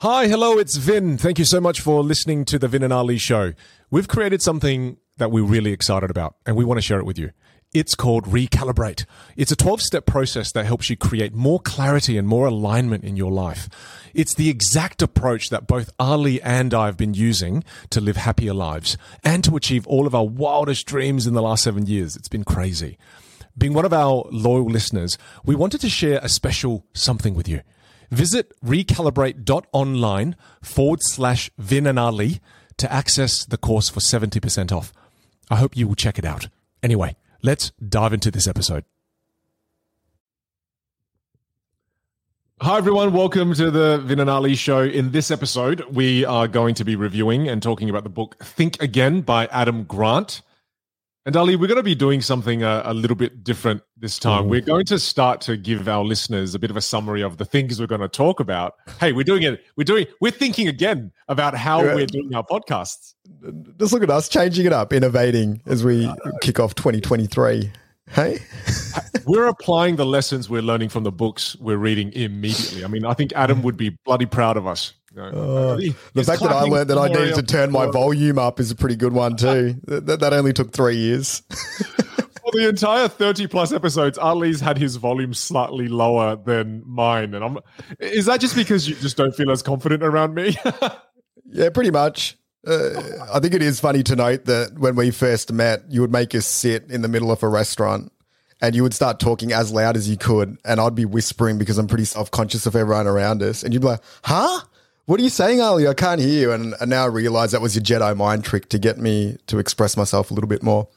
Hi, hello, it's Vin. Thank you so much for listening to the Vin and Ali show. We've created something that we're really excited about, and we want to share it with you. It's called Recalibrate. It's a 12 step process that helps you create more clarity and more alignment in your life. It's the exact approach that both Ali and I have been using to live happier lives and to achieve all of our wildest dreams in the last seven years. It's been crazy. Being one of our loyal listeners, we wanted to share a special something with you. Visit recalibrate.online forward slash Vin and Ali to access the course for 70% off. I hope you will check it out. Anyway, let's dive into this episode. Hi, everyone. Welcome to the Vin and Ali show. In this episode, we are going to be reviewing and talking about the book Think Again by Adam Grant. And Ali, we're going to be doing something a, a little bit different this time. Ooh. We're going to start to give our listeners a bit of a summary of the things we're going to talk about. Hey, we're doing it. We're doing. We're thinking again about how yeah. we're doing our podcasts. Just look at us changing it up, innovating as we uh, kick off 2023. Hey, we're applying the lessons we're learning from the books we're reading immediately. I mean, I think Adam would be bloody proud of us. Uh, the fact that I learned that I needed to turn my volume up is a pretty good one too. that, that only took three years. For the entire 30 plus episodes, Ali's had his volume slightly lower than mine. And I'm is that just because you just don't feel as confident around me? yeah, pretty much. Uh, I think it is funny to note that when we first met, you would make us sit in the middle of a restaurant and you would start talking as loud as you could. And I'd be whispering because I'm pretty self conscious of everyone around us. And you'd be like, huh? What are you saying, Ali? I can't hear you. And, and now I realize that was your Jedi mind trick to get me to express myself a little bit more.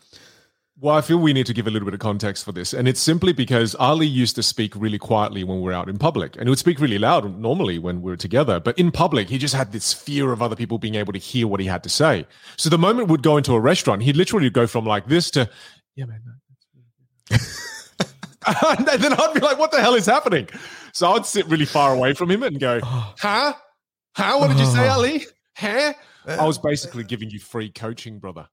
Well, I feel we need to give a little bit of context for this. And it's simply because Ali used to speak really quietly when we were out in public. And he would speak really loud normally when we were together. But in public, he just had this fear of other people being able to hear what he had to say. So the moment we'd go into a restaurant, he'd literally go from like this to, yeah, man. and then I'd be like, what the hell is happening? So I'd sit really far away from him and go, huh? How? What did you say, Ali? Huh? Uh, I was basically giving you free coaching, brother.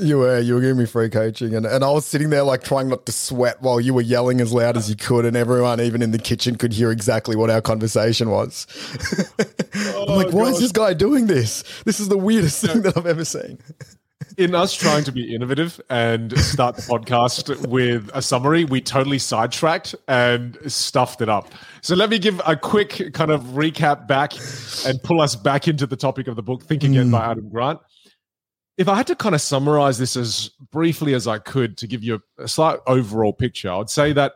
You were, you were giving me free coaching, and, and I was sitting there like trying not to sweat while you were yelling as loud as you could, and everyone, even in the kitchen, could hear exactly what our conversation was. oh, I'm like, why gosh. is this guy doing this? This is the weirdest thing that I've ever seen in us trying to be innovative and start the podcast with a summary, we totally sidetracked and stuffed it up. So let me give a quick kind of recap back and pull us back into the topic of the book, Think Again mm. by Adam Grant. If I had to kind of summarize this as briefly as I could to give you a, slight overall picture, I would say that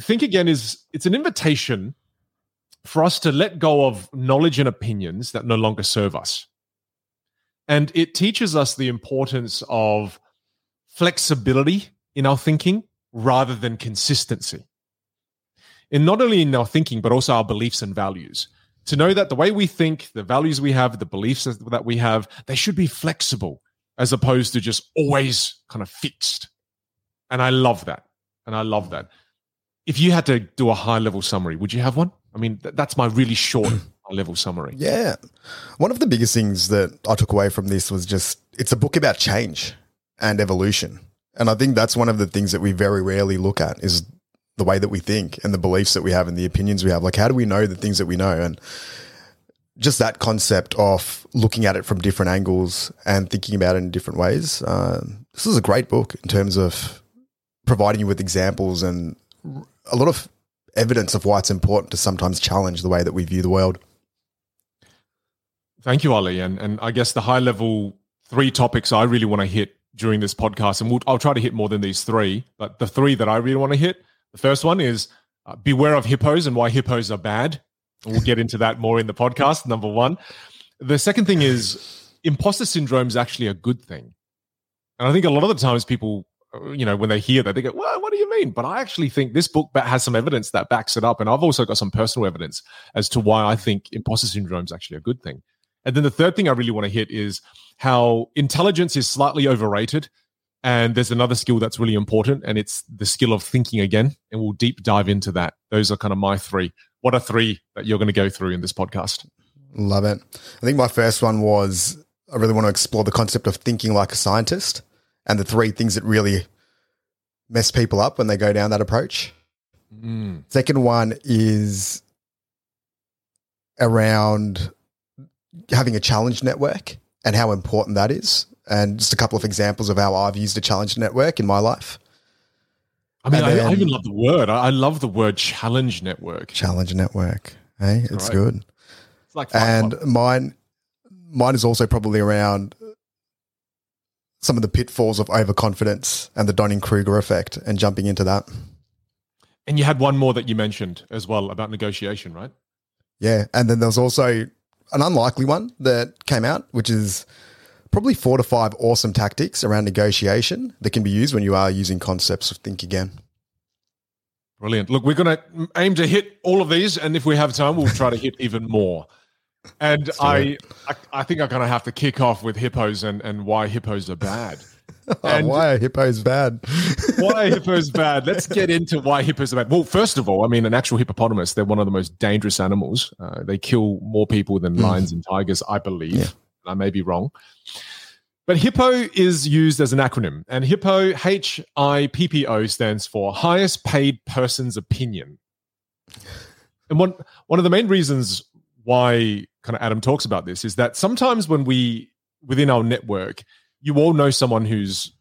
Think Again is it's an invitation for us to let go of knowledge and opinions that no longer serve us and it teaches us the importance of flexibility in our thinking rather than consistency. And not only in our thinking, but also our beliefs and values. To know that the way we think, the values we have, the beliefs that we have, they should be flexible as opposed to just always kind of fixed. And I love that. And I love that. If you had to do a high level summary, would you have one? I mean, that's my really short high level summary. Yeah. One of the biggest things that I took away from this was just it's a book about change and evolution. And I think that's one of the things that we very rarely look at is the way that we think and the beliefs that we have and the opinions we have. Like, how do we know the things that we know? And just that concept of looking at it from different angles and thinking about it in different ways. Uh, this is a great book in terms of providing you with examples and a lot of evidence of why it's important to sometimes challenge the way that we view the world. Thank you, Ali. And, and I guess the high level three topics I really want to hit during this podcast, and we'll, I'll try to hit more than these three, but the three that I really want to hit the first one is uh, beware of hippos and why hippos are bad. We'll get into that more in the podcast, number one. The second thing is imposter syndrome is actually a good thing. And I think a lot of the times people, uh, you know, when they hear that, they go, well, what do you mean? But I actually think this book has some evidence that backs it up. And I've also got some personal evidence as to why I think imposter syndrome is actually a good thing. And then the third thing I really want to hit is how intelligence is slightly overrated. And there's another skill that's really important, and it's the skill of thinking again. And we'll deep dive into that. Those are kind of my three. What are three that you're going to go through in this podcast? Love it. I think my first one was I really want to explore the concept of thinking like a scientist and the three things that really mess people up when they go down that approach. Mm. Second one is around having a challenge network and how important that is. And just a couple of examples of how I've used a challenge network in my life. I mean, I, I even love the word. I, I love the word challenge network. Challenge network. Hey, it's Right. good. It's like And Club. mine mine is also probably around some of the pitfalls of overconfidence and the Dunning Kruger effect and jumping into that. and you had one more that you mentioned as well about negotiation, right? Yeah. And then there was also an unlikely one that came out, which is probably four to five awesome tactics around negotiation that can be used when you are using concepts of think again. Brilliant. Look, we're going to aim to hit all of these, and if we have time, we'll try to hit even more. And I, I, I think I'm going to have to kick off with hippos and, and why hippos are bad. And- oh, why are hippos bad? why hippos bad? Let's get into why hippos are bad. Well, first of all, I mean, an actual hippopotamus, they're one of the most dangerous animals. Uh, they kill more people than lions and tigers, I believe. Yeah. I may be wrong. But hippo is used as an acronym, and hippo, H I P P O, stands for highest paid person's opinion. And one, one of the main reasons why kind of Adam talks about this is that sometimes when we, within our network, you all know someone who's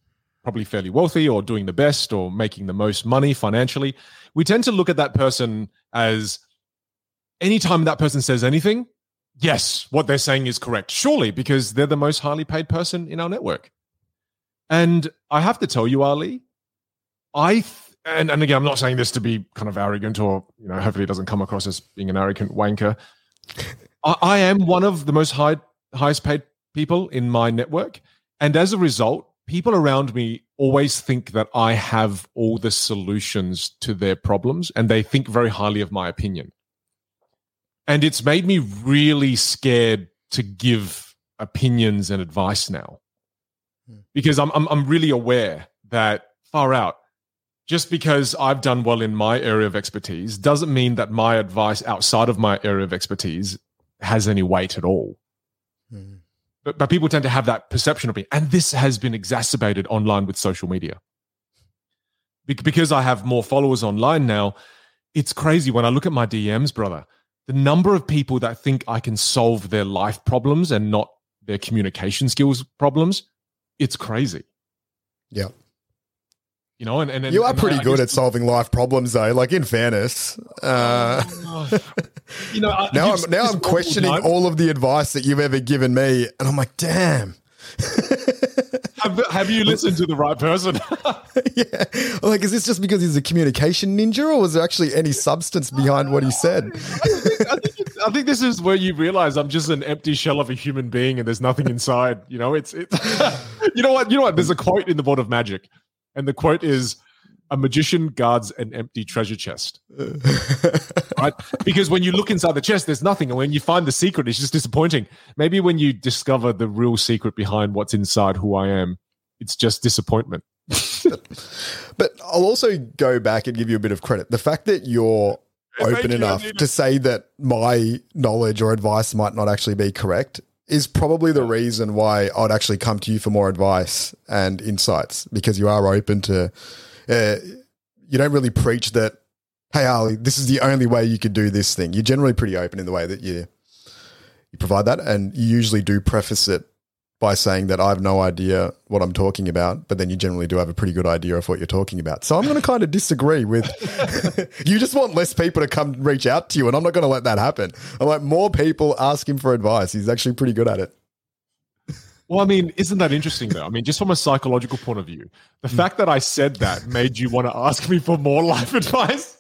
probably fairly wealthy or doing the best or making the most money financially, we tend to look at that person as anytime that person says anything, yes, what they're saying is correct. Surely, because they're the most highly paid person in our network. And I have to tell you, Ali, I th- and, and again, I'm not saying this to be kind of arrogant or you know, hopefully it doesn't come across as being an arrogant wanker. I, I am one of the most high highest paid people in my network. And as a result, people around me always think that I have all the solutions to their problems and they think very highly of my opinion. And it's made me really scared to give opinions and advice now. Hmm. because I'm, I'm, I'm really aware that far out, just because I've done well in my area of expertise doesn't mean that my advice outside of my area of expertise has any weight at all. Hmm. but, but people tend to have that perception of me. And this has been exacerbated online with social media. Be- because i have more followers online now it's crazy. When i look at my dms brother the number of people that think i can solve their life problems and not their communication skills problems it's crazy Yeah. you know and, and, and You are and pretty I- I good guess- at solving life problems, though. Like in fairness, uh, you know I- now I'm now I'm questioning all of the advice that you've ever given me, and I'm like, damn. have, have you listened to the right person yeah, like, is this just because he's a communication ninja, or was there actually any substance behind what he said? I think, I think this is where you realize I'm just an empty shell of a human being, and there's nothing inside. You know, it's it's. you know what? You know what? There's a quote in the Board of Magic, and the quote is, "A magician guards an empty treasure chest." right? Because when you look inside the chest, there's nothing, and when you find the secret, it's just disappointing. Maybe when you discover the real secret behind what's inside who I am, it's just disappointment. But I'll also go back and give you a bit of credit. The fact that you're open enough to say that my knowledge or advice might not actually be correct is probably the reason why I'd actually come to you for more advice and insights because you are open to, uh, you don't really preach that, hey, Ali, this is the only way you could do this thing. You're generally pretty open in the way that you, you provide that. And you usually do preface it by saying that I have no idea what I'm talking about, but then you generally do have a pretty good idea of what you're talking about. So I'm going to kind of disagree with you just want less people to come reach out to you, and I'm not going to let that happen. I'm like, more people ask him for advice. He's actually pretty good at it. Well, I mean, isn't that interesting though? I mean, just from a psychological point of view, the hmm. fact that I said that made you want to ask me for more life advice.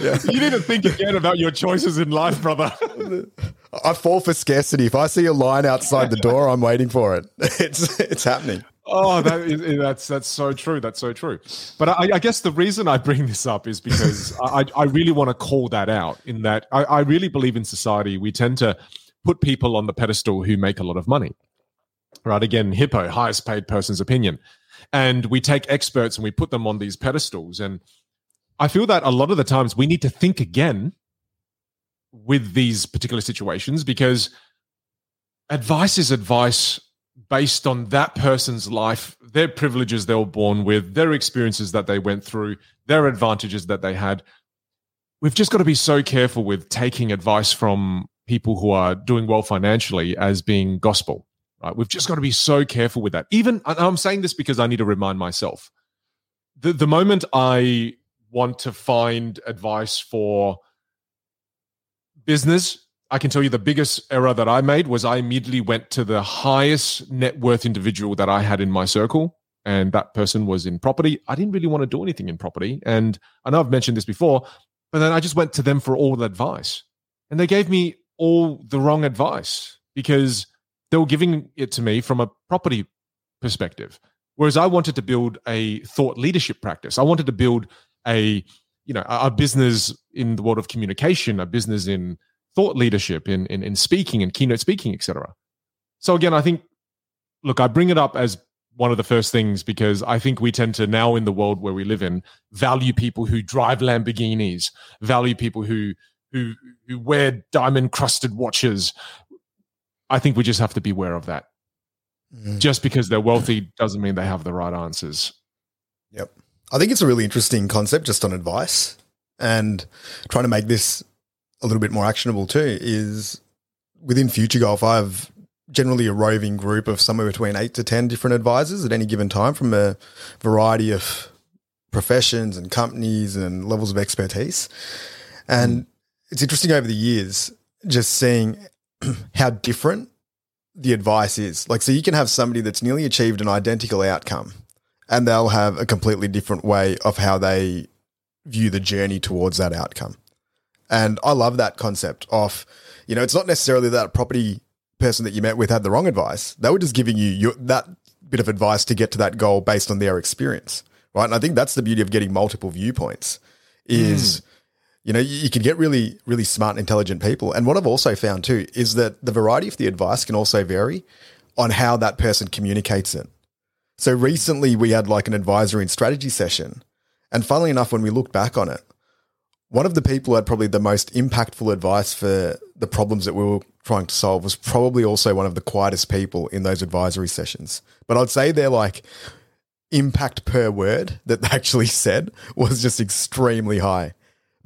Yeah. You need to think again about your choices in life, brother. I fall for scarcity. If I see a line outside the door, I'm waiting for it. It's it's happening. Oh, that is, eh, that's that's so true. That's so true. But I, I guess the reason I bring this up is because I, I really want to call that out. In that I, I really believe in society, we tend to put people on the pedestal who make a lot of money. Right? Again, hippo, highest paid person's opinion, and we take experts and we put them on these pedestals. And I feel that a lot of the times we need to think again with these particular situations because advice is advice based on that person's life, their privileges they were born with, their experiences that they went through, their advantages that they had. we've just got to be so careful with taking advice from people who are doing well financially as being gospel. Right? We've just got to be so careful with that. Even I'm saying this because I need to remind myself. The the moment I want to find advice for business, I can tell you the biggest error that I made was I immediately went to the highest net worth individual that I had in my circle. And that person was in property. I didn't really want to do anything in property. And I know I've mentioned this before, but then I just went to them for all the advice. And they gave me all the wrong advice because they were giving it to me from a property perspective. Whereas I wanted to build a thought leadership practice. I wanted to build a, you know, a business in the world of communication, a business in thought leadership, in in, in speaking and keynote speaking, etc. So again, I think, look, I bring it up as one of the first things because I think we tend to now in the world where we live in value people who drive Lamborghinis, value people who who who wear diamond crusted watches. I think we just have to be aware of that. Mm. Just because they're wealthy doesn't mean they have the right answers. Yep. I think it's a really interesting concept just on advice and trying to make this a little bit more actionable too is within Future Golf, I have generally a roving group of somewhere between eight to 10 different advisors at any given time from a variety of professions and companies and levels of expertise. And mm. It's interesting over the years just seeing how different the advice is. Like, so you can have somebody that's nearly achieved an identical outcome and they'll have a completely different way of how they view the journey towards that outcome. And I love that concept of, you know, it's not necessarily that a property person that you met with had the wrong advice. They were just giving you your, that bit of advice to get to that goal based on their experience, right? And I think that's the beauty of getting multiple viewpoints is, mm. You know, you, can get really, really smart and intelligent people. And what I've also found too is that the variety of the advice can also vary on how that person communicates it. So recently we had like an advisory and strategy session. And funnily enough, when we looked back on it, one of the people who had probably the most impactful advice for the problems that we were trying to solve was probably also one of the quietest people in those advisory sessions. But I'd say they're like impact per word that they actually said was just extremely high.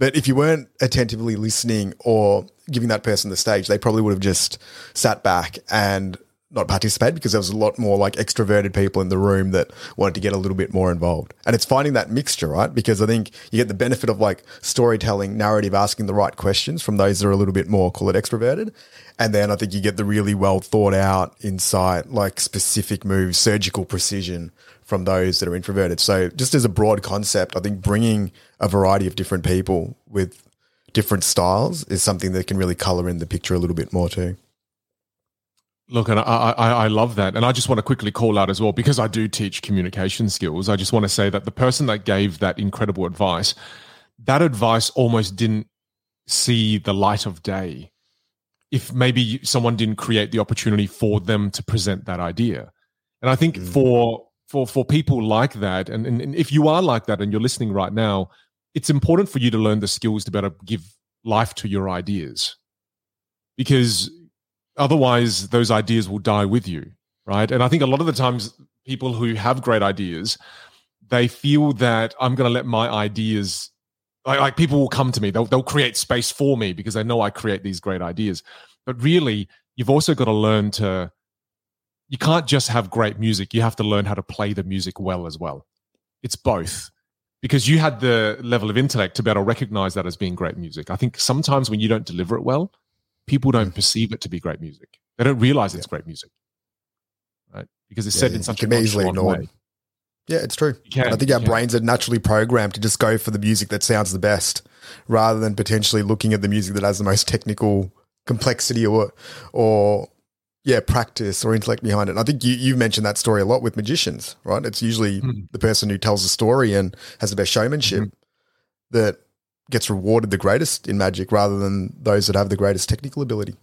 But if you weren't attentively listening or giving that person the stage, they probably would have just sat back and not participate because there was a lot more like extroverted people in the room that wanted to get a little bit more involved. And it's finding that mixture, right? Because I think you get the benefit of like storytelling, narrative, asking the right questions from those that are a little bit more, call it extroverted. And then I think you get the really well thought out insight, like specific moves, surgical precision from those that are introverted. So just as a broad concept, I think bringing a variety of different people with different styles is something that can really color in the picture a little bit more too. Look, and I, I, I, love that. And I just want to quickly call out as well, because I do teach communication skills. I just want to say that the person that gave that incredible advice, that advice almost didn't see the light of day if maybe someone didn't create the opportunity for them to present that idea. And I think mm. for for for people like that, and, and, if you are like that and you're listening right now, it's important for you to learn the skills to better give life to your ideas. Because Otherwise, those ideas will die with you, right? And I think a lot of the times, people who have great ideas, they feel that I'm going to let my ideas, like, like people will come to me, they'll, they'll create space for me because they know I create these great ideas. But really, you've also got to learn to, you can't just have great music. You have to learn how to play the music well as well. It's both because you had the level of intellect to be able to recognize that as being great music. I think sometimes when you don't deliver it well, people don't mm. perceive it to be great music. They don't realize it's great music, right? Because it's yeah, said in such a easily ignored. Way. Yeah, it's true. Can, I think our brains are naturally programmed to just go for the music that sounds the best, rather than potentially looking at the music that has the most technical complexity or, or yeah, practice or intellect behind it. And I think you you mentioned that story a lot with magicians, right? It's usually mm. the person who tells the story and has the best showmanship mm. that gets rewarded the greatest in magic rather than those that have the greatest technical ability.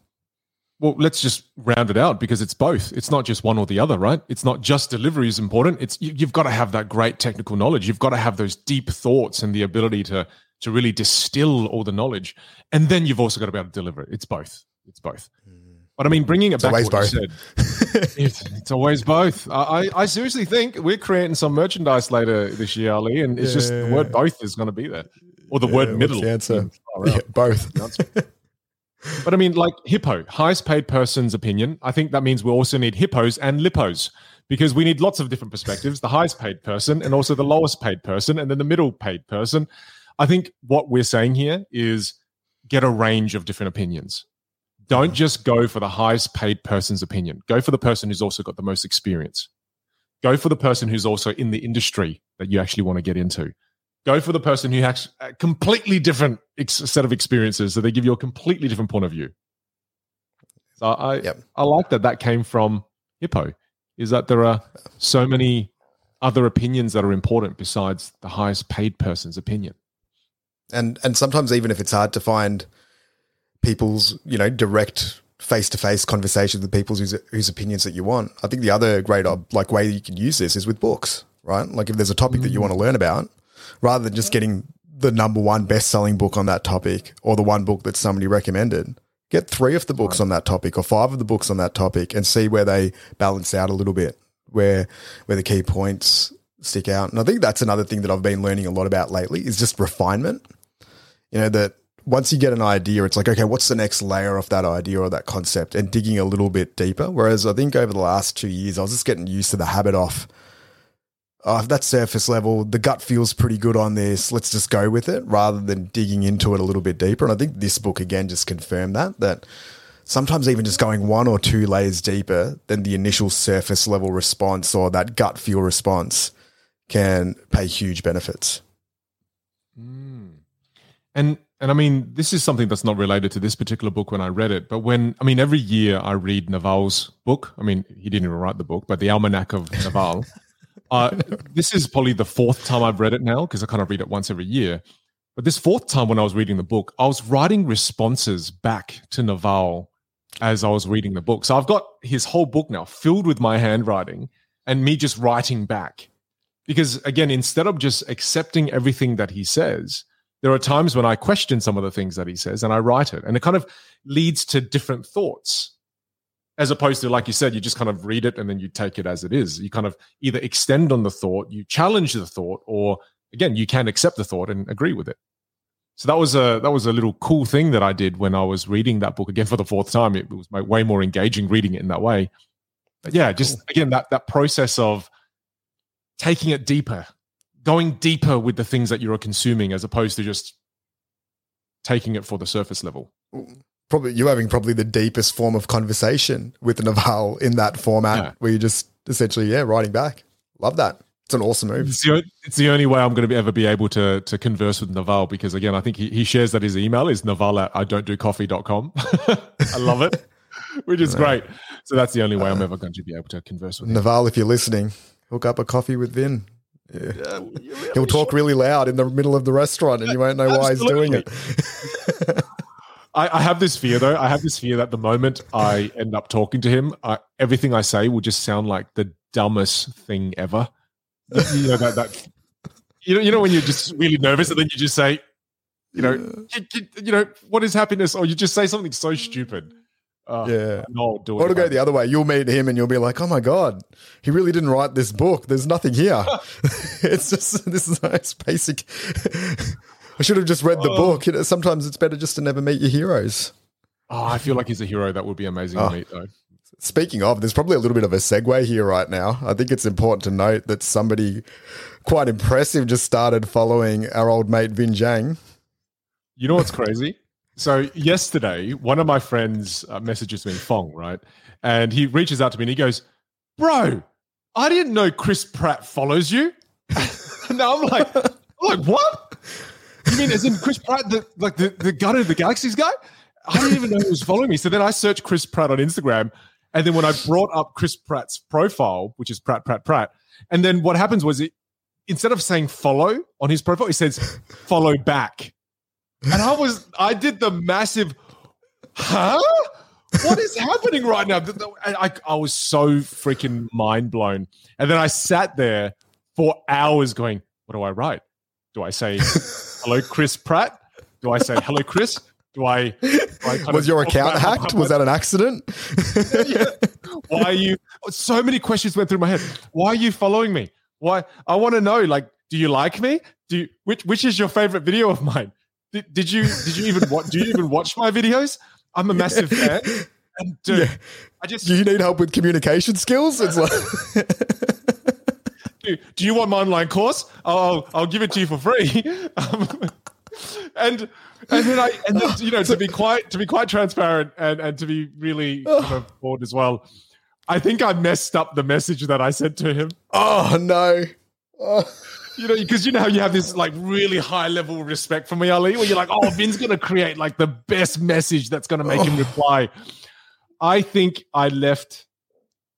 Well, let's just round it out because it's both. It's not just one or the other, right? It's not just delivery is important. It's you, have got to have that great technical knowledge. You've got to have those deep thoughts and the ability to to really distill all the knowledge, and then you've also got to be able to deliver it. It's both. It's both. But I mean, bringing it it's back, always both. Said, it's, it's, always both. I, I seriously think we're creating some merchandise later this year, Ali, and it's yeah, just the word "both" is going to be there. or the word middle. the answer? Both. But I mean, like hippo, highest paid person's opinion. I think that means we also need hippos and lippos because we need lots of different perspectives the highest paid person and also the lowest paid person and then the middle paid person. I think what we're saying here is get a range of different opinions. Don't just go for the highest paid person's opinion. Go for the person who's also got the most experience. Go for the person who's also in the industry that you actually want to get into. Go for the person who has a completely different ex- set of experiences, so they give you a completely different point of view. So I, Yep. I like that that came from Hippo. Is that there are so many other opinions that are important besides the highest paid person's opinion. and and sometimes even if it's hard to find people's you know direct face to face conversations with people whose, whose opinions that you want. I think the other great uh, like way you can use this is with books, right? Like if there's a topic that you mm. want to learn about, rather than just getting the number one best selling book on that topic or the one book that somebody recommended. Get three of the books on that topic or five of the books on that topic and see where they balance out a little bit, where where the key points stick out. And I think that's another thing that I've been learning a lot about lately is just refinement. You know, that once you get an idea, it's like, okay, what's the next layer of that idea or that concept and digging a little bit deeper. Whereas I think over the last two years, I was just getting used to the habit of, oh, that surface level, the gut feels pretty good on this. Let's just go with it rather than digging into it a little bit deeper. And I think this book again just confirmed that, that sometimes even just going one or two layers deeper than the initial surface level response or that gut feel response can pay huge benefits. Mm. And and I mean, this is something that's not related to this particular book when I read it, but when I mean, every year I read Naval's book. I mean, he didn't even write the book, but the Almanac of Naval. uh, this is probably the fourth time I've read it now because I kind of read it once every year. But this fourth time when I was reading the book, I was writing responses back to Naval as I was reading the book. So I've got his whole book now filled with my handwriting and me just writing back. Because again, instead of just accepting everything that he says, there are times when I question some of the things that he says and I write it. And it kind of leads to different thoughts, as opposed to, like you said, you just kind of read it and then you take it as it is. You kind of either extend on the thought, you challenge the thought, or again, you can accept the thought and agree with it. So that was a that was a little cool thing that I did when I was reading that book again for the fourth time. It was way more engaging reading it in that way. But yeah, just again that that process of taking it deeper, going deeper with the things that you're consuming as opposed to just taking it for the surface level. Probably you're having probably the deepest form of conversation with Naval in that format Yeah. where you're just essentially, yeah, writing back. Love that. It's an awesome move. It's the, it's the only way I'm going to be, ever be able to to converse with Naval because again, I think he, he shares that his email is naval at I don't do coffee.com. I love it, which is great. So that's the only way I'm uh, ever going to be able to converse with him. Naval, if you're listening, hook up a coffee with Vin. Yeah. He'll talk really loud in the middle of the restaurant and you won't know why he's doing it. I, I have this fear though. I have this fear that the moment I end up talking to him, I, everything I say will just sound like the dumbest thing ever. You know that that you know you know when you're just really nervous and then you just say, you know, you, you- you know what is happiness, or you just say something so stupid. Uh, Yeah. no, do Or it. to go the other way, you'll meet him and you'll be like, "Oh my god, he really didn't write this book. There's nothing here. it's just this is nice basic. I should have just read the book. You know, sometimes it's better just to never meet your heroes." Oh, I feel like he's a hero. That would be amazing Oh. to meet, though. Speaking of, there's probably a little bit of a segue here right now. I think it's important to note that somebody quite impressive just started following our old mate Vinh Giang. You know what's crazy? So yesterday, one of my friends uh, messages me, Fong, right? And he reaches out to me and he goes, "Bro, I didn't know Chris Pratt follows you." now I'm like, I'm like, what? You mean as in Chris Pratt, the like the the Guardian of the Galaxies guy? I didn't even know he was following me. So then I searched Chris Pratt on Instagram, and then when I brought up Chris Pratt's profile, which is Pratt Pratt Pratt, and then what happens was it instead of saying follow on his profile, it says follow back. And I was, I did the massive, huh? What is happening right now? The- I, I, was so freaking mind blown. And then I sat there for hours going, what do I write? Do I say, hello, Chris Pratt? Do I say, hello, Chris? Do I, do I Was your account hacked? Was that an accident? why are you so many questions went through my head why are you following me why i want to know like do you like me do you, which which is your favorite video of mine? Did, did you did you even watch? Do you even watch my videos? I'm a massive fan. And dude, Yeah. I just Do you need help with communication skills? It's like do, do you want my online course? I'll I'll give it to you for free. Um, and and then I and then you know to be quite to be quite transparent and and to be really kind of bored as well. I think I messed up the message that I sent to him. oh no. Oh, You know, because you know how you have this like really high level respect for me, Ali, where you're like, oh, Vin's gonna create like the best message that's gonna make him oh. reply. I think I left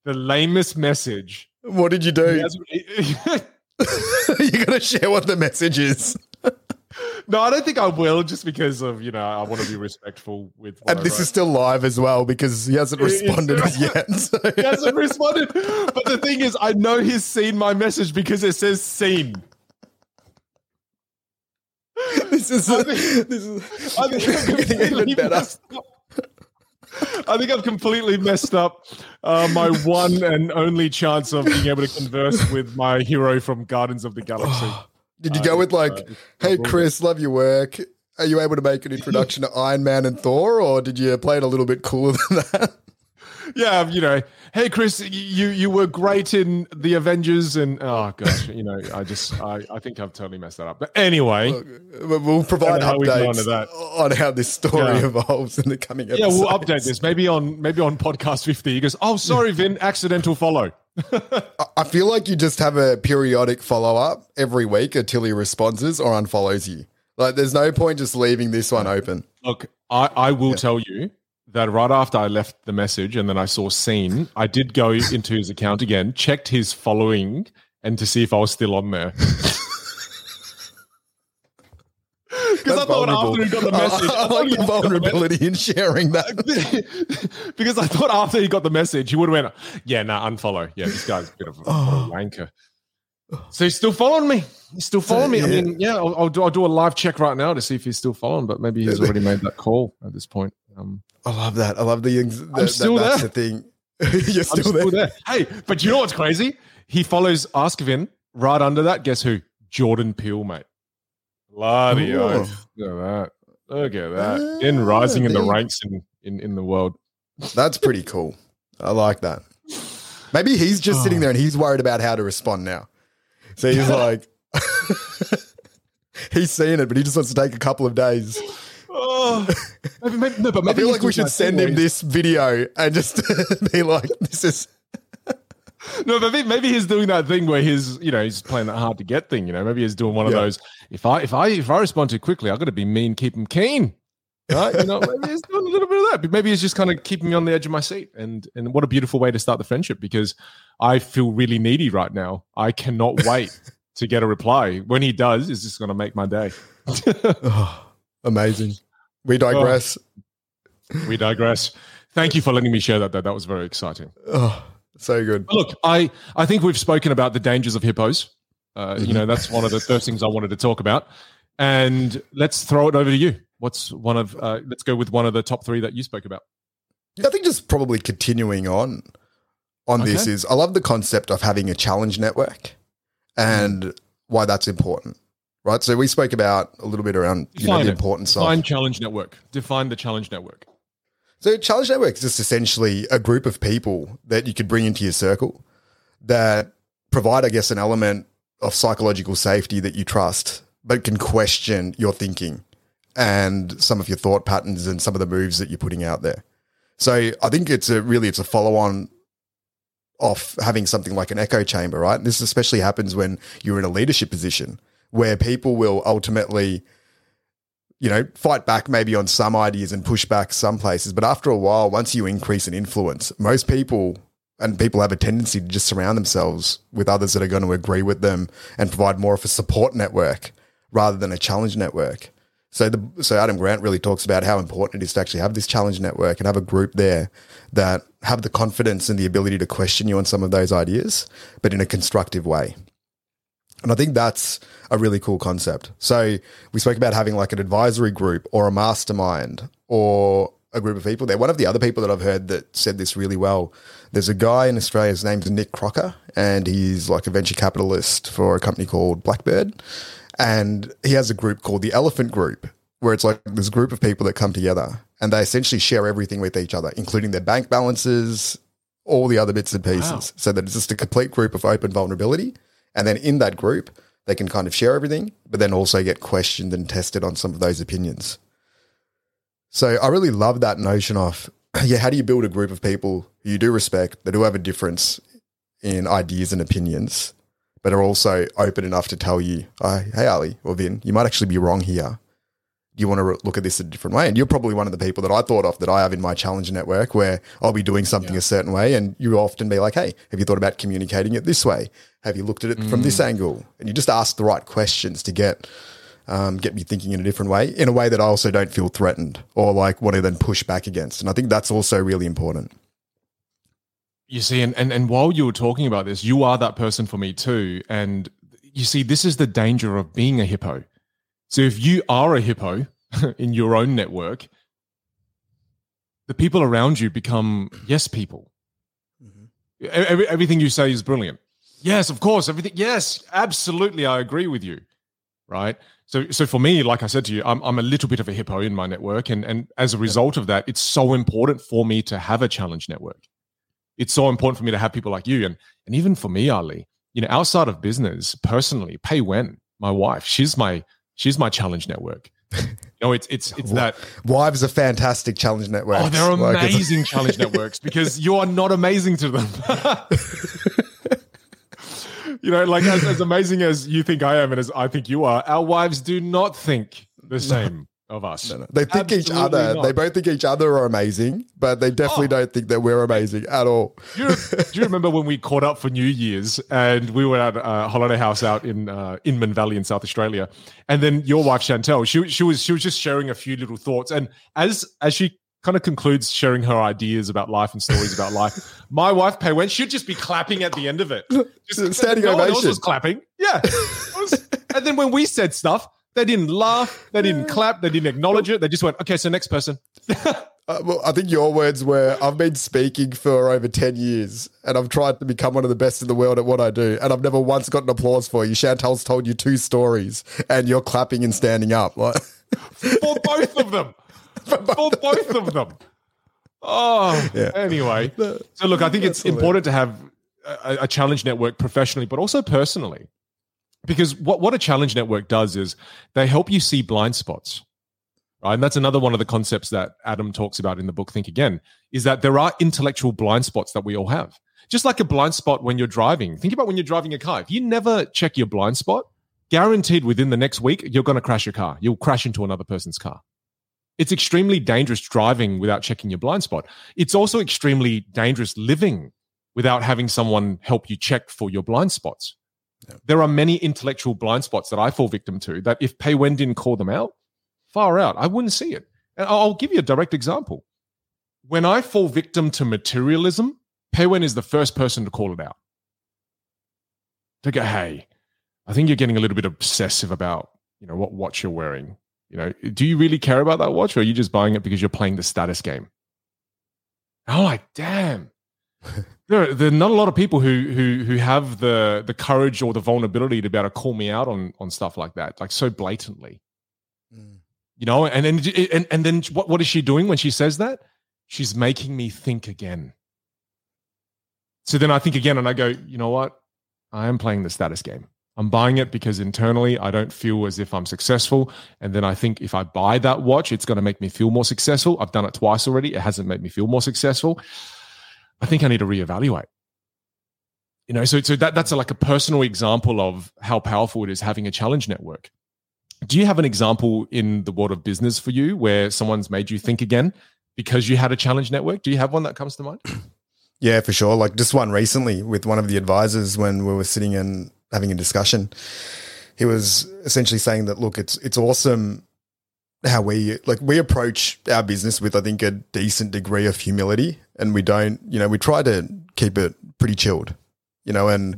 the lamest message. what did you do? hasn't- you gotta share what the message is. No, I don't think I will, just because of you know I want to be respectful with. And I this is still live as well because he hasn't responded as yet. So- he hasn't responded. But the thing is, I know he's seen my message because it says "seen." this is I think- this is I think I've getting even completely better. messed up. I think I've completely messed up uh, my one and only chance of being able to converse with my hero from Gardens of the Galaxy. Did you go with like, uh, "Hey. Chris, love your work. Are you able to make an introduction to Iron Man and Thor, or did you play it a little bit cooler than that?" Yeah, you know, hey Chris, you you were great in the Avengers, and oh gosh, you know, I just I, I think I've totally messed that up. But anyway, But We'll provide know how on updates to that. on how this story Yeah. evolves in the coming yeah, we'll update this maybe on maybe on podcast fifty. He goes, oh sorry, Vin, accidental follow. I- I feel like you just have a periodic follow up every week until he responds or unfollows you. Like, there's no point just leaving this one open. Look, I, I will tell you that right after I left the message and then I saw seen, I did go into his account again, checked his following, and to see if I was still on there. Because I thought vulnerable. after he got the message, I, I I like the got the vulnerability in sharing that. because I thought after he got the message, he would have went, "Yeah, nah, unfollow. Yeah, this guy's a bit of a, Oh. a wanker." So he's still following me. He's still following me. I yeah. mean, yeah, I'll, I'll do I'll do a live check right now to see if he's still following, but maybe he's already made that call at this point. Um, I love that. I love the. the I'm still that, That's there. the thing. You're still, still there. there. Hey, but you know what's crazy? He follows Ask Vin right under that. Guess who? Jordan Peele, mate. Bloody. Look at that. Look at that. Ah, In rising in the ranks in, in, in the world. That's pretty cool. I like that. Maybe he's just sitting there and he's worried about how to respond now. So he's like, he's seeing it, but he just wants to take a couple of days. Oh, maybe, maybe, no, but maybe I feel like we should send him this video and just be like, this is. No, but maybe, maybe he's doing that thing where he's, you know, he's playing that hard to get thing. You know, maybe he's doing one of Yeah. those. If I if I if I respond too quickly, I got to be mean, keep him keen. Right? You know, maybe he's doing a little bit of that. But maybe he's just kind of keeping me on the edge of my seat. And and what a beautiful way to start the friendship because I feel really needy right now. I cannot wait to get a reply. When he does, it's just going to make my day. Oh, amazing. We digress. we digress. Thank you for letting me share that. Though that was very exciting. Oh, so good. Look, I, I think we've spoken about the dangers of hippos. Uh, You know, that's one of the first things I wanted to talk about. And let's throw it over to you. What's one of, uh, let's go with one of the top three that you spoke about. I think just probably continuing on on this is I love the concept of having a challenge network and why that's important. Right. So we spoke about a little bit around you know, the importance Define of challenge network. Define the challenge network. So challenge network is just essentially a group of people that you could bring into your circle that provide, I guess, an element of psychological safety that you trust, but can question your thinking and some of your thought patterns and some of the moves that you're putting out there. So I think it's a really it's a follow on of having something like an echo chamber, right? This especially happens when you're in a leadership position where people will ultimately you know, fight back maybe on some ideas and push back some places. But after a while, once you increase in influence, most people and people have a tendency to just surround themselves with others that are going to agree with them and provide more of a support network rather than a challenge network. So the so Adam Grant really talks about how important it is to actually have this challenge network and have a group there that have the confidence and the ability to question you on some of those ideas, but in a constructive way. And I think that's a really cool concept. So we spoke about having like an advisory group or a mastermind or a group of people there. One of the other people that I've heard that said this really well, there's a guy in Australia, his name's Nick Crocker, and he's like a venture capitalist for a company called Blackbird. And he has a group called the Elephant Group, where it's like this group of people that come together and they essentially share everything with each other, including their bank balances, all the other bits and pieces. Wow. So that it's just a complete group of open vulnerability. And then in that group, they can kind of share everything, but then also get questioned and tested on some of those opinions. So I really love that notion of, yeah, how do you build a group of people who you do respect, that do have a difference in ideas and opinions, but are also open enough to tell you, oh, hey, Ali or Vin, you might actually be wrong here. You want to look at this a different way? And you're probably one of the people that I thought of that I have in my challenge network where I'll be doing something a certain way. And you often be like, hey, have you thought about communicating it this way? Have you looked at it from this angle? And you just ask the right questions to get um, get me thinking in a different way, in a way that I also don't feel threatened or like want to then push back against. And I think that's also really important. You see, and, and and while you were talking about this, you are that person for me too. And you see, this is the danger of being a hippo. So if you are a hippo in your own network, the people around you become yes people. Mm-hmm. E- Every, everything you say is brilliant. Yes, of course. Everything. Yes, absolutely. I agree with you. Right. So, so for me, like I said to you, I'm, I'm a little bit of a hippo in my network, and and as a result of that, it's so important for me to have a challenge network. It's so important for me to have people like you, and and even for me, Ali. You know, outside of business, personally, Pei Wen my wife, she's my she's my challenge network. know, it's it's it's that. Wives are fantastic challenge networks. Oh, they're Like, amazing challenge networks because you are not amazing to them. you know, like as, as amazing as you think I am and as I think you are, our wives do not think the same of us. They think each other. not. They both think each other are amazing, but they definitely Oh. don't think that we're amazing at all. Do you, do you remember when we caught up for New Year's and we were at a holiday house out in uh, Inman Valley in South Australia, and then your wife Chantel, she she was she was just sharing a few little thoughts, and as as she kind of concludes sharing her ideas about life and stories about life, my wife Pei Wen, she'd just be clapping at the end of it, just Standing no one else ovation. was clapping, yeah. Was- and then when we said stuff, they didn't laugh, they didn't clap, they didn't acknowledge it, they just went, okay, so next person. Uh, well, I think your words were I've been speaking for over 10 years and I've tried to become one of the best in the world at what I do. And I've never once gotten applause for you. Chantel's told you two stories and you're clapping and standing up. Like, for both of them. For both of them. Oh, Yeah. anyway. So, look, I think it's important to have a, a challenge network professionally, but also personally. Because what, what a challenge network does is they help you see blind spots. Right. And that's another one of the concepts that Adam talks about in the book, Think Again, is that there are intellectual blind spots that we all have. Just like a blind spot when you're driving. Think about when you're driving a car. If you never check your blind spot, guaranteed within the next week, you're going to crash your car. You'll crash into another person's car. It's extremely dangerous driving without checking your blind spot. It's also extremely dangerous living without having someone help you check for your blind spots. There are many intellectual blind spots that I fall victim to that if Pei Wen didn't call them out, far out, I wouldn't see it. And I'll give you a direct example. When I fall victim to materialism, Pei Wen is the first person to call it out. To go, hey, I think you're getting a little bit obsessive about, you know, what watch you're wearing. You know, do you really care about that watch or are you just buying it because you're playing the status game? I'm like, damn. There, there are not a lot of people who who who have the the courage or the vulnerability to be able to call me out on on stuff like that, like so blatantly. Mm. You know, and then and, and then what, what is she doing when she says that? She's making me think again. So then I think again and I go, you know what? I am playing the status game. I'm buying it because internally I don't feel as if I'm successful. And then I think if I buy that watch, it's going to make me feel more successful. I've done it twice already. It hasn't made me feel more successful. I think I need to reevaluate. You know, so so that that's like a personal example of how powerful it is having a challenge network. Do you have an example in the world of business for you where someone's made you think again because you had a challenge network? Do you have one that comes to mind? Yeah, for sure. Like just one recently with one of the advisors when we were sitting and having a discussion. He was essentially saying that look, it's it's awesome how we like we approach our business with I think a decent degree of humility and we don't, you know, we try to keep it pretty chilled. You know, and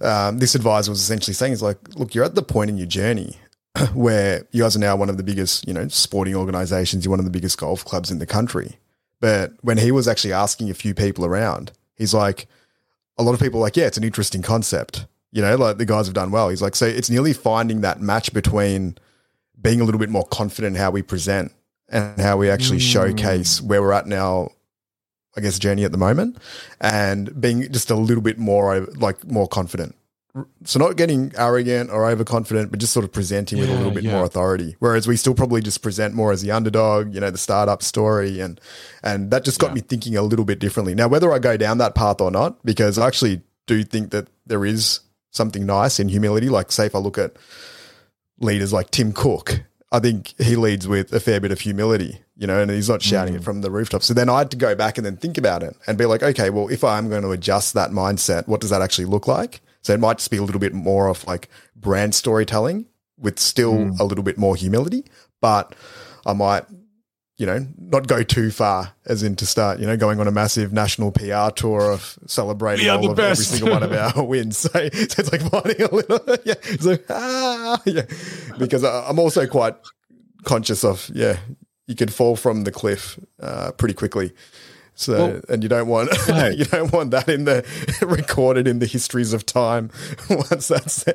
um, this advisor was essentially saying is like, look, you're at the point in your journey where you guys are now one of the biggest, you know, sporting organizations, you're one of the biggest golf clubs in the country. But when he was actually asking a few people around, he's like, a lot of people are like, yeah, it's an interesting concept, You know, like the guys have done well. He's like, so it's nearly finding that match between being a little bit more confident how we present and how we actually Mm. showcase where we're at now, I guess, journey at the moment, and being just a little bit more like more confident. So not getting arrogant or overconfident, but just sort of presenting with a little bit yeah. more authority. Whereas we still probably just present more as the underdog, you know, the startup story, and and that just got Yeah. me thinking a little bit differently. Now, whether I go down that path or not, because I actually do think that there is something nice in humility. Like, say, if I look at leaders like Tim Cook, I think he leads with a fair bit of humility, you know, and he's not shouting Mm. it from the rooftop. So then I had to go back and then think about it and be like, okay, well, if I am going to adjust that mindset, what does that actually look like? So it might just be a little bit more of like brand storytelling with still Mm. a little bit more humility, but I might, you know, not go too far as in to start, you know, going on a massive national PR tour of celebrating all of every single one of our wins. So, so it's like finding a little, yeah, it's like, ah, yeah, because I- I'm also quite conscious of, yeah, you could fall from the cliff uh, pretty quickly. So, Well- and you don't want you don't want that in the recorded in the histories of time once that's there.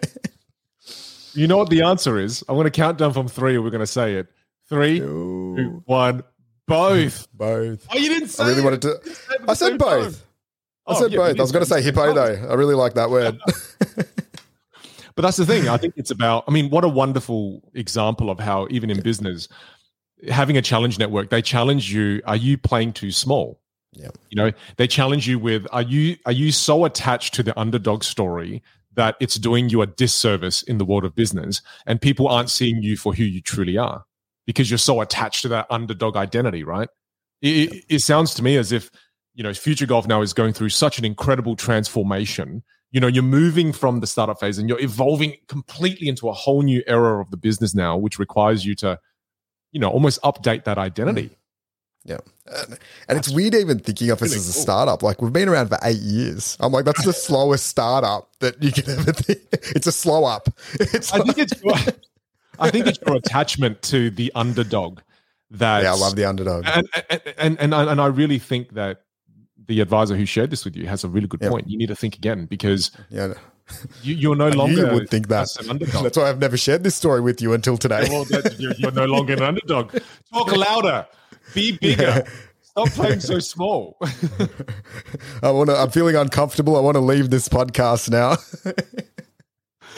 You know what the answer is? I'm going to count down from three. We're going to say it. Three, two, one. Both. both. Oh, you didn't say I really it. wanted to. You said it I said both. I Oh, said yeah, both. I was going to say hippo though. I really like that word. But that's the thing. I think it's about, I mean, what a wonderful example of how, even in business, having a challenge network, they challenge you are you playing too small? Yeah. You know, they challenge you with are you are you so attached to the underdog story that it's doing you a disservice in the world of business and people aren't seeing you for who you truly are because you're so attached to that underdog identity, right? It, it, it sounds to me as if, you know, Future Golf now is going through such an incredible transformation you know you're moving from the startup phase and you're evolving completely into a whole new era of the business now which requires you to you know almost update that identity mm. Yeah. And, and it's weird even thinking of us really as a cool. startup. Like we've been around for eight years. I'm like, that's the slowest startup that you can ever think. It's a slow up. It's i like- think it's i think it's your attachment to the underdog that yeah, I love the underdog. and and, and and I- and I really think that the advisor who shared this with you has a really good Yeah. point. You need to think again because Yeah, you, you're no longer you would think that. an underdog. That's why I've never shared this story with you until today. well, you're, you're no longer an underdog. Talk louder. Be bigger. Yeah. Stop playing so small. I want to. I'm feeling uncomfortable. I want to leave this podcast now.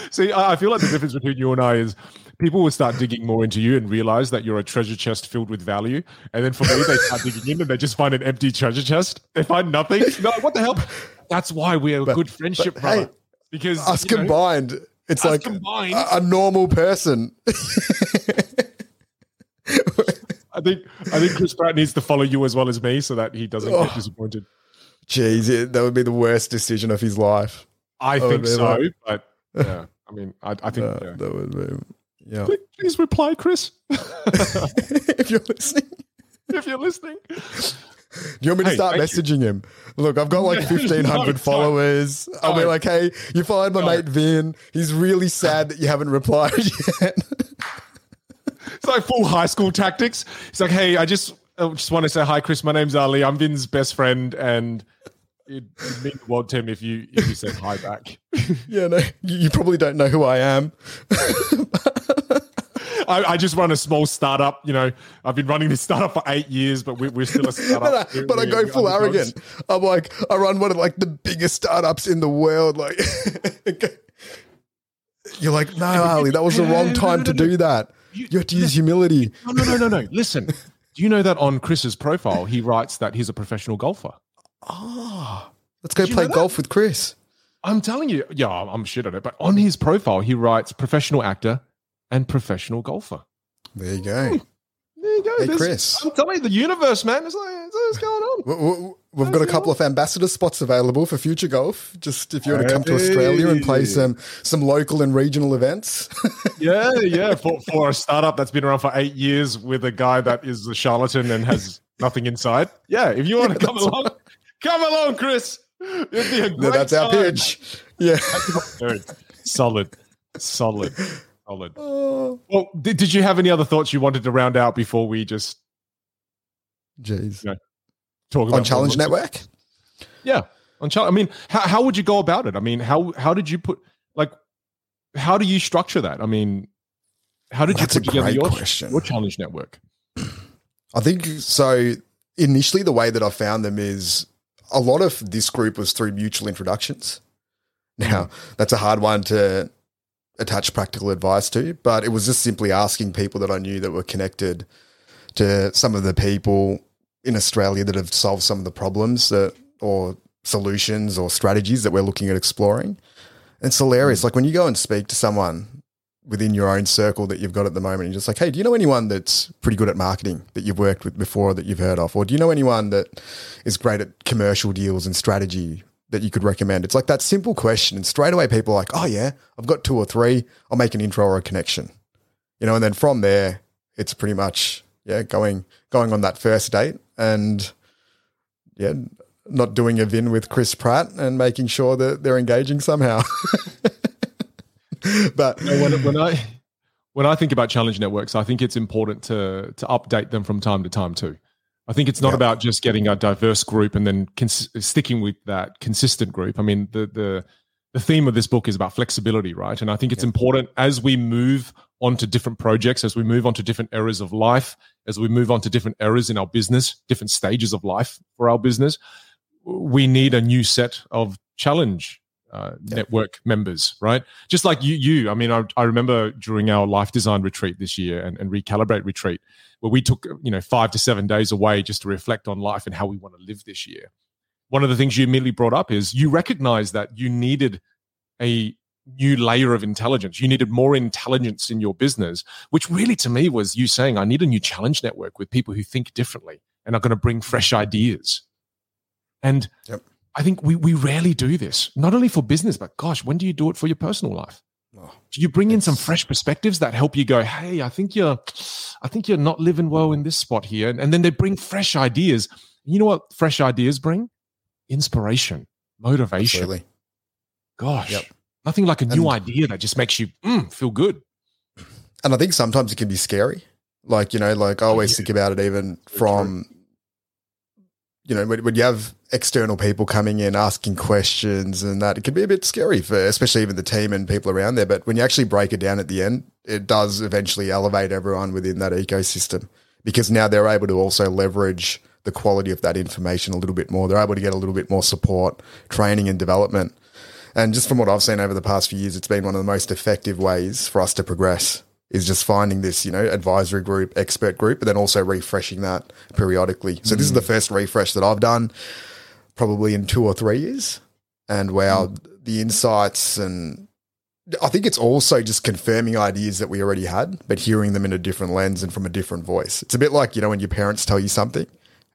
See, I I feel like the difference between you and I is people will start digging more into you and realize that you're a treasure chest filled with value. And then for me, they start digging in and they just find an empty treasure chest. They find nothing. No, what the hell? That's why we're a But- good friendship, brother. hey, because Us you know, combined, it's us like combined, a, a normal person. I think I think Chris Pratt needs to follow you as well as me so that he doesn't Oh. get disappointed. Jeez, that would be the worst decision of his life. I Oh, think so, like- but yeah, I mean, I, I think yeah. That would be. Yeah. Please, please reply, Chris, if you're listening, if you're listening. do you want me to Hey, start thank you. messaging him? Look, I've got like 1,500 don't. followers. I'll be like, hey, you followed my Don't. mate Vinh. He's really sad that you haven't replied yet. It's like full high school tactics. It's like, hey, I just I just want to say hi, Chris. My name's Ali. I'm Vinh's best friend, and it mean the world Tim, if you if you said hi back. yeah, no, you, you probably don't know who I am. I, I just run a small startup. You know, I've been running this startup for eight years, but we, we're still a startup. but I, but I go full arrogant. I'm like, I run one of like the biggest startups in the world. Like, you're like, no, Ali, that was the wrong time to do that. You have to use humility. No, no, no, no, no. Listen, do you know that on Chris's profile he writes that he's a professional golfer? Oh, let's go play know that? golf with Chris. I'm telling you, yeah, I'm shit at it, but on his profile he writes professional actor and professional golfer. There you go. Hmm. There you go. Hey, There's- Chris. I'm telling you, the universe, man. It's like, what's going on? We- we- We've got a couple of ambassador spots available for future golf. Just if you want to come to Australia and play some some local and regional events. Yeah, yeah. For, for a startup that's been around for eight years with a guy that is a charlatan and has nothing inside. Yeah, if you want to come along, come along, Chris. It'd be a great No, that's our pitch. Yeah. Solid, solid, solid. Oh, Well, did, did you have any other thoughts you wanted to round out before we just jeez. talk about On Challenge what- Network? Yeah, on challenge. I mean, how, how would you go about it? I mean, how how did you put? like how do you structure that? I mean, how did That's you put together your, question. your challenge network? I think so. Initially, the way that I found them is a lot of this group was through mutual introductions. Now, mm-hmm. that's a hard one to attach practical advice to, but it was just simply asking people that I knew that were connected to some of the people in Australia that have solved some of the problems that, or solutions or strategies that we're looking at exploring. It's hilarious. Mm. Like when you go and speak to someone within your own circle that you've got at the moment, and just like, hey, do you know anyone that's pretty good at marketing that you've worked with before that you've heard of? Or do you know anyone that is great at commercial deals and strategy that you could recommend? It's like that simple question. And straight away, people are like, oh, yeah, I've got two or three. I'll make an intro or a connection. You know, and then from there, it's pretty much, yeah, going, going on that first date and, yeah, not doing a Vinh with Chris Pratt and making sure that they're engaging somehow. but when, when I when I think about challenge networks, I think it's important to to update them from time to time too. I think it's not Yeah. about just getting a diverse group and then cons- sticking with that consistent group. I mean, the the the theme of this book is about flexibility, right? And I think it's important as we move on to different projects, as we move on to different areas of life, as we move on to different areas in our business, different stages of life for our business, we need a new set of challenge uh, Yeah. network members, right? Just like you, you. I mean, I, I remember during our life design retreat this year and, and recalibrate retreat, where we took you know five to seven days away just to reflect on life and how we want to live this year. One of the things you immediately brought up is you recognize that you needed a new layer of intelligence. You needed more intelligence in your business, which really to me was you saying, I need a new challenge network with people who think differently and are going to bring fresh ideas. And Yep. I think we, we rarely do this, not only for business, but gosh, when do you do it for your personal life? Oh, Do you bring in some fresh perspectives that help you go, hey, I think you're, I think you're not living well in this spot here, and, and then they bring fresh ideas. You know what fresh ideas bring? Inspiration, motivation. absolutely. Gosh, Yep. nothing like a new And- idea that just makes you mm, feel good. And I think sometimes it can be scary. Like, you know, like I always Yeah. think about it even from, you know, when, when you have external people coming in asking questions and that, it can be a bit scary for, especially even the team and people around there. But when you actually break it down at the end, it does eventually elevate everyone within that ecosystem because now they're able to also leverage the quality of that information a little bit more. They're able to get a little bit more support, training, and development. And just from what I've seen over the past few years, it's been one of the most effective ways for us to progress is just finding this, you know, advisory group, expert group, but then also refreshing that periodically. So this is mm. the first refresh that I've done probably in two or three years. And wow, hmm. the insights and I think it's also just confirming ideas that we already had, but hearing them in a different lens and from a different voice. It's a bit like, you know, when your parents tell you something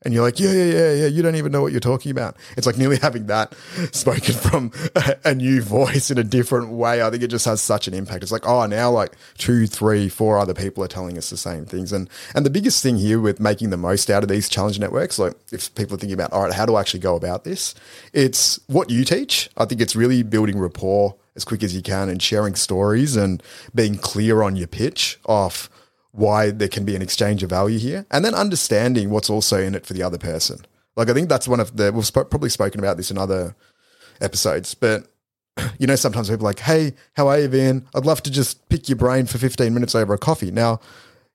and you're like, yeah, yeah, yeah, yeah, you don't even know what you're talking about. It's like nearly having that spoken from a, a new voice in a different way. I think it just has such an impact. It's like, oh, now like two, three, four other people are telling us the same things. And and the biggest thing here with making the most out of these challenge networks, like if people are thinking about, all right, how do I actually go about this? It's what you teach. I think it's really building rapport as quick as you can and sharing stories and being clear on your pitch off why there can be an exchange of value here and then understanding what's also in it for the other person. Like I think that's one of the we've sp- probably spoken about this in other episodes, but you know sometimes people are like, "Hey, how are you, Van? I'd love to just pick your brain for 15 minutes over a coffee." Now,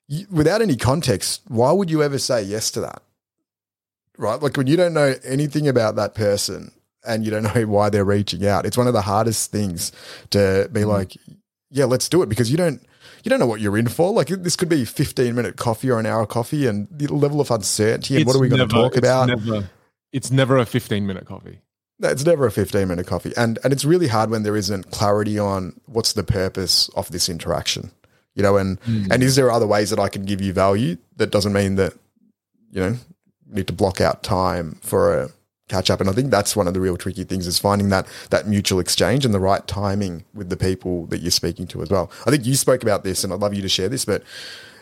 you, without any context, why would you ever say yes to that? Right? Like when you don't know anything about that person and you don't know why they're reaching out, it's one of the hardest things to be mm-hmm. like, "Yeah, let's do it," because you don't you don't know what you're in for. Like this could be 15 minute coffee or an hour coffee, and the level of uncertainty and what are we going to talk it's about? Never, it's never a 15 minute coffee. No, it's never a 15 minute coffee. And and it's really hard when there isn't clarity on what's the purpose of this interaction. You know, and hmm. and is there other ways that I can give you value that doesn't mean that, you know, need to block out time for a catch up. And I think that's one of the real tricky things is finding that that mutual exchange and the right timing with the people that you're speaking to as well. I think you spoke about this and I'd love you to share this, but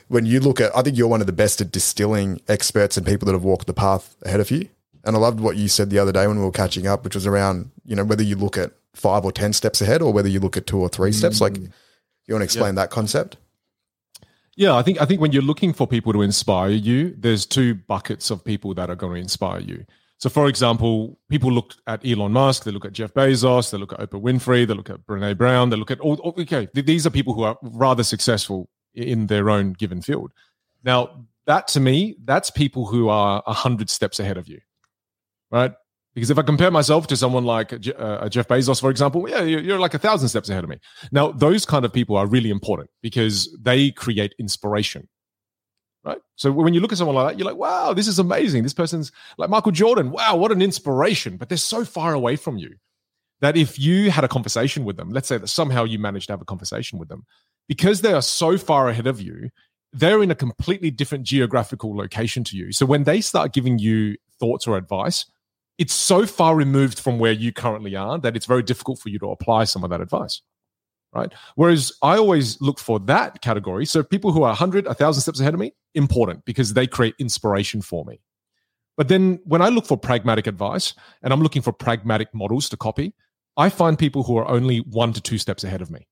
when you look at I think you're one of the best at distilling experts and people that have walked the path ahead of you. And I loved what you said the other day when we were catching up, which was around, you know, whether you look at five or 10 steps ahead or whether you look at two or three steps. Like, mm. you want to explain that concept? Yeah, I think I think when you're looking for people to inspire you, there's two buckets of people that are going to inspire you. So, for example, people look at Elon Musk, they look at Jeff Bezos, they look at Oprah Winfrey, they look at Brene Brown, they look at all. Okay, these are people who are rather successful in their own given field. Now, that to me, that's people who are a hundred steps ahead of you, right? Because if I compare myself to someone like uh, Jeff Bezos, for example, yeah, you're like a thousand steps ahead of me. Now, those kind of people are really important because they create inspiration right? So when you look at someone like that, you're like, wow, this is amazing. This person's like Michael Jordan. Wow, what an inspiration. But they're so far away from you that if you had a conversation with them, let's say that somehow you managed to have a conversation with them, because they are so far ahead of you, they're in a completely different geographical location to you. So when they start giving you thoughts or advice, it's so far removed from where you currently are that it's very difficult for you to apply some of that advice right? Whereas I always look for that category. So people who are 100, 1,000 steps ahead of me, important because they create inspiration for me. But then when I look for pragmatic advice and I'm looking for pragmatic models to copy, I find people who are only one to two steps ahead of me.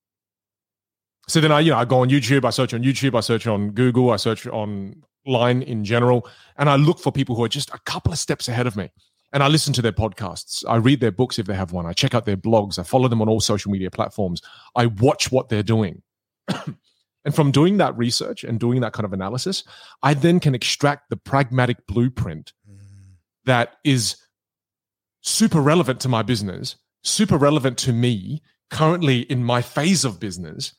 So then I, you know, I go on YouTube, I search on YouTube, I search on Google, I search online in general, and I look for people who are just a couple of steps ahead of me and I listen to their podcasts. I read their books if they have one. I check out their blogs. I follow them on all social media platforms. I watch what they're doing. and from doing that research and doing that kind of analysis, I then can extract the pragmatic blueprint mm. that is super relevant to my business, super relevant to me currently in my phase of business.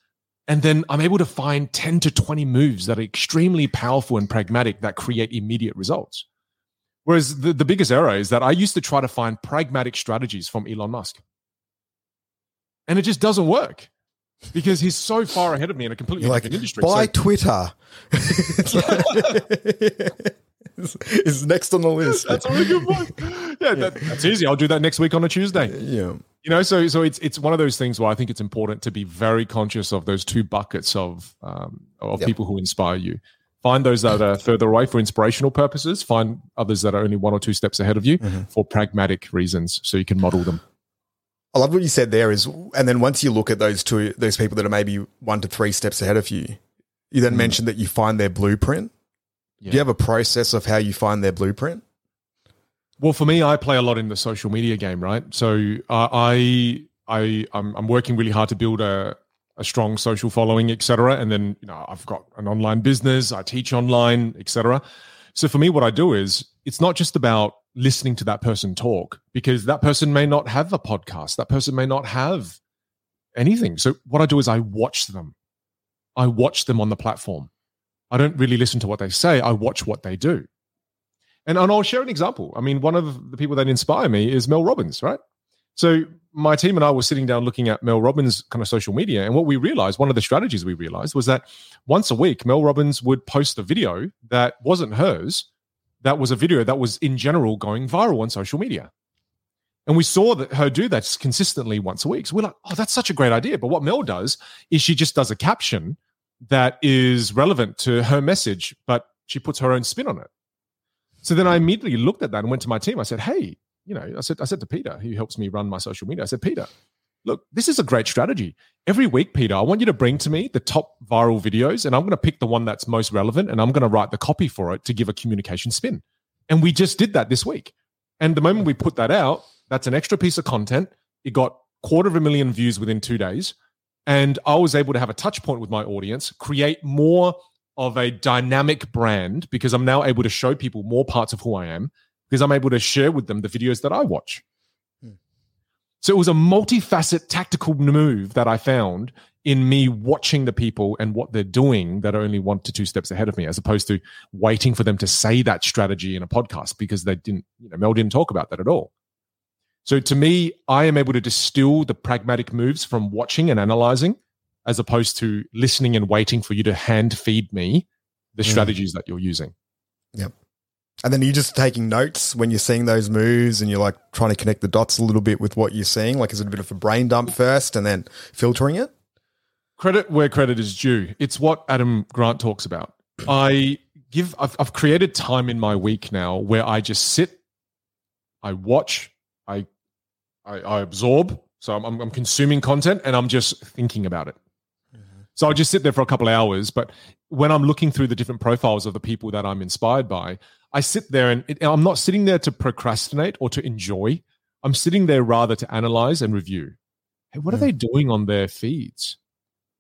And then I'm able to find 10 to 20 moves that are extremely powerful and pragmatic that create immediate results. Whereas the, the biggest error is that I used to try to find pragmatic strategies from Elon Musk. And it just doesn't work because he's so far ahead of me in a completely You're different like, industry. Buy so, Twitter. is next on the list. That's a really good point. Yeah, that, that's easy. I'll do that next week on a Tuesday. Yeah. You know, so so it's it's one of those things where I think it's important to be very conscious of those two buckets of um, of yep. people who inspire you. Find those that are further away for inspirational purposes. Find others that are only one or two steps ahead of you mm-hmm. for pragmatic reasons, so you can model them. I love what you said there. Is and then once you look at those two, those people that are maybe one to three steps ahead of you, you then mm. mentioned that you find their blueprint. Yeah. Do you have a process of how you find their blueprint? Well, for me, I play a lot in the social media game, right? So uh, I I I'm, I'm working really hard to build a a strong social following, etc. And then you know I've got an online business, I teach online, etc. So for me, what I do is it's not just about listening to that person talk because that person may not have a podcast, that person may not have anything. So what I do is I watch them. I watch them on the platform. I don't really listen to what they say. I watch what they do. And, and I'll share an example. I mean, one of the people that inspire me is Mel Robbins, right? So my team and I were sitting down looking at Mel Robbins' kind of social media, and what we realized, one of the strategies we realized was that once a week, Mel Robbins would post a video that wasn't hers, that was a video that was in general going viral on social media. And we saw that her do that consistently once a week. So we're like, oh, that's such a great idea. But what Mel does is she just does a caption that is relevant to her message, but she puts her own spin on it. So then I immediately looked at that and went to my team. I said, hey, you know, I said, I said to Peter, who helps me run my social media, I said, Peter, look, this is a great strategy. Every week, Peter, I want you to bring to me the top viral videos, and I'm going to pick the one that's most relevant, and I'm going to write the copy for it to give a communication spin. And we just did that this week. And the moment we put that out, that's an extra piece of content. It got quarter of a million views within two days. And I was able to have a touch point with my audience, create more of a dynamic brand because I'm now able to show people more parts of who I am because I'm able to share with them the videos that I watch. Hmm. So it was a multifaceted tactical move that I found in me watching the people and what they're doing that are only one to two steps ahead of me, as opposed to waiting for them to say that strategy in a podcast because they didn't, you know, Mel didn't talk about that at all. So to me, I am able to distill the pragmatic moves from watching and analyzing as opposed to listening and waiting for you to hand feed me the hmm. strategies that you're using. Yep. And then you're just taking notes when you're seeing those moves and you're like trying to connect the dots a little bit with what you're seeing. Like, is it a bit of a brain dump first and then filtering it? Credit where credit is due. It's what Adam Grant talks about. I give, I've, I've created time in my week now where I just sit, I watch, I, I, I absorb. So I'm, I'm consuming content and I'm just thinking about it. Mm-hmm. So I'll just sit there for a couple of hours. But when I'm looking through the different profiles of the people that I'm inspired by, I sit there and, it, and I'm not sitting there to procrastinate or to enjoy. I'm sitting there rather to analyze and review. Hey, what are Mm. they doing on their feeds?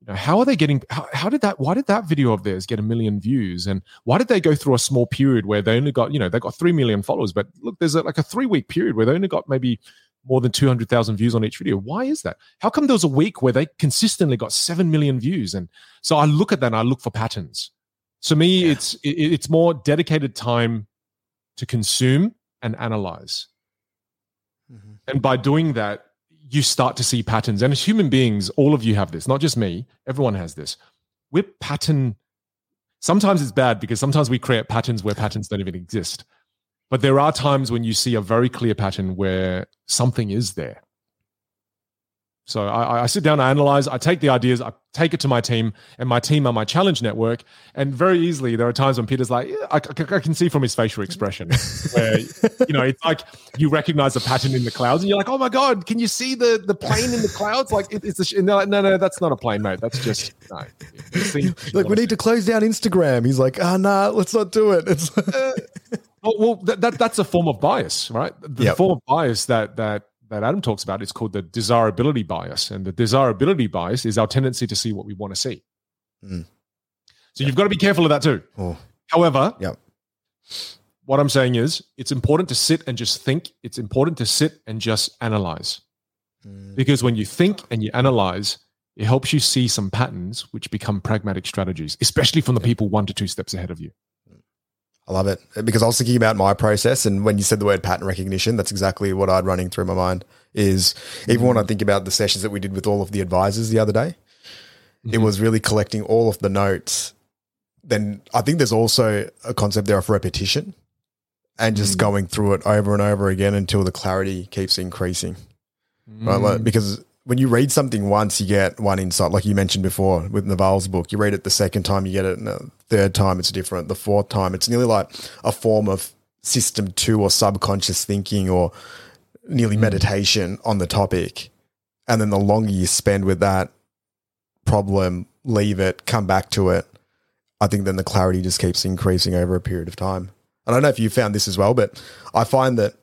You know, how are they getting? How, how did that? Why did that video of theirs get a million views? And why did they go through a small period where they only got, you know, they got three million followers, but look, there's a, like a three week period where they only got maybe more than two hundred thousand views on each video. Why is that? How come there was a week where they consistently got seven million views? And so I look at that and I look for patterns. So me, Yeah. it's it, it's more dedicated time to consume and analyze. Mhm. And by doing that, you start to see patterns. And as human beings, all of you have this, not just me, everyone has this. We're pattern. Sometimes it's bad because sometimes we create patterns where patterns don't even exist. But there are times when you see a very clear pattern where something is there. So I, I sit down, I analyze, I take the ideas, I take it to my team, and my team are my challenge network. And very easily, there are times when Peter's like, yeah, I, I- I can see from his facial expression where you know it's like you recognize a pattern in the clouds, and you're like, oh my god, can you see the the plane in the clouds? Like it, it's a sh-. And they're like, no, no, that's not a plane, mate. That's just no. See- Like we need to close down Instagram. He's like, ah, nah, let's not do it. It's Well, well that, that that's a form of bias, right? The Yep. form of bias that that that Adam talks about is called the desirability bias, and the desirability bias is our tendency to see what we want to see. Mm. So you've got to be careful of that too. oh, However, Yep. what I'm saying is it's important to sit and just think. It's important to sit and just analyze. mm, Because when you think and you analyze, it helps you see some patterns which become pragmatic strategies, especially from the people one to two steps ahead of you. I love it because I was thinking about my process, and when you said the word pattern recognition, that's exactly what I'd running through my mind. Is even when I think about the sessions that we did with all of the advisors the other day, it Mhm. was really collecting all of the notes. Then I think there's also a concept there of repetition and just Mm. going through it over and over again until the clarity keeps increasing. Right? Mm. Like, because when you read something once, you get one insight, like you mentioned before with Naval's book. You read it the second time, you get it. And the third time, it's different. The fourth time, it's nearly like a form of system two or subconscious thinking or nearly Mm. meditation on the topic. And then the longer you spend with that problem, leave it, come back to it. I think then the clarity just keeps increasing over a period of time. I don't know if you found this as well, but I find that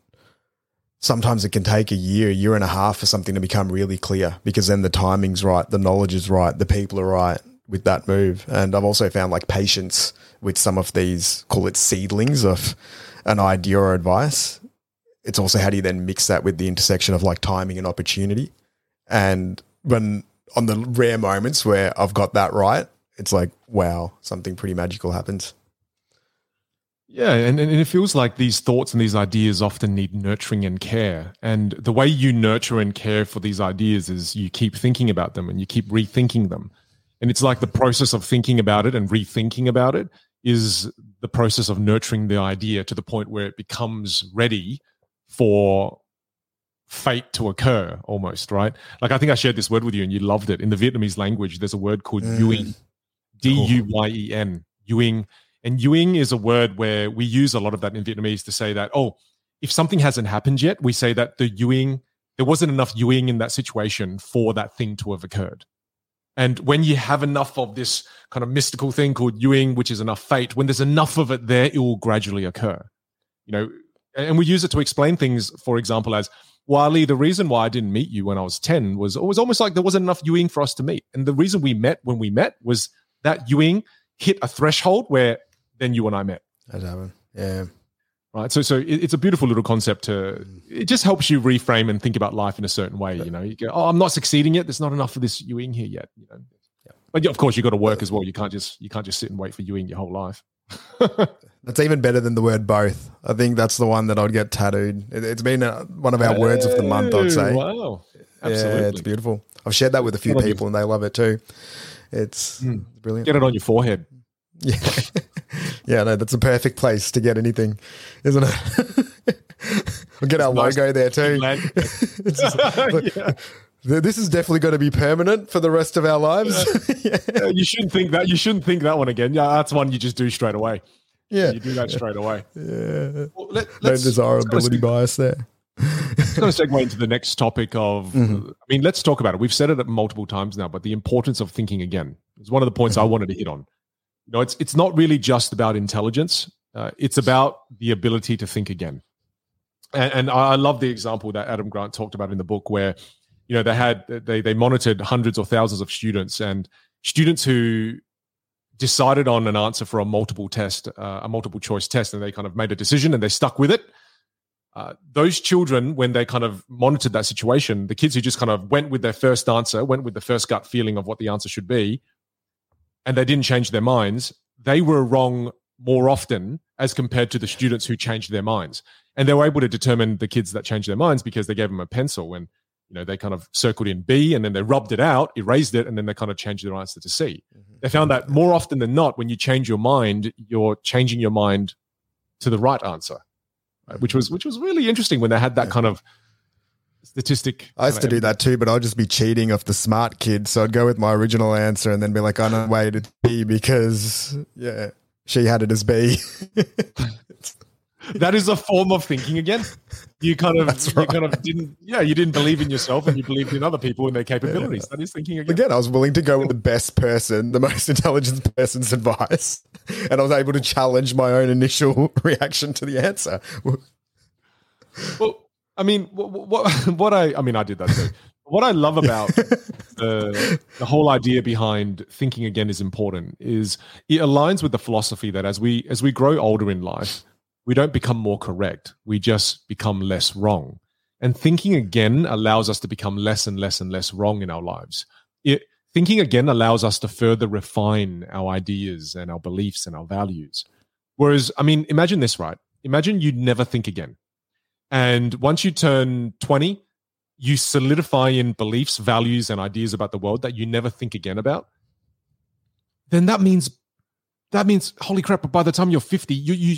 sometimes it can take a year, year and a half for something to become really clear because then the timing's right, the knowledge is right, the people are right with that move. And I've also found like patience with some of these, call it seedlings of an idea or advice. It's also how do you then mix that with the intersection of like timing and opportunity. And when on the rare moments where I've got that right, it's like, wow, something pretty magical happens. Yeah, and, and it feels like these thoughts and these ideas often need nurturing and care. And the way you nurture and care for these ideas is you keep thinking about them and you keep rethinking them. And it's like the process of thinking about it and rethinking about it is the process of nurturing the idea to the point where it becomes ready for fate to occur almost, right? Like I think I shared this word with you and you loved it. In the Vietnamese language, there's a word called Mm. D U Y E N, Yuing. And Yuing is a word where we use a lot of that in Vietnamese to say that, oh, if something hasn't happened yet, we say that the Yuing, there wasn't enough Yuing in that situation for that thing to have occurred. And when you have enough of this kind of mystical thing called Yuing, which is enough fate, when there's enough of it there, it will gradually occur. You know, and we use it to explain things, for example, as Wiley, the reason why I didn't meet you when I was 10 was it was almost like there wasn't enough Yuing for us to meet. And the reason we met when we met was that Yuing hit a threshold where then you and I met. That happened. Yeah. Right. So so it's a beautiful little concept to it just helps you reframe and think about life in a certain way. You know, you go, Oh, I'm not succeeding yet. There's not enough of this Yuing here yet. You know. Yeah. But of course you've got to work as well. You can't just you can't just sit and wait for Yuing your whole life. That's even better than the word both. I think that's the one that I'd get tattooed. It, it's been uh one of our words of the month, I'd say. Wow. Yeah, it's beautiful. I've shared that with a few What about you? people and they love it too. It's Hmm. brilliant. Get it on your forehead. Yeah. Yeah, no, that's a perfect place to get anything, isn't it? we'll get our nice. logo there too. Just Yeah. This is definitely going to be permanent for the rest of our lives. yeah. Uh, you shouldn't think that. You shouldn't think that one again. Yeah, that's one you just do straight away. Yeah. You do that straight away. Yeah. Well, let, No desirability bias there. Let's kind of segue into the next topic of. Mhm. I mean, let's talk about it. We've said it multiple times now, but the importance of thinking again is one of the points I Mm-hmm. wanted to hit on. You know, it's it's not really just about intelligence. Uh, it's about the ability to think again. And, and I love the example that Adam Grant talked about in the book, where you know they had they they monitored hundreds or thousands of students and students who decided on an answer for a multiple test, uh, a multiple choice test, and they kind of made a decision and they stuck with it. Uh, those children, when they kind of monitored that situation, the kids who just kind of went with their first answer, went with the first gut feeling of what the answer should be, and they didn't change their minds, they were wrong more often as compared to the students who changed their minds. And they were able to determine the kids that changed their minds because they gave them a pencil and you know they kind of circled in B and then they rubbed it out, erased it, and then they kind of changed their answer to C. Mm-hmm. They found that more often than not, when you change your mind, you're changing your mind to the right answer, right? which was which was really interesting when they had that yeah. kind of statistic. I used to do that too, but I'd just be cheating off the smart kid. So I'd go with my original answer and then be like, "I know wait, it's B because yeah, she had it as B." that is a form of thinking again. You kind of, right. you kind of didn't, yeah, you didn't believe in yourself and you believed in other people and their capabilities. Yeah. That is thinking again. Again, I was willing to go with the best person, the most intelligent person's advice, and I was able to challenge my own initial reaction to the answer. Well, I mean, what, what, what I, I mean, I did that too. What I love about the, the whole idea behind thinking again is important is it aligns with the philosophy that as we as we grow older in life, we don't become more correct. We just become less wrong. And thinking again allows us to become less and less and less wrong in our lives. It, thinking again allows us to further refine our ideas and our beliefs and our values. Whereas, I mean, imagine this, right? Imagine you'd never think again. And once you turn 20, you solidify in beliefs, values, and ideas about the world that you never think again about. Then that means that means holy crap, but by the time you're 50, you you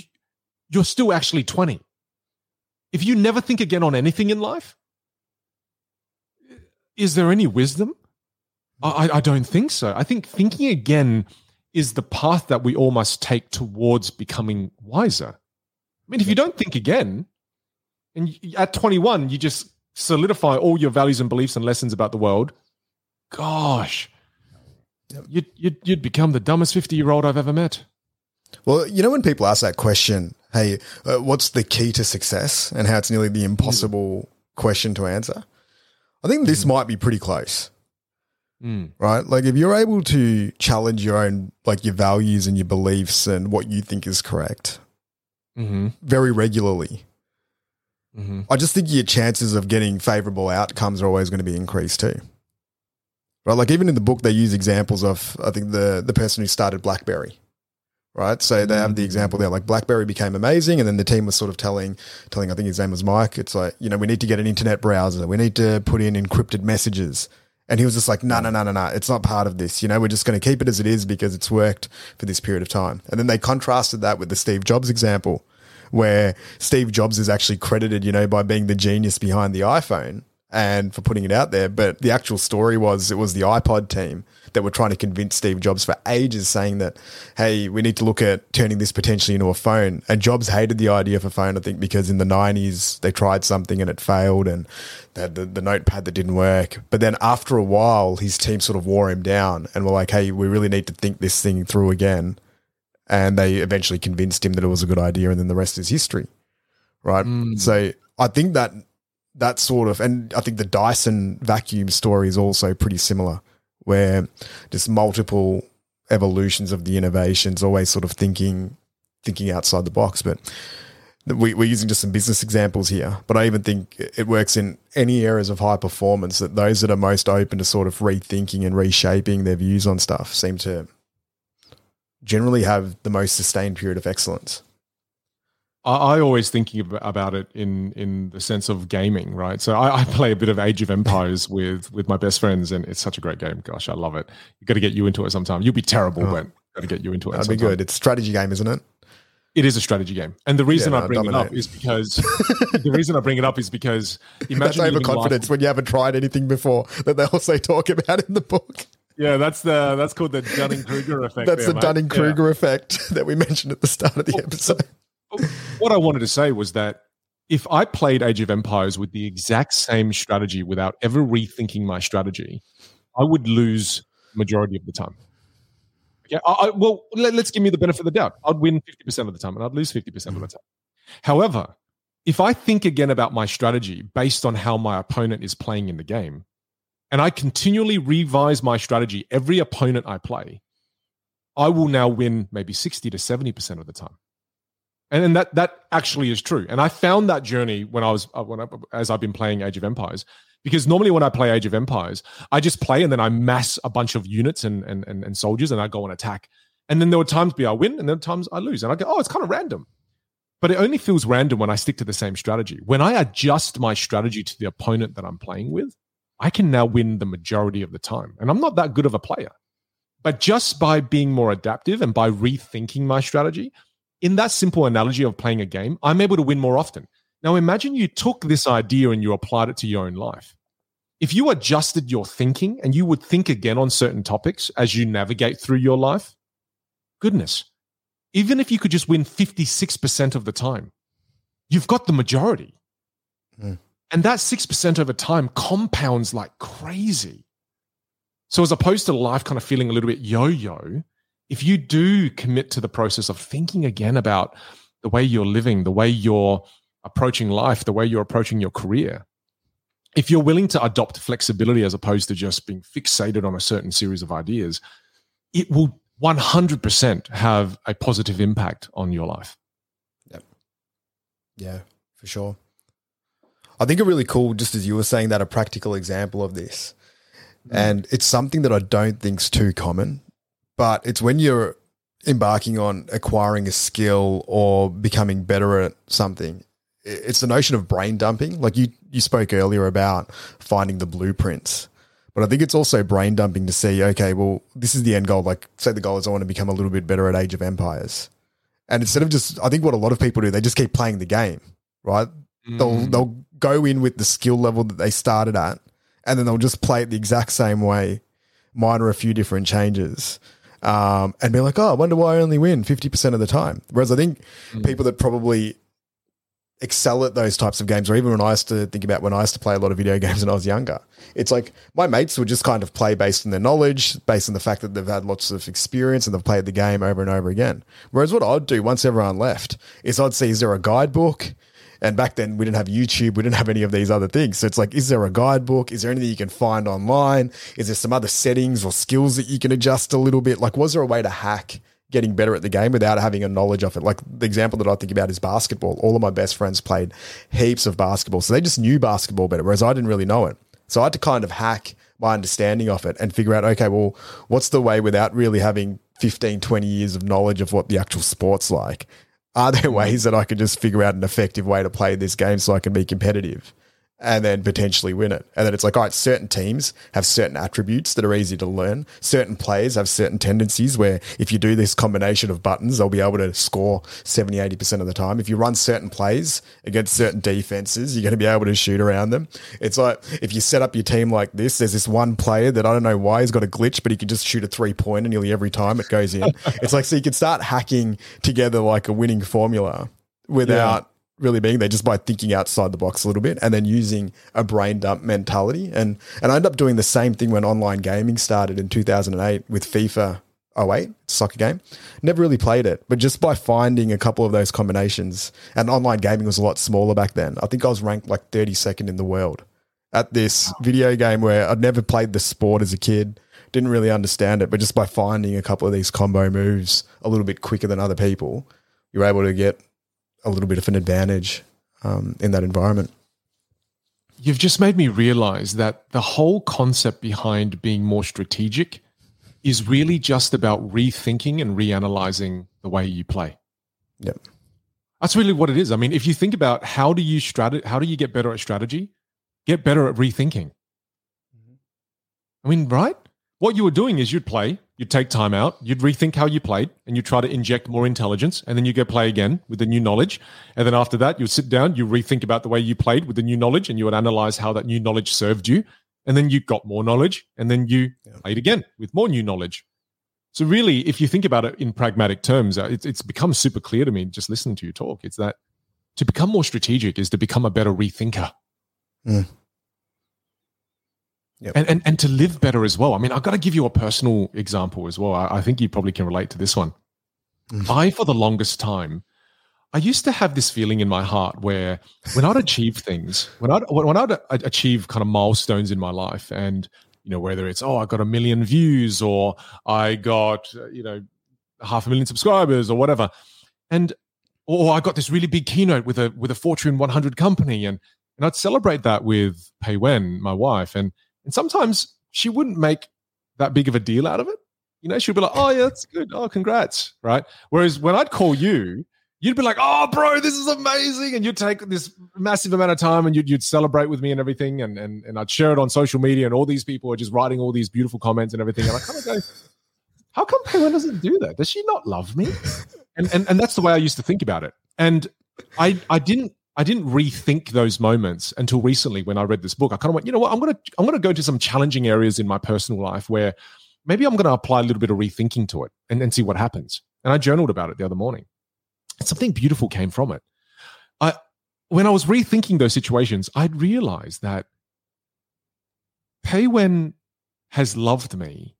you're still actually 20. If you never think again on anything in life, is there any wisdom? I, I don't think so. I think thinking again is the path that we all must take towards becoming wiser. I mean, if you don't think again, and at 21, you just solidify all your values and beliefs and lessons about the world, gosh, you'd, you'd, you'd become the dumbest 50 year old I've ever met. Well, you know, when people ask that question, hey, uh, what's the key to success and how it's nearly the impossible mm. question to answer? I think this mm. might be pretty close. Mm. Right? Like if you're able to challenge your own, like your values and your beliefs and what you think is correct mm-hmm. very regularly, mm-hmm. I just think your chances of getting favorable outcomes are always going to be increased too. Right? Like even in the book, they use examples of, I think the, the person who started Blackberry right? So they have the mm. example there, like BlackBerry became amazing, and then the team was sort of telling, telling I think his name was Mike. It's like you know we need to get an internet browser, we need to put in encrypted messages, and he was just like, no, no, no, no, no, it's not part of this. You know, we're just going to keep it as it is because it's worked for this period of time. And then they contrasted that with the Steve Jobs example, where Steve Jobs is actually credited, you know, by being the genius behind the iPhone and for putting it out there. But the actual story was it was the iPod team that were trying to convince Steve Jobs for ages, saying that, hey, we need to look at turning this potentially into a phone. And Jobs hated the idea of a phone, I think, because in the 90s they tried something and it failed and they had the, the notepad that didn't work. But then after a while, his team sort of wore him down and were like, hey, we really need to think this thing through again. And they eventually convinced him that it was a good idea. And then the rest is history. Right. Mm. So I think that that sort of, and I think the Dyson vacuum story is also pretty similar, where just multiple evolutions of the innovations, always sort of thinking thinking outside the box. But we, are using just some business examples here, but I even think it works in any areas of high performance. That those that are most open to sort of rethinking and reshaping their views on stuff seem to generally have the most sustained period of excellence. I, I always thinking about it in in the sense of gaming, right? So I, I, play a bit of Age of Empires with with my best friends, and it's such a great game. Gosh, I love it. You got to get you into it sometime. You'll be terrible, oh. but got to get you into it. That'd sometime. be good. It's a strategy game, isn't it? It is a strategy game, and the reason yeah, I bring dominate. it up is because the reason I bring it up is because imagine that's overconfidence when you haven't tried anything before that they also talk about in the book. Yeah, that's the that's called the Dunning Kruger effect. That's there, the Dunning Kruger yeah. effect that we mentioned at the start of the episode what I wanted to say was that if I played Age of Empires with the exact same strategy without ever rethinking my strategy, I would lose majority of the time. Yeah. I, I, well, let, us give me the benefit of the doubt. I'd win 50% of the time and I'd lose 50% of the mm. time. However, if I think again about my strategy based on how my opponent is playing in the game, and I continually revise my strategy every opponent I play, I will now win maybe 60 to 70% of the time. And, and that that actually is true. And I found that journey when I was uh, when I, as I've been playing Age of Empires because normally when I play Age of Empires, I just play and then I mass a bunch of units and and and, and soldiers and I go and attack. And then there were times where I win and then times I lose. And I go, oh, it's kind of random. But it only feels random when I stick to the same strategy. When I adjust my strategy to the opponent that I'm playing with, I can now win the majority of the time. And I'm not that good of a player. But just by being more adaptive and by rethinking my strategy, in that simple analogy of playing a game, I'm able to win more often. Now, imagine you took this idea and you applied it to your own life. If you adjusted your thinking and you would think again on certain topics as you navigate through your life, goodness, even if you could just win 56% of the time, you've got the majority. Mm. And that 6% over time compounds like crazy. So, as opposed to life kind of feeling a little bit yo yo, if you do commit to the process of thinking again about the way you're living, the way you're approaching life, the way you're approaching your career, if you're willing to adopt flexibility as opposed to just being fixated on a certain series of ideas, it will 100% have a positive impact on your life. Yep. Yeah, for sure. I think a really cool, just as you were saying that, a practical example of this. Mm. And it's something that I don't think is too common, but it's when you're embarking on acquiring a skill or becoming better at something. It's the notion of brain dumping. Like you, you spoke earlier about finding the blueprints. But I think it's also brain dumping to see, okay, well, this is the end goal. Like, say the goal is I want to become a little bit better at Age of Empires. And instead of just, I think what a lot of people do, they just keep playing the game, right? Mm. They'll, they'll go in with the skill level that they started at, and then they'll just play it the exact same way, minor a few different changes. Um, and be like, oh, I wonder why I only win 50% of the time. Whereas I think mm. people that probably excel at those types of games, or even when I used to think about when I used to play a lot of video games when I was younger, it's like my mates would just kind of play based on their knowledge, based on the fact that they've had lots of experience and they've played the game over and over again. Whereas what I'd do once everyone left is I'd see, is there a guidebook? And back then we didn't have YouTube, we didn't have any of these other things. So it's like, is there a guidebook? Is there anything you can find online? Is there some other settings or skills that you can adjust a little bit? Like, was there a way to hack getting better at the game without having a knowledge of it. Like the example that I think about is basketball. All of my best friends played heaps of basketball. So they just knew basketball better, whereas I didn't really know it. So I had to kind of hack my understanding of it and figure out, okay, well, what's the way without really having 15, 20 years of knowledge of what the actual sport's like? Are there ways that I can just figure out an effective way to play this game so I can be competitive? And then potentially win it. And then it's like, all right, certain teams have certain attributes that are easy to learn. Certain players have certain tendencies where if you do this combination of buttons, they'll be able to score 70, 80% of the time. If you run certain plays against certain defenses, you're going to be able to shoot around them. It's like if you set up your team like this, there's this one player that I don't know why he's got a glitch, but he can just shoot a three pointer nearly every time it goes in. it's like, so you can start hacking together like a winning formula without really being there just by thinking outside the box a little bit and then using a brain dump mentality. And and I ended up doing the same thing when online gaming started in 2008 with FIFA 08, soccer game. Never really played it, but just by finding a couple of those combinations, and online gaming was a lot smaller back then. I think I was ranked like 32nd in the world at this video game where I'd never played the sport as a kid, didn't really understand it, but just by finding a couple of these combo moves a little bit quicker than other people, you're able to get a little bit of an advantage um, in that environment. You've just made me realize that the whole concept behind being more strategic is really just about rethinking and reanalyzing the way you play. Yep. That's really what it is. I mean, if you think about how do you strat- how do you get better at strategy? Get better at rethinking. Mm-hmm. I mean, right? What you were doing is you'd play, you'd take time out, you'd rethink how you played, and you try to inject more intelligence, and then you go play again with the new knowledge. And then after that, you'd sit down, you rethink about the way you played with the new knowledge, and you would analyze how that new knowledge served you. And then you got more knowledge, and then you yeah. played again with more new knowledge. So really, if you think about it in pragmatic terms, uh, it's, it's become super clear to me just listening to you talk. It's that to become more strategic is to become a better rethinker. Mm. Yep. And, and and to live better as well. I mean, I've got to give you a personal example as well. I, I think you probably can relate to this one. Mm. I, for the longest time, I used to have this feeling in my heart where when I'd achieve things, when I'd when I'd achieve kind of milestones in my life, and you know whether it's oh I got a million views or I got you know half a million subscribers or whatever, and or I got this really big keynote with a with a Fortune 100 company, and and I'd celebrate that with Pei Wen, my wife, and and sometimes she wouldn't make that big of a deal out of it. You know, she'd be like, "Oh yeah, that's good. Oh, congrats!" Right. Whereas when I'd call you, you'd be like, "Oh, bro, this is amazing," and you'd take this massive amount of time and you'd, you'd celebrate with me and everything, and and and I'd share it on social media, and all these people are just writing all these beautiful comments and everything, and I kind of go, "How come Wen doesn't do that? Does she not love me?" And and and that's the way I used to think about it, and I I didn't I didn't rethink those moments until recently when I read this book. I kind of went, you know what, I'm gonna I'm gonna go to some challenging areas in my personal life where maybe I'm gonna apply a little bit of rethinking to it and, and see what happens. And I journaled about it the other morning. Something beautiful came from it. I when I was rethinking those situations, I'd realized that Pei Wen has loved me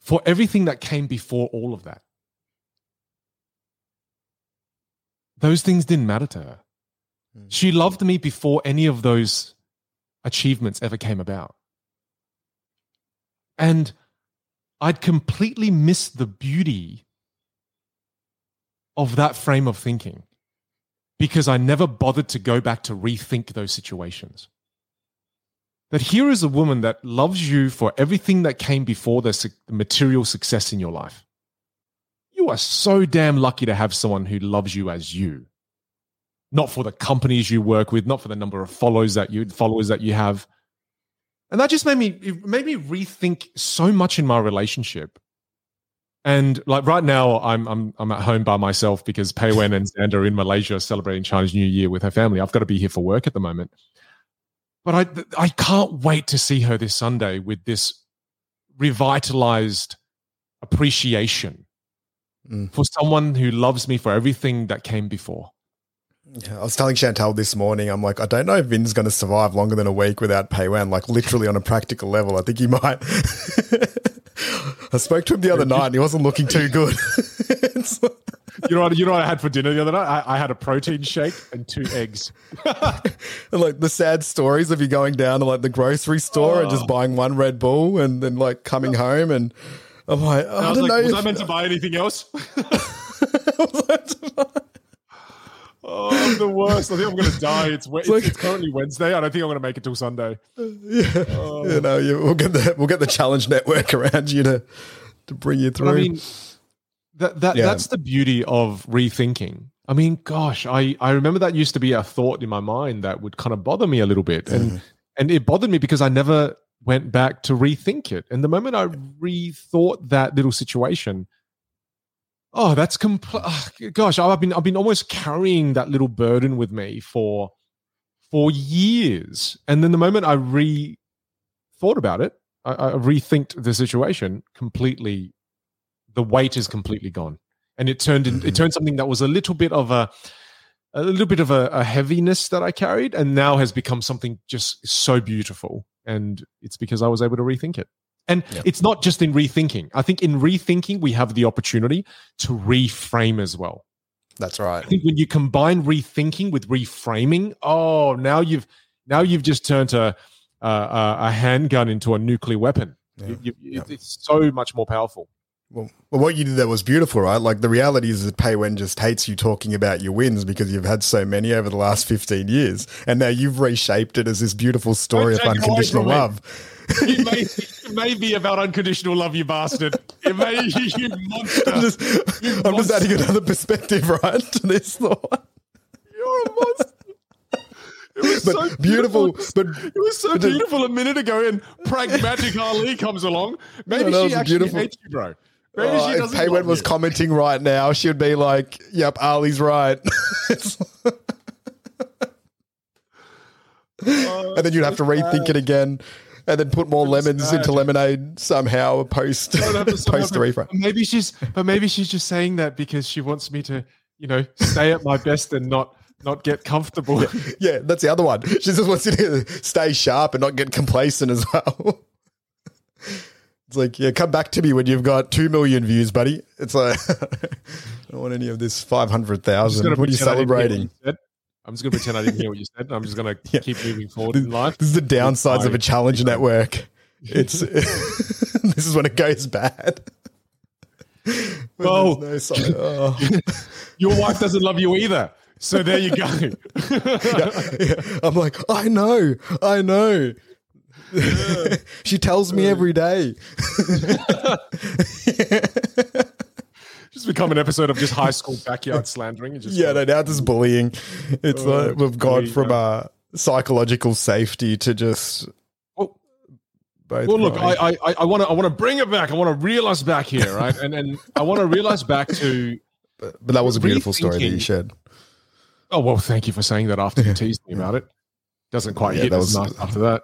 for everything that came before all of that. Those things didn't matter to her. Mm. She loved me before any of those achievements ever came about. And I'd completely missed the beauty of that frame of thinking because I never bothered to go back to rethink those situations. That here is a woman that loves you for everything that came before the material success in your life you are so damn lucky to have someone who loves you as you. Not for the companies you work with not for the number of followers that you followers that you have. And that just made me it made me rethink so much in my relationship. And like right now i'm i'm i'm at home by myself because Pei Wen and Xander are in Malaysia celebrating Chinese New Year with her family. I've got to be here for work at the moment. But I I can't wait to see her this Sunday with this revitalized appreciation mm. for someone who loves me for everything that came before. Yeah, I was telling Chantal this morning, I'm like, I don't know if Vinh's going to survive longer than a week without Pei Wen, like literally on a practical level. I think he might. I spoke to him the other night and he wasn't looking too good. you know what? You know what I had for dinner the other night? I, I had a protein shake and two eggs. and like the sad stories of you going down to like the grocery store oh. and just oh. buying one Red Bull and then like coming home and I'm like, oh, I, I, don't like, know. Was if, I meant to buy anything else? Oh, I'm the worst. I think I'm going to die. It's, it's, like, it's, currently Wednesday. I don't think I'm going to make it till Sunday. Yeah, oh. you know, you, we'll get the we'll get the challenge network around you to to bring you through. But I mean, that that yeah. that's the beauty of rethinking. I mean, gosh, I I remember that used to be a thought in my mind that would kind of bother me a little bit, and and it bothered me because I never went back to rethink it. And the moment I rethought that little situation, oh, that's complete. Oh, gosh, I've been I've been almost carrying that little burden with me for for years. And then the moment I re thought about it, I, I rethinked the situation completely. The weight is completely gone, and it turned in, mm-hmm. it turned something that was a little bit of a a little bit of a, a heaviness that I carried, and now has become something just so beautiful and it's because I was able to rethink it. And yep. it's not just in rethinking. I think in rethinking, we have the opportunity to reframe as well. That's right. I think when you combine rethinking with reframing, oh, now you've now you've just turned a a, a handgun into a nuclear weapon. Yeah. You, you, yep. It's so much more powerful. Well, well, what you did there was beautiful, right? Like the reality is that Pei Wen just hates you talking about your wins because you've had so many over the last 15 years. And now you've reshaped it as this beautiful story of unconditional love. It may, it may, be about unconditional love, you bastard. It may, you monster. I'm just, you I'm monster. just adding another perspective, right, to this thought. You're a monster. It was but so beautiful, beautiful, but it was so beautiful a minute ago, and pragmatic Ali comes along. Maybe no, she actually beautiful. hates you, bro. Maybe oh, if Pei Wen was commenting right now, she'd be like, "Yep, Ali's right." uh, and then you'd have to rethink it again, and then put more lemons sad. into lemonade somehow post post the reframe. Maybe she's, but maybe she's just saying that because she wants me to, you know, stay at my best and not not get comfortable. Yeah, that's the other one. She just wants you to stay sharp and not get complacent as well. It's like, yeah, come back to me when you've got two million views, buddy. It's like, I don't want any of this 500,000. What are you celebrating? I'm just going to pretend I didn't hear what you said. I'm just going to yeah. keep moving forward in life. This is the downsides of a challenge network. It's this is when it goes bad. Oh, no oh. your wife doesn't love you either. So there you go. yeah, yeah. I'm like, I know, I know. she tells me every day. just become an episode of just high school backyard slandering. Just yeah, no, now this bullying. It's uh, like we've gone from uh, psychological safety to just. Well, well look, I I want to I want to bring it back. I want to reel us back here, right? And and I want to reel us back to. But, but that was a beautiful story that you shared. Oh well, thank you for saying that. After you teased me about it, doesn't quite yeah, hit that was, nice after that.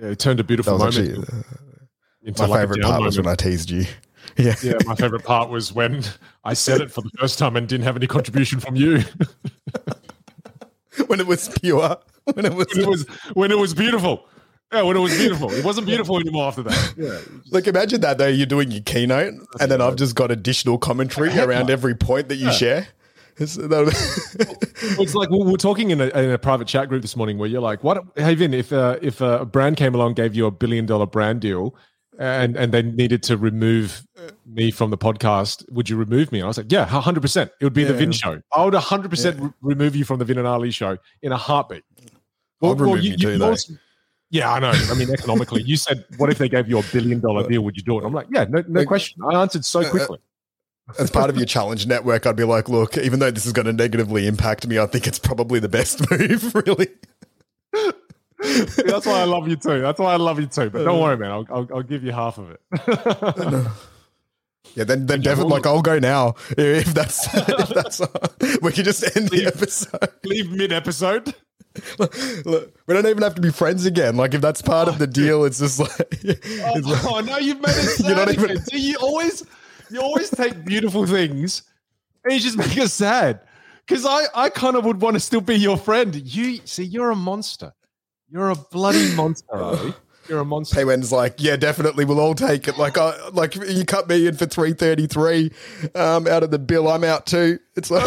Yeah, it turned a beautiful moment. Actually, uh, my like favorite part moment. was when I teased you. Yeah. Yeah. My favorite part was when I said it for the first time and didn't have any contribution from you. when it was pure. When it was when it was when it was beautiful. Yeah, when it was beautiful. It wasn't beautiful anymore after that. Yeah. Like imagine that though, you're doing your keynote and then I've just got additional commentary around every point that you yeah. share. It's, it's like we're talking in a, in a, private chat group this morning where you're like, "What, hey Vinh, if uh, if a brand came along, gave you a billion dollar brand deal, and and they needed to remove me from the podcast, would you remove me?" And I was like, "Yeah, hundred percent. It would be yeah. the Vinh show. I would hundred yeah. percent remove you from the Vinh and Ali show in a heartbeat." Well, I'd remove you, you too, also, yeah, I know. I mean, economically, you said, "What if they gave you a billion dollar deal? Would you do it?" I'm like, "Yeah, no, no question." I answered so uh, uh, quickly as part of your challenge network, I'd be like, look, even though this is going to negatively impact me, I think it's probably the best move, really. That's why I love you too. That's why I love you too. But don't worry, man. I'll, I'll, I'll give you half of it. yeah, then, then definitely, like, I'll go now if that's if that's. Uh, we can just end leave, the episode. Leave mid episode. Look, we don't even have to be friends again. Like if that's part oh, of the deal, it's just like. Oh, like, oh no, you've made it. You're not even. Do you always? You always take beautiful things and you just make us sad. Because I, I kind of would want to still be your friend. You see, you're a monster. You're a bloody monster. You're a monster. Pei Wen's like, yeah, definitely. We'll all take it. Like, I like you cut me in for three thirty three um, out of the bill. I'm out too. It's like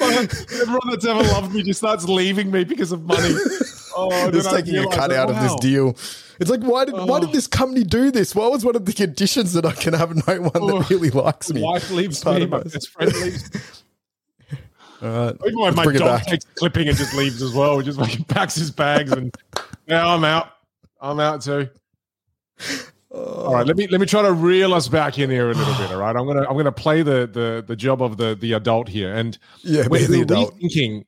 everyone that's ever loved me just starts leaving me because of money. Oh, just taking a cut out wow. of this deal. It's like why did oh. why did oh. this company do this? What was one of the conditions that I can have no one oh. that really likes me? Wife leaves me, my best friend leaves. All right, Even when my dog takes clipping and just leaves as well, just like packs his bags and now I'm out. I'm out too. Oh. All right, let me let me try to reel us back in here a little bit. All right, I'm gonna I'm gonna play the the the job of the the adult here, and yeah, we're rethinking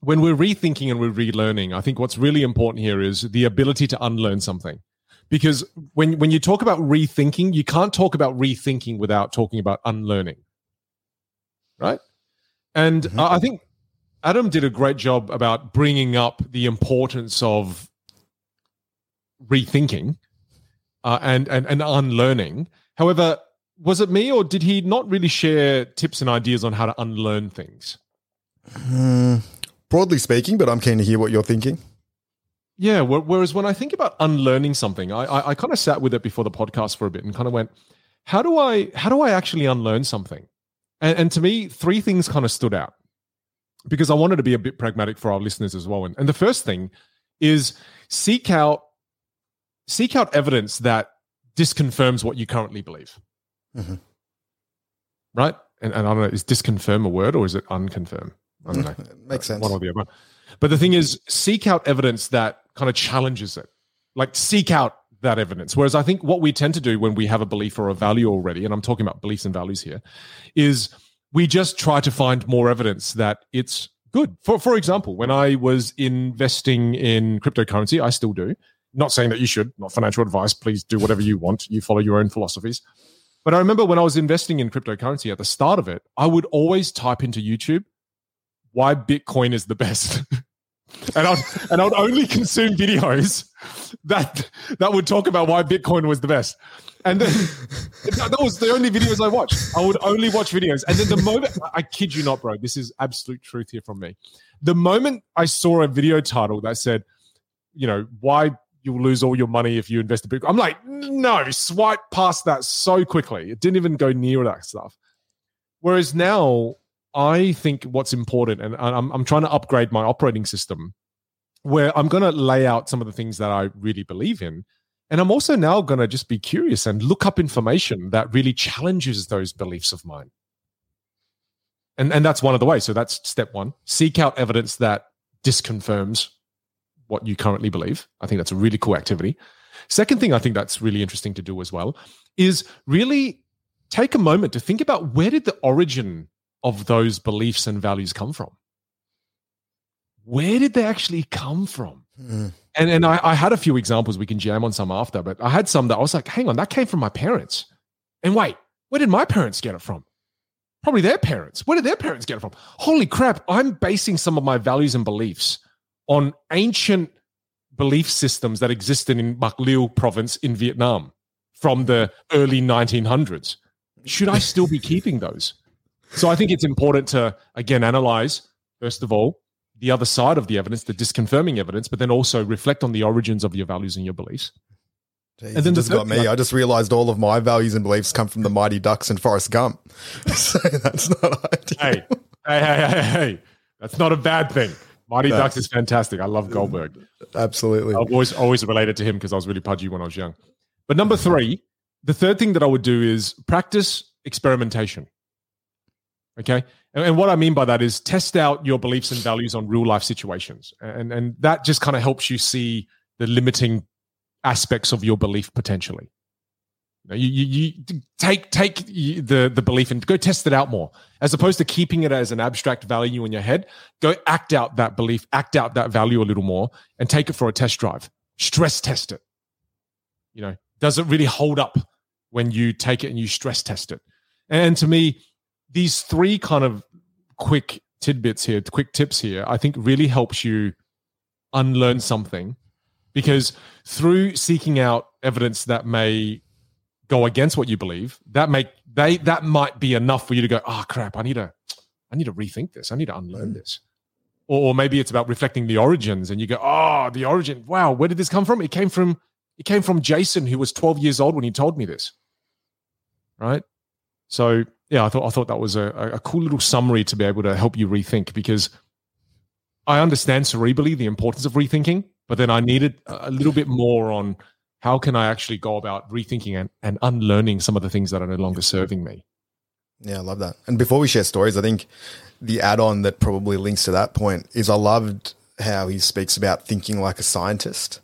when we're rethinking and we're relearning, I think what's really important here is the ability to unlearn something. Because when when you talk about rethinking, you can't talk about rethinking without talking about unlearning, right? And mm-hmm. I think Adam did a great job about bringing up the importance of rethinking uh, and, and and unlearning. However, was it me or did he not really share tips and ideas on how to unlearn things? Mm, broadly speaking, but I'm keen to hear what you're thinking. Yeah. Whereas when I think about unlearning something, I, I, I kind of sat with it before the podcast for a bit and kind of went, how do I how do I actually unlearn something? And, and to me, three things kind of stood out because I wanted to be a bit pragmatic for our listeners as well. And, and the first thing is seek out seek out evidence that disconfirms what you currently believe. Mm-hmm. Right? And, and I don't know, is disconfirm a word or is it unconfirm? I don't know. Makes uh, sense. One or the other. But the thing is, seek out evidence that kind of challenges it. Like seek out that evidence. Whereas I think what we tend to do when we have a belief or a value already, and I'm talking about beliefs and values here, is we just try to find more evidence that it's good. For for example, when I was investing in cryptocurrency, I still do. Not saying that you should, not financial advice. Please do whatever you want. You follow your own philosophies. But I remember when I was investing in cryptocurrency at the start of it, I would always type into YouTube why Bitcoin is the best. and I'd and I'd only consume videos that that would talk about why Bitcoin was the best. And then that was the only videos I watched. I would only watch videos. And then the moment I kid you not, bro, this is absolute truth here from me. The moment I saw a video title that said, you know, why you'll lose all your money if you invest in Bitcoin. I'm like, no, swipe past that so quickly. It didn't even go near that stuff. Whereas now, I think what's important, and I'm, I'm trying to upgrade my operating system where I'm going to lay out some of the things that I really believe in. And I'm also now going to just be curious and look up information that really challenges those beliefs of mine. And, and that's one of the ways. So that's step one seek out evidence that disconfirms what you currently believe. I think that's a really cool activity. Second thing I think that's really interesting to do as well is really take a moment to think about where did the origin of those beliefs and values come from? Where did they actually come from? Mm. And and I, I had a few examples we can jam on some after, but I had some that I was like, hang on, that came from my parents. And wait, where did my parents get it from? Probably their parents. Where did their parents get it from? Holy crap, I'm basing some of my values and beliefs on ancient belief systems that existed in Bạc Liêu province in Vietnam from the early 1900s. Should I still be keeping those? So I think it's important to, again, analyze, first of all, the other side of the evidence, the disconfirming evidence, but then also reflect on the origins of your values and your beliefs. Jeez, and then just got me. I just realized all of my values and beliefs come from the Mighty Ducks and Forrest Gump. so that's not ideal. Hey, hey, hey, hey, hey. That's not a bad thing. Mighty no. Ducks is fantastic. I love Goldberg. Absolutely. I've always always related to him because I was really pudgy when I was young. But number three, the third thing that I would do is practice experimentation. Okay. And, and, what I mean by that is test out your beliefs and values on real life situations. And, and that just kind of helps you see the limiting aspects of your belief potentially. You, you, you take take the the belief and go test it out more, as opposed to keeping it as an abstract value in your head. Go act out that belief, act out that value a little more, and take it for a test drive. Stress test it. You know, does it really hold up when you take it and you stress test it? And to me, these three kind of quick tidbits here, quick tips here, I think really helps you unlearn something because through seeking out evidence that may go against what you believe, that make they that might be enough for you to go, oh crap, I need to I need to rethink this. I need to unlearn mm. this. Or, or maybe it's about reflecting the origins and you go, oh, the origin, wow, where did this come from? It came from it came from Jason, who was 12 years old when he told me this. Right. So yeah, I thought I thought that was a, a cool little summary to be able to help you rethink because I understand cerebrally the importance of rethinking, but then I needed a little bit more on how can I actually go about rethinking and, and unlearning some of the things that are no longer serving me? Yeah, I love that. And before we share stories, I think the add on that probably links to that point is I loved how he speaks about thinking like a scientist.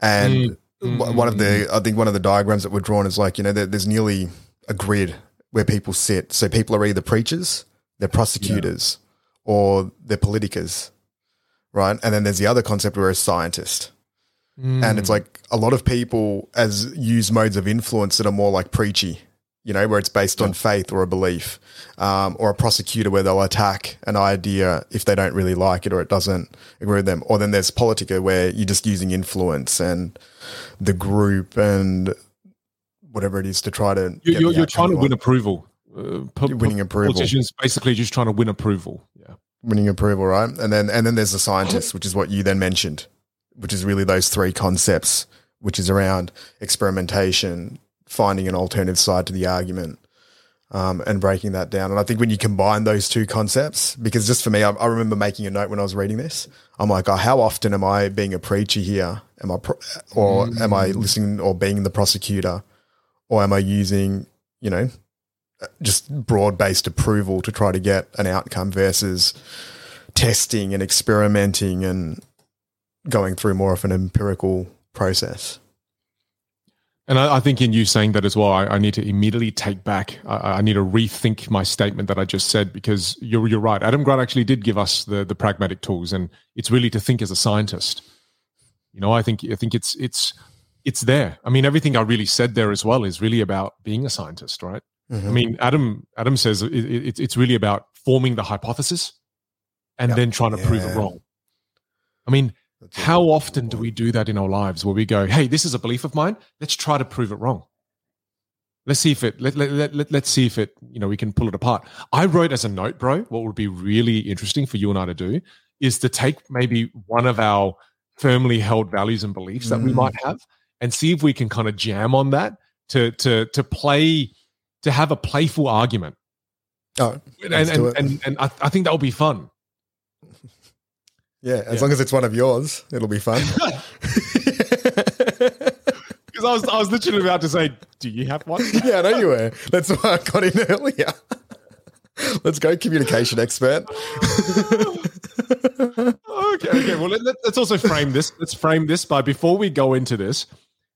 And mm. one of the, I think one of the diagrams that were drawn is like, you know, there's nearly a grid where people sit. So people are either preachers, they're prosecutors, yeah. or they're politicos, right? And then there's the other concept where a scientist. Mm. And it's like a lot of people as use modes of influence that are more like preachy, you know, where it's based yeah. on faith or a belief, um, or a prosecutor where they'll attack an idea if they don't really like it or it doesn't agree with them. Or then there's politica where you're just using influence and the group and whatever it is to try to. You're, you're, you're trying to win approval. Uh, winning approval. Politicians basically just trying to win approval. Yeah, winning approval, right? And then and then there's the scientists, which is what you then mentioned which is really those three concepts, which is around experimentation, finding an alternative side to the argument, um, and breaking that down. And I think when you combine those two concepts, because just for me, I, I, remember making a note when I was reading this. I'm like, oh, how often am I being a preacher here? Am I, pro- or mm. am I listening or being the prosecutor, or am I using, you know, just broad based approval to try to get an outcome versus testing and experimenting and going through more of an empirical process. And I, I, think in you saying that as well, I, I need to immediately take back. I, I, need to rethink my statement that I just said because you're you're right. Adam Grant actually did give us the the pragmatic tools, and it's really to think as a scientist. You know, I think I think it's it's it's there. I mean, everything I really said there as well is really about being a scientist, right? Mm-hmm. I mean, Adam Adam says it, it, it's really about forming the hypothesis and yep. then trying to yeah. prove it wrong. I mean, how often do we do that in our lives where we go, hey, this is a belief of mine. Let's try to prove it wrong. Let's see if it let, let, let, let, let's see if it, you know, we can pull it apart. I wrote as a note, bro, what would be really interesting for you and I to do is to take maybe one of our firmly held values and beliefs that we Mm. might have and see if we can kind of jam on that to to to play to have a playful argument. Oh, And and, and, and I, I think that will be fun. yeah. As Yeah. long as it's one of yours, it'll be fun. Because I was I was literally about to say, do you have one? yeah, I know you were. That's why I got in earlier. Let's go, communication expert. okay, okay. Well, let, us also frame this. Let's frame this by before we go into this,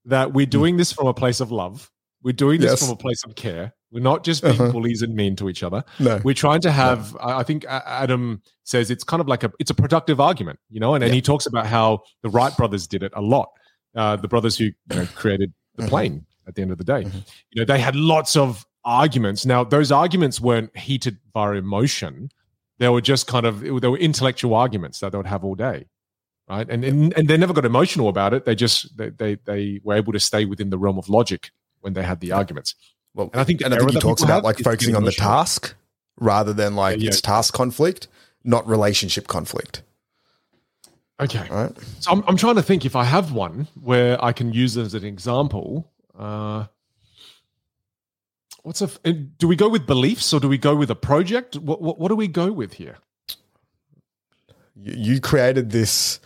that we're doing this from a place of love. We're doing this Yes. from a place of care. We're not just being Uh-huh. bullies and mean to each other. No. We're trying to have. I I think Adam says it's kind of like a. It's a productive argument, you know. And, and he talks about how the Wright brothers did it a lot. Uh, the brothers who you know, created the Mhm. plane. At the end of the day, Mhm. you know, they had lots of arguments. Now, those arguments weren't heated by emotion they were just kind of they were intellectual arguments that they would have all day right? And and, and they never got emotional about it. They just they, they they were able to stay within the realm of logic when they had the arguments. Well, And I think and I think he talks about like is to get focusing on the task rather than like Yeah, yeah. it's task conflict, not relationship conflict. okay. Right? so I'm, I'm trying to think if i have one where i can use as an example uh what's a do we go with beliefs or do we go with a project? What what, what do we go with here You, you created this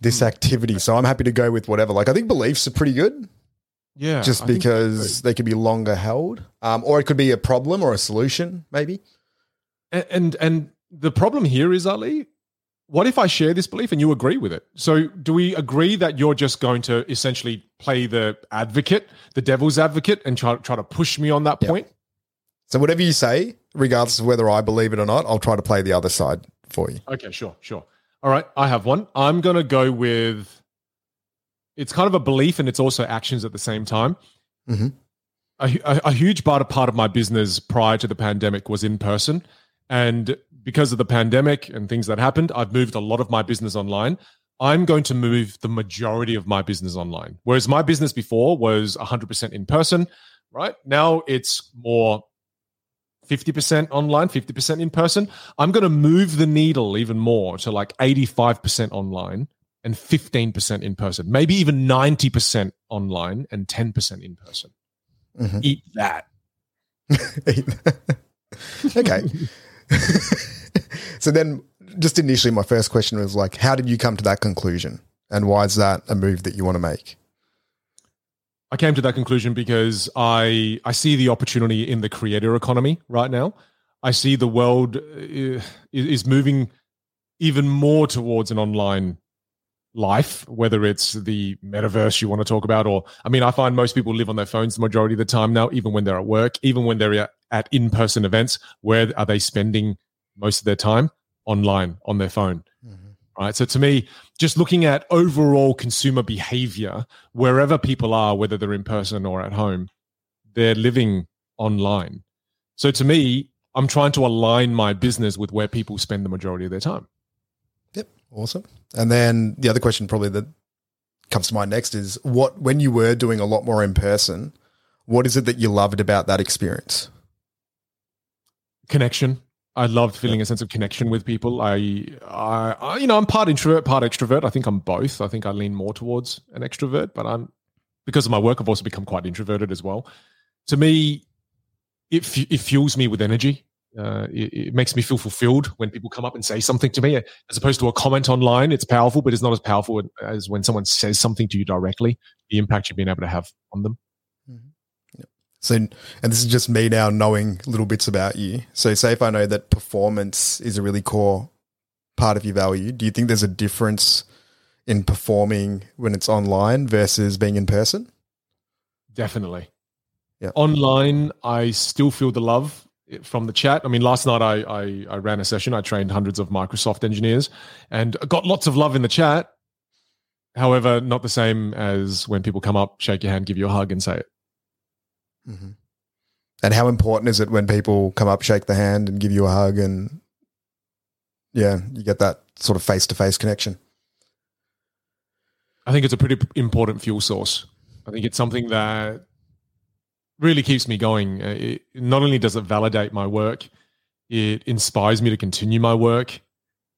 this activity, so I'm happy to go with whatever. Like I think beliefs are pretty good, yeah just I because they could be longer held, um, or it could be a problem or a solution, maybe. A- and and the problem here is ali what if i share this belief and you agree with it? So do we agree that you're just going to essentially play the advocate the devil's advocate and try, try to push me on that point? So whatever you say, regardless of whether I believe it or not, I'll try to play the other side for you. okay sure sure. All right i have one. I'm going to go with it's kind of a belief and it's also actions at the same time. Mhm. a, a, a huge part of part of my business prior to the pandemic was in person. And because of the pandemic and things that happened i've moved a lot of my business online. I'm going to move the majority of my business online. Whereas my business before was 100% in person right? Now it's more 50% online 50% in person i'm going to move the needle even more to like 85% online and 15% in person maybe even 90% online and 10% in person Mhm. eat that okay. so then, just initially, my first question was like, how did you come to that conclusion, and why is that a move that you want to make? I came to that conclusion because I I see the opportunity in the creator economy right now. I see the world uh, is is moving even more towards an online life, whether it's the metaverse you want to talk about, or I mean, I find most people live on their phones the majority of the time now, even when they're at work, even when they're at- in person events. Where are they spending most of their time? Online on their phone right? So to me, just looking at overall consumer behavior, wherever people are, whether they're in person or at home, they're living online. So to me, I'm trying to align my business with where people spend the majority of their time. Yep, awesome. And then the other question, probably that comes to mind next, is what when you were doing a lot more in person, what is it that you loved about that experience? Connection. I loved feeling a sense of connection with people. I, I, I, you know, I'm part introvert, part extrovert. I think I'm both. I think I lean more towards an extrovert, but I'm because of my work, I've also become quite introverted as well. To me, it it fuels me with energy. Uh, it, it makes me feel fulfilled when people come up and say something to me, as opposed to a comment online. It's powerful, but it's not as powerful as when someone says something to you directly. The impact you've been able to have on them. So, and this is just me now knowing little bits about you. So, say if I know that performance is a really core part of your value, do you think there's a difference in performing when it's online versus being in person? Definitely. Yeah. Online, I still feel the love from the chat. I mean, last night I, I I ran a session. I trained hundreds of Microsoft engineers and got lots of love in the chat. However, not the same as when people come up, shake your hand, give you a hug, and say it. Mm-hmm. And how important is it when people come up, shake the hand, and give you a hug, and yeah, you get that sort of face to face connection? I think it's a pretty important fuel source. I think it's something that really keeps me going. Uh, it, not only does it validate my work, it inspires me to continue my work.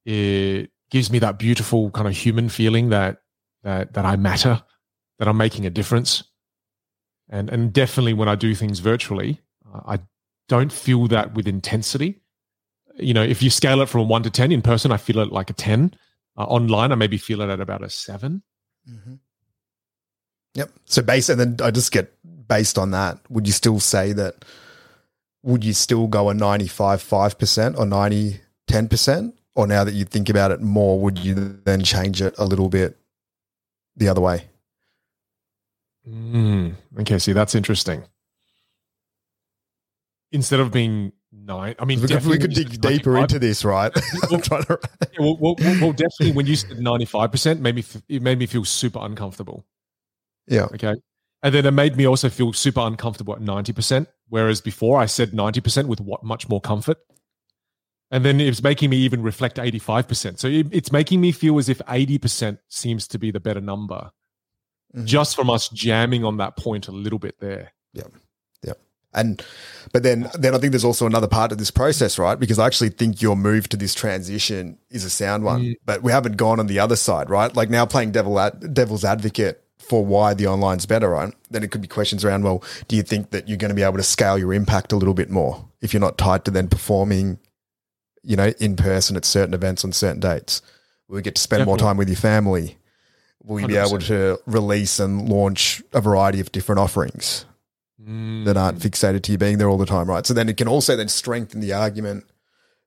It gives me that beautiful kind of human feeling that that that I matter, that I'm making a difference. And and definitely when I do things virtually, I don't feel that with intensity. You know, if you scale it from one to ten in person, I feel it like a ten. Uh, online, I maybe feel it at about a 7 mm-hmm. Yep. So based, and then I just get based on that. Would you still say that? Would you still go a 95 5% or 90 10%? Or now that you think about it more, would you then change it a little bit the other way? Mm, okay, see, that's interesting. Instead of being nine, I mean, we could dig deeper into this, right? well, to... yeah, well, well, well, definitely, when you said ninety-five percent, made me it made me feel super uncomfortable. Yeah. Okay. And then it made me also feel super uncomfortable at ninety percent, whereas before I said ninety percent with what much more comfort. And then it's making me even reflect 85%. So it's making me feel as if 80% seems to be the better number mm-hmm. just from us jamming on that point a little bit there. Yeah. Yeah. And, but then, then I think there's also another part of this process, right? Because I actually think your move to this transition is a sound one, mm. but we haven't gone on the other side, right? Like now playing devil ad, devil's advocate for why the online's better, right? Then it could be questions around, well, do you think that you're going to be able to scale your impact a little bit more if you're not tied to then performing you know, in person at certain events on certain dates. We get to spend Definitely. more time with your family. Will you 100%. be able to release and launch a variety of different offerings mm. that aren't fixated to you being there all the time, right? So then it can also then strengthen the argument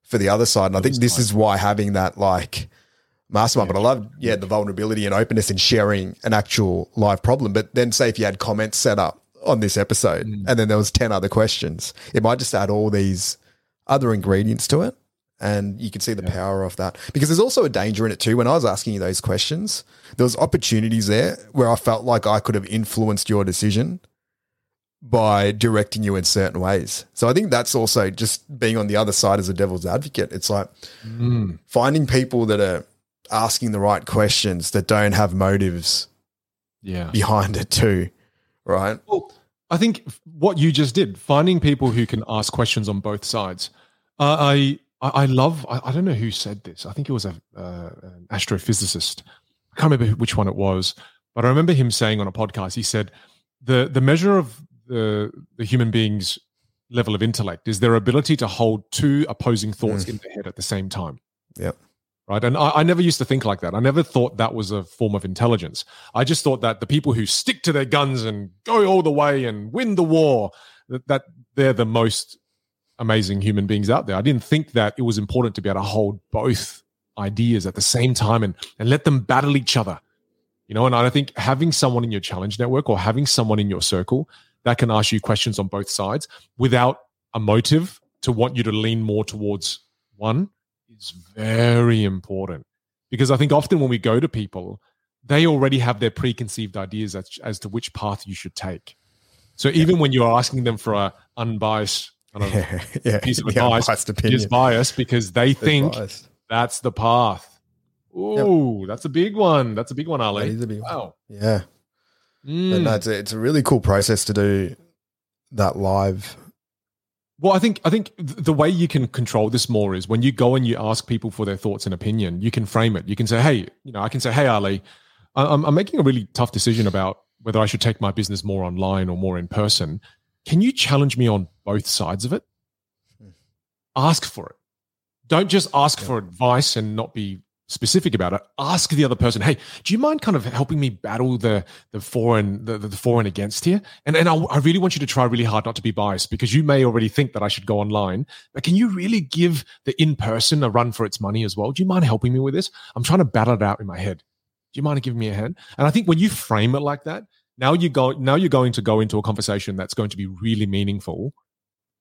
for the other side. And I think this is why having that like mastermind, but I love, yeah, the vulnerability and openness in sharing an actual live problem. But then say if you had comments set up on this episode mm. and then there was 10 other questions, it might just add all these other ingredients to it and you can see the yeah. power of that. Because there's also a danger in it too. When i was asking you those questions there was opportunities there where i felt like i could have influenced your decision by directing you in certain ways. So i think that's also just being on the other side as a devil's advocate. It's like mm. finding people that are asking the right questions that don't have motives yeah. behind it too right? Well i think what you just did finding people who can ask questions on both sides. Uh, i I, I love. I, I, don't know who said this. I think it was a uh, an astrophysicist. I can't remember which one it was, but I remember him saying on a podcast. He said the the measure of the the human being's level of intellect is their ability to hold two opposing thoughts mm. in their head at the same time. Yeah. Right. And I, I, never used to think like that. I never thought that was a form of intelligence. I just thought that the people who stick to their guns and go all the way and win the war, that, that they're the most amazing human beings out there. I didn't think that it was important to be able to hold both ideas at the same time and, and let them battle each other. You know, and I think having someone in your challenge network or having someone in your circle that can ask you questions on both sides without a motive to want you to lean more towards one is very important. Because I think often when we go to people, they already have their preconceived ideas as, as to which path you should take. So even when you're asking them for a unbiased kind of yeah, piece of advice is biased because they think that's the path. Ooh, yep. that's a big one. That's a big one, Ali. That is a big wow. one. Yeah. Mm. No, it's a, it's a really cool process to do that live. Well, I think I think the way you can control this more is when you go and you ask people for their thoughts and opinion. You can frame it. You can say, "Hey, you know, I can say, hey, Ali, I'm, I'm making a really tough decision about whether I should take my business more online or more in person. Can you challenge me on both sides of it? Ask for it. Don't just ask yeah. for advice and not be specific about it. Ask the other person, hey, do you mind kind of helping me battle the the for and the, the for and against here? And and I, I really want you to try really hard not to be biased because you may already think that I should go online, but can you really give the in person a run for its money as well? Do you mind helping me with this? I'm trying to battle it out in my head. Do you mind giving me a hand? And I think when you frame it like that, now you go now you're going to go into a conversation that's going to be really meaningful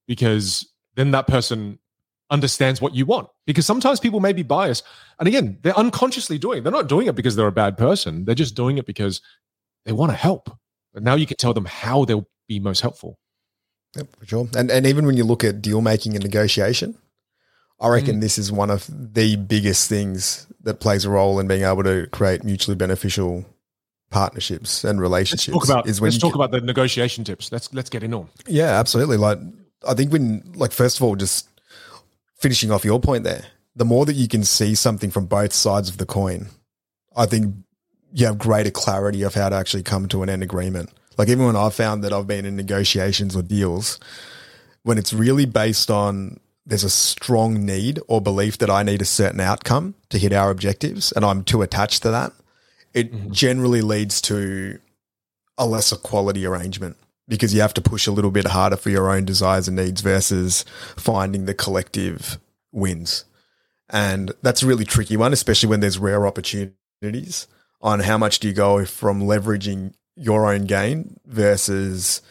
because then that person understands what you want. Because sometimes people may be biased. And again they're unconsciously doing they're not doing it because they're a bad person. They're just doing it because they want to help. But now you can tell them how they'll be most helpful. Yep, for sure. And and even when you look at deal making and negotiation i reckon mm. this is one of the biggest things that plays a role in being able to create mutually beneficial partnerships and relationships. Let's talk about, is when let's talk can- about the negotiation tips. Let's let's get in on. Yeah, absolutely. Like, I think when, like, first of all, just finishing off your point there, the more that you can see something from both sides of the coin, I think you have greater clarity of how to actually come to an end agreement. Like, even when I've found that I've been in negotiations or deals, when it's really based on there's a strong need or belief that I need a certain outcome to hit our objectives, and I'm too attached to that, it mm-hmm. generally leads to a lesser quality arrangement because you have to push a little bit harder for your own desires and needs versus finding the collective wins. And that's a really tricky one, especially when there's rare opportunities on how much do you go from leveraging your own gain versus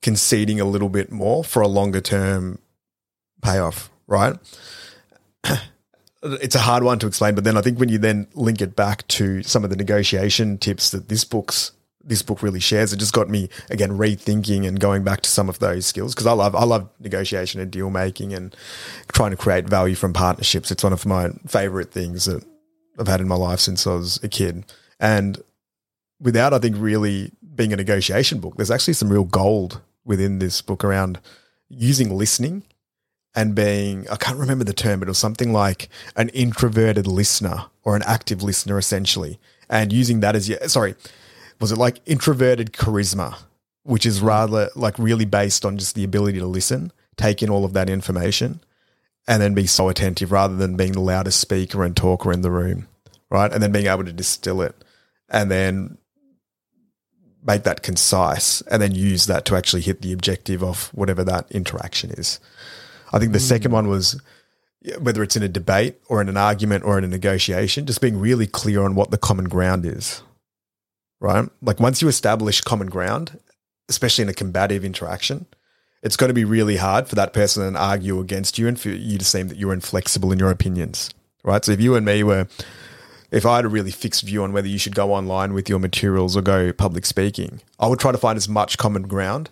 conceding a little bit more for a longer term payoff, right? it's a hard one to explain, but then I think when you then link it back to some of the negotiation tips that this book's this book really shares, it just got me again rethinking and going back to some of those skills because I love I love negotiation and deal making and trying to create value from partnerships. It's one of my favorite things that I've had in my life since I was a kid. And without I think really being a negotiation book, there's actually some real gold within this book around using listening and being I can't remember the term, but it was something like an introverted listener or an active listener essentially. And using that as your sorry, was it like introverted charisma, which is rather like really based on just the ability to listen, take in all of that information, and then be so attentive rather than being the loudest speaker and talker in the room, right? And then being able to distill it and then make that concise and then use that to actually hit the objective of whatever that interaction is. I think the hmm. second one was whether it's in a debate or in an argument or in a negotiation, just being really clear on what the common ground is, right? Like once you establish common ground, especially in a combative interaction, it's going to be really hard for that person to argue against you and for you to seem that you're inflexible in your opinions, right? So if you and me were, if I had a really fixed view on whether you should go online with your materials or go public speaking, I would try to find as much common ground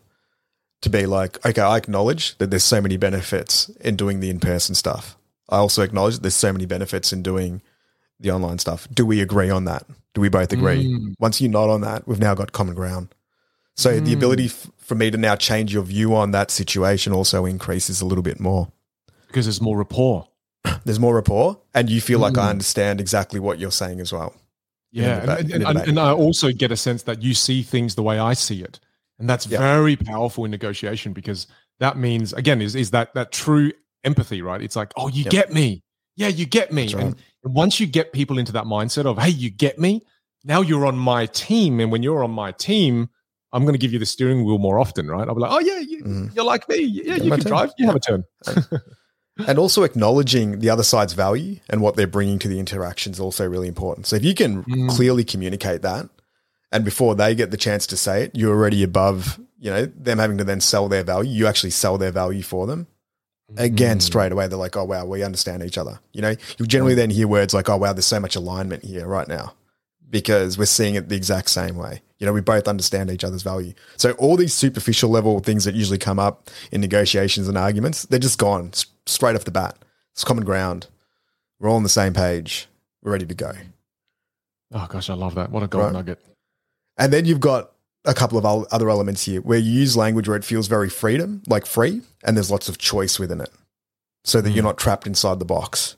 to be like, okay, I acknowledge that there's so many benefits in doing the in person stuff. I also acknowledge that there's so many benefits in doing the online stuff. Do we agree on that? Do we both agree? Mm. Once you nod on that, we've now got common ground. So the mm. ability f- for me to now change your view on that situation also increases a little bit more. because there's more rapport. There's more rapport, and you feel like I mm. understand exactly what you're saying as well. Yeah, debate- and, and, and I also get a sense that you see things the way I see it, and that's Yeah. very powerful in negotiation because that means again is is that that true empathy, right? It's like, oh, you Yep. get me, yeah, you get me, right. and once you get people into that mindset of, hey, you get me, now you're on my team, and when you're on my team. I'm going to give you the steering wheel more often, right? I'll be like, "Oh yeah, you, Mhm. you're like me. Yeah, Yeah, you can turn. drive. You have a turn." and also acknowledging the other side's value and what they're bringing to the interaction is also really important. So if you can Mm. clearly communicate that, and before they get the chance to say it, you're already above, you know, them having to then sell their value. You actually sell their value for them. Again, Mm. straight away, they're like, "Oh wow, we understand each other." You know, you generally then hear words like, "Oh wow, there's so much alignment here right now," because we're seeing it the exact same way. You know, we both understand each other's value. So all these superficial level things that usually come up in negotiations and arguments, they're just gone straight off the bat. It's common ground. We're all on the same page. We're ready to go. Oh gosh, I love that. What a gold Right. nugget. And then you've got a couple of other elements here where you use language where it feels very freedom, like free, and there's lots of choice within it, so that you're hmm. not trapped inside the box.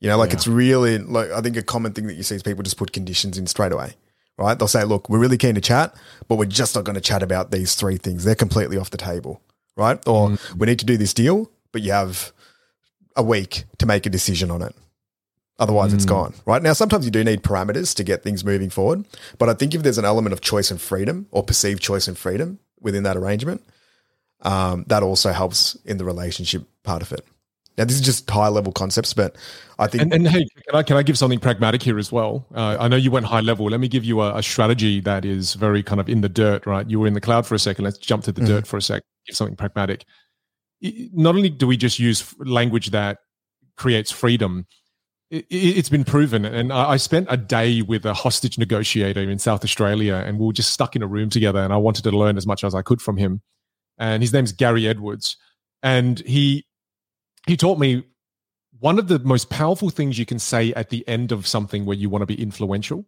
You know, like Yeah. it's really like I think a common thing that you see is people just put conditions in straight away. Right? They'll say, "Look, we're really keen to chat, but we're just not going to chat about these three things. They're completely off the table." Right? Or hmm. we need to do this deal, but you have a week to make a decision on it. Otherwise, it's gone. Right now, sometimes you do need parameters to get things moving forward. But I think if there's an element of choice and freedom or perceived choice and freedom within that arrangement, um, that also helps in the relationship part of it. Now, this is just high level concepts, but I think And, and hey, can I can I give something pragmatic here as well? Uh, I know you went high level. Let me give you a, a strategy that is very kind of in the dirt, right? You were in the cloud for a second. Let's jump to the dirt for a sec. Give something pragmatic. Not only do we just use language that creates freedom, i- i it's been proven. And I I spent a day with a hostage negotiator in South Australia, and we were just stuck in a room together. And I wanted to learn as much as I could from him. And his name's Gary Edwards, and he he taught me one of the most powerful things you can say at the end of something where you want to be influential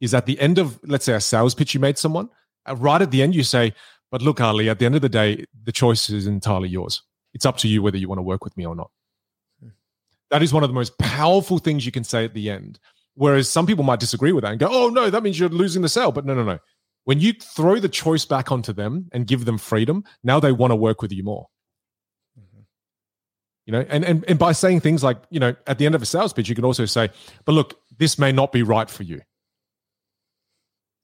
is at the end of, let's say, a sales pitch you made someone, uh, right at the end, you say, but look, Ali, at the end of the day, the choice is entirely yours. It's up to you whether you want to work with me or not. That is one of the most powerful things you can say at the end. Whereas some people might disagree with that and go, oh, no, that means you're losing the sale. But no, no, no. When you throw the choice back onto them and give them freedom, now they want to work with you more. Mm-hmm. You know, and, and and by saying things like, you know, at the end of a sales pitch, you can also say, but look, this may not be right for you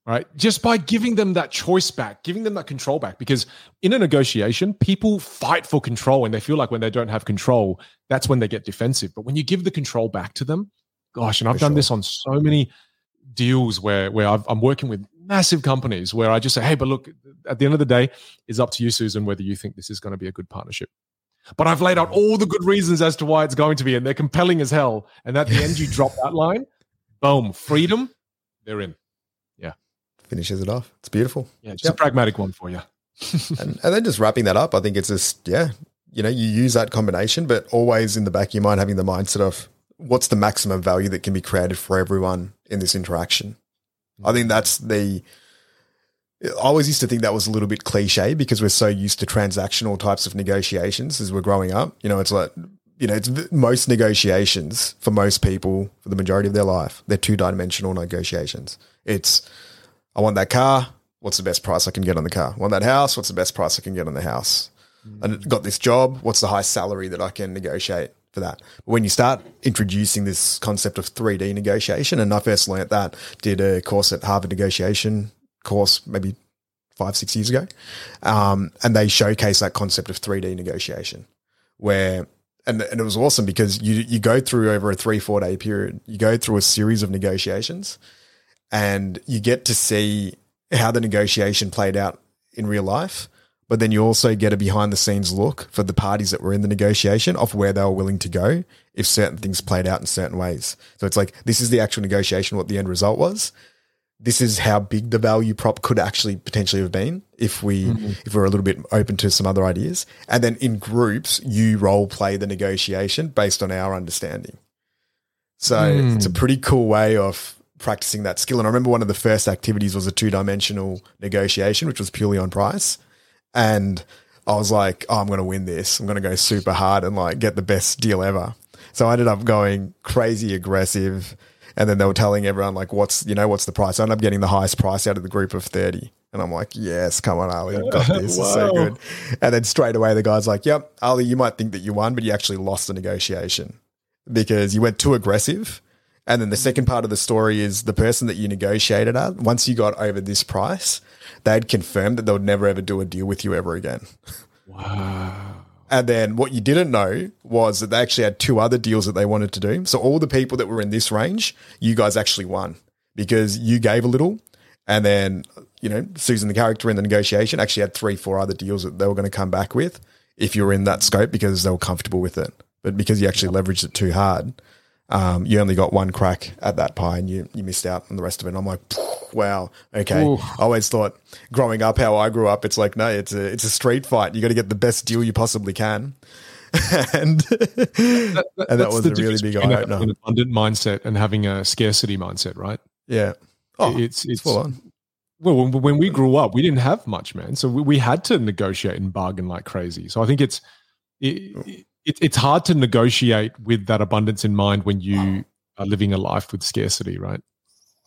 right? Just by giving them that choice back, giving them that control back. Because in a negotiation, people fight for control and they feel like when they don't have control, that's when they get defensive. But when you give the control back to them, gosh, and I've for done sure. this on so many deals where where i am working with massive companies where I just say, hey, but look, at the end of the day, it's up to you, Susan, whether you think this is going to be a good partnership. But I've laid out all the good reasons as to why it's going to be, and they're compelling as hell. And at the end, you drop that line, boom, freedom, they're in finishes it off. It's beautiful. Yeah, just yep. a pragmatic one for you. and, and then just wrapping that up, I think it's just, yeah, you know, you use that combination, but always in the back of your mind having the mindset of what's the maximum value that can be created for everyone in this interaction. I think that's the. I always used to think that was a little bit cliche because we're so used to transactional types of negotiations as we're growing up. You know, it's like you know, it's most negotiations for most people for the majority of their life, they're two dimensional negotiations. It's I want that car. What's the best price I can get on the car? I want that house. What's the best price I can get on the house? Mm. I got this job. What's the highest salary that I can negotiate for that? But when you start introducing this concept of 3D negotiation, and I first learned that, did a course at Harvard negotiation course maybe five, six years ago. Um, and they showcase that concept of 3D negotiation where and, and it was awesome because you you go through over a three four day period you go through a series of negotiations and you get to see how the negotiation played out in real life. But then you also get a behind the scenes look for the parties that were in the negotiation of where they were willing to go if certain things played out in certain ways. So it's like, this is the actual negotiation, what the end result was. This is how big the value prop could actually potentially have been if we mm-hmm. if we we're a little bit open to some other ideas. And then in groups, you role play the negotiation based on our understanding. So mm. it's a pretty cool way of practicing that skill. And I remember one of the first activities was a two dimensional negotiation, which was purely on price. And I was like, oh, I'm going to win this. I'm going to go super hard and like get the best deal ever. So I ended up going crazy aggressive. And then they were telling everyone like, what's, you know, what's the price? I ended up getting the highest price out of the group of 30. And I'm like, yes, come on, Ali, I've got this. wow. It's so good. And then straight away, the guy's like, yep, Ali, you might think that you won, but you actually lost the negotiation because you went too aggressive and then the second part of the story is the person that you negotiated at, once you got over this price, they'd confirmed that they would never ever do a deal with you ever again. Wow. And then what you didn't know was that they actually had two other deals that they wanted to do. So all the people that were in this range, you guys actually won because you gave a little. And then, you know, Susan, the character in the negotiation, actually had three, four other deals that they were going to come back with if you were in that scope because they were comfortable with it. But because you actually leveraged it too hard, um, you only got one crack at that pie and you, you missed out on the rest of it. And I'm like, wow, okay. Ooh. I always thought growing up, how I grew up, it's like, no, it's a, it's a street fight. You got to get the best deal you possibly can. and that, that, and that was a really big eye opener. An abundant mindset and having a scarcity mindset, right? Yeah. Oh, it's, it's, full on. Well, when, when, we grew up, we didn't have much, man. So we, we had to negotiate and bargain like crazy. So I think it's, it, it, it's hard to negotiate with that abundance in mind when you are living a life with scarcity, right?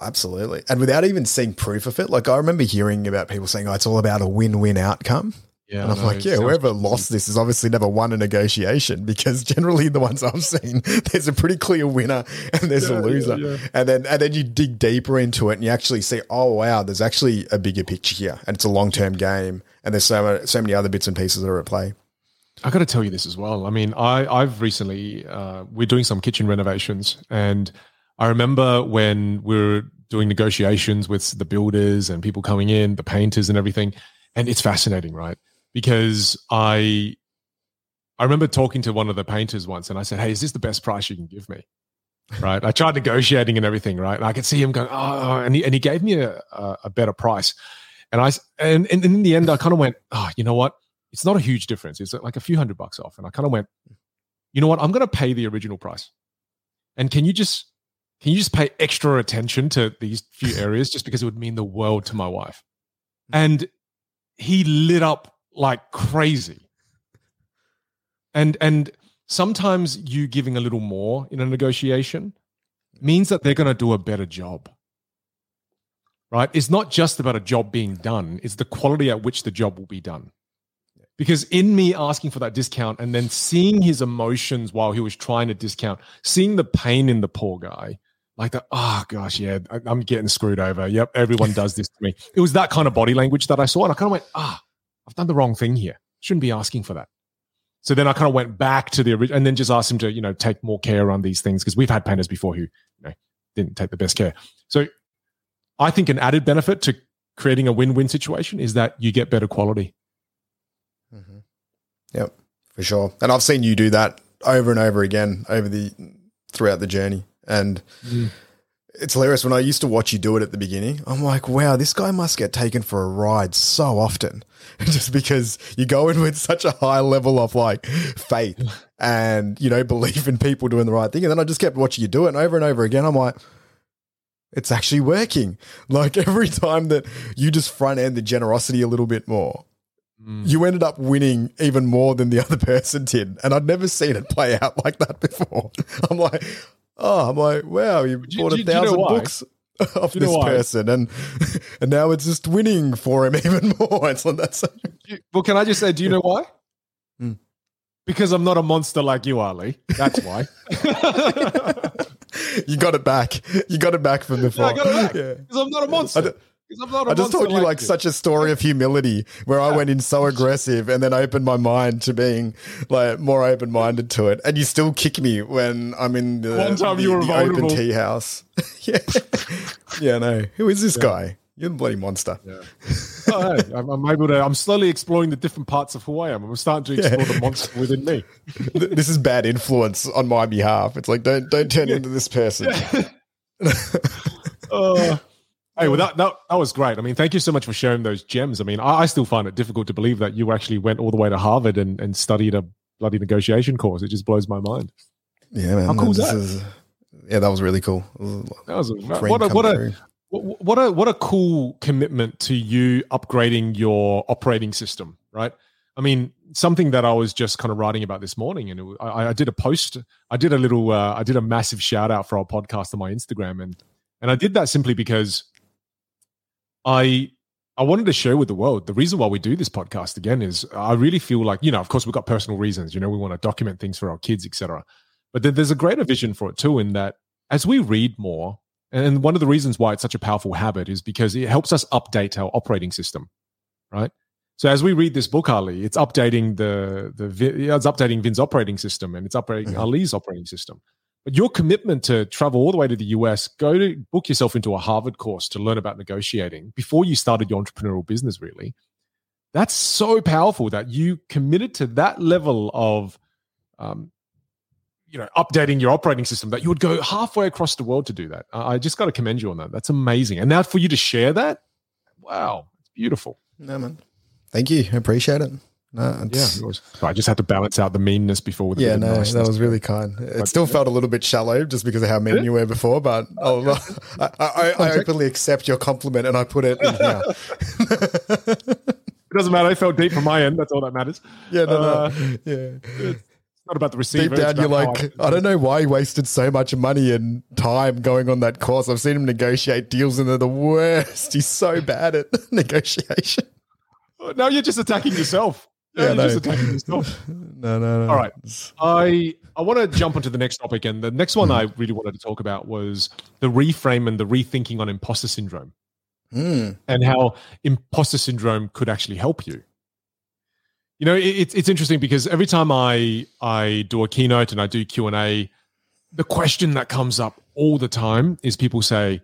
Absolutely. And without even seeing proof of it, like I remember hearing about people saying, oh, it's all about a win win outcome. Yeah, and I'm like, yeah, whoever lost this has obviously never won a negotiation because generally the ones I've seen, there's a pretty clear winner and there's yeah, a loser. Yeah. And then and then you dig deeper into it and you actually see, oh wow, there's actually a bigger picture here and it's a long term game and there's so so many other bits and pieces that are at play. I got to tell you this as well. I mean, I I've recently uh, we're doing some kitchen renovations, and I remember when we were doing negotiations with the builders and people coming in, the painters and everything, and it's fascinating, right? Because I I remember talking to one of the painters once, and I said, "Hey, is this the best price you can give me?" Right? I tried negotiating and everything, right? And I could see him going, "Oh," and he and he gave me a a, better price, and I and, and in the end, I kind of went, "Oh, you know what?" It's not a huge difference. It's uh, like a few hundred bucks off. And I kind of went, you know what? I'm going to pay the original price. And can you just can you just pay extra attention to these few areas just because it would mean the world to my wife? Hmm. And he lit up like crazy. And and sometimes you giving a little more in a negotiation means that they're going to do a better job. Right? It's not just about a job being done, it's the quality at which the job will be done. Because in me asking for that discount and then seeing his emotions while he was trying to discount, seeing the pain in the poor guy, like that, oh gosh, yeah, I, am getting screwed over. Yep, everyone does this to me. It was that kind of body language that I saw. And I kind of went, ah, I've done the wrong thing here. Shouldn't be asking for that. So then I kind of went back to the original and then just asked him to, you know, take more care on these things because we've had painters before who, you know, didn't take the best care. So I think an added benefit to creating a win-win situation is that you get better quality. Yep, for sure. And I've seen you do that over and over again over the throughout the journey. And mm. it's hilarious when I used to watch you do it at the beginning. I'm like, wow, this guy must get taken for a ride so often, just because you go in with such a high level of like faith and you know belief in people doing the right thing. And then I just kept watching you do it and over and over again. I'm like it's actually working. Like every time that you just front end the generosity a little bit more, Mm. You ended up winning even more than the other person did. And I'd never seen it play out like that before. I'm like, oh, I'm like, wow, you do, bought do, a thousand you know books off this person and and now it's just winning for him even more. It's like that's well, can I just say, do you know why? Mm. Because I'm not a monster like you, Ali. That's why. you got it back. You got it back from before. Yeah, I got it back. Yeah. Because I'm not a monster. I just told you like, like such a story of humility where yeah. I went in so aggressive and then opened my mind to being like more open minded to it. And you still kick me when I'm in the, One time the, you were the open tea house. yeah. yeah, no. Who is this yeah. guy? You're the bloody monster. Yeah. oh, hey, I'm, I'm, able to. I'm slowly exploring the different parts of who I am. I'm starting to explore yeah. the monster within me. this is bad influence on my behalf. It's like don't don't turn into this person. uh, Hey, well, that, that, that was great. I mean, thank you so much for sharing those gems. I mean, I, I, still find it difficult to believe that you actually went all the way to Harvard and, and studied a bloody negotiation course. It just blows my mind. Yeah, man. How cool is that? Is, yeah, that was really cool. that was a, what a, what a, what a what a cool commitment to you upgrading your operating system, right? I mean, something that I was just kind of writing about this morning, and it, I, I, did a post. I did a little. Uh, I did a massive shout out for our podcast on my Instagram, and and I did that simply because I I wanted to share with the world the reason why we do this podcast again is I really feel like you know of course we've got personal reasons you know we want to document things for our kids etc but then there's a greater vision for it too in that as we read more and one of the reasons why it's such a powerful habit is because it helps us update our operating system right? So as we read this book Ali it's updating the the it's updating Vinh's operating system and it's updating mm-hmm. Ali's operating system but your commitment to travel all the way to the US, go to book yourself into a Harvard course to learn about negotiating before you started your entrepreneurial business, really. That's so powerful that you committed to that level of, um, you know, updating your operating system that you would go halfway across the world to do that. I just got to commend you on that. That's amazing. And now for you to share that, wow, it's beautiful. No, man. Thank you. I appreciate it. No, yeah, I just had to balance out the meanness before. With yeah, no, that was really kind. It but, still felt a little bit shallow just because of how mean you were before, but I, I, I, openly accept your compliment and I put it in here. it doesn't matter. I felt deep from my end. That's all that matters. Yeah, no, uh, no. yeah. It's not about the receiver. Deep down, you're like, I don't know why he wasted so much money and time going on that course. I've seen him negotiate deals and they're the worst. He's so bad at negotiation. Now you're just attacking yourself. Yeah, no. no, no, no. All right. I I want to jump onto the next topic, and the next one mm. I really wanted to talk about was the reframe and the rethinking on imposter syndrome, mm. and how imposter syndrome could actually help you. You know, it's it's interesting because every time I I do a keynote and I do Q and A, the question that comes up all the time is people say,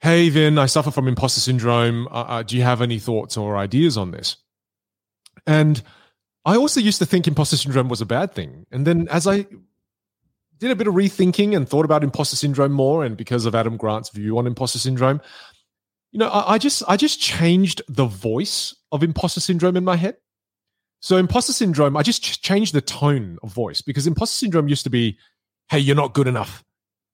"Hey, Vinh, I suffer from imposter syndrome. Uh, uh, do you have any thoughts or ideas on this?" And I also used to think imposter syndrome was a bad thing. And then as I did a bit of rethinking and thought about imposter syndrome more, and because of Adam Grant's view on imposter syndrome, you know, I, I just I just changed the voice of imposter syndrome in my head. So imposter syndrome, I just ch- changed the tone of voice because imposter syndrome used to be, "Hey, you're not good enough.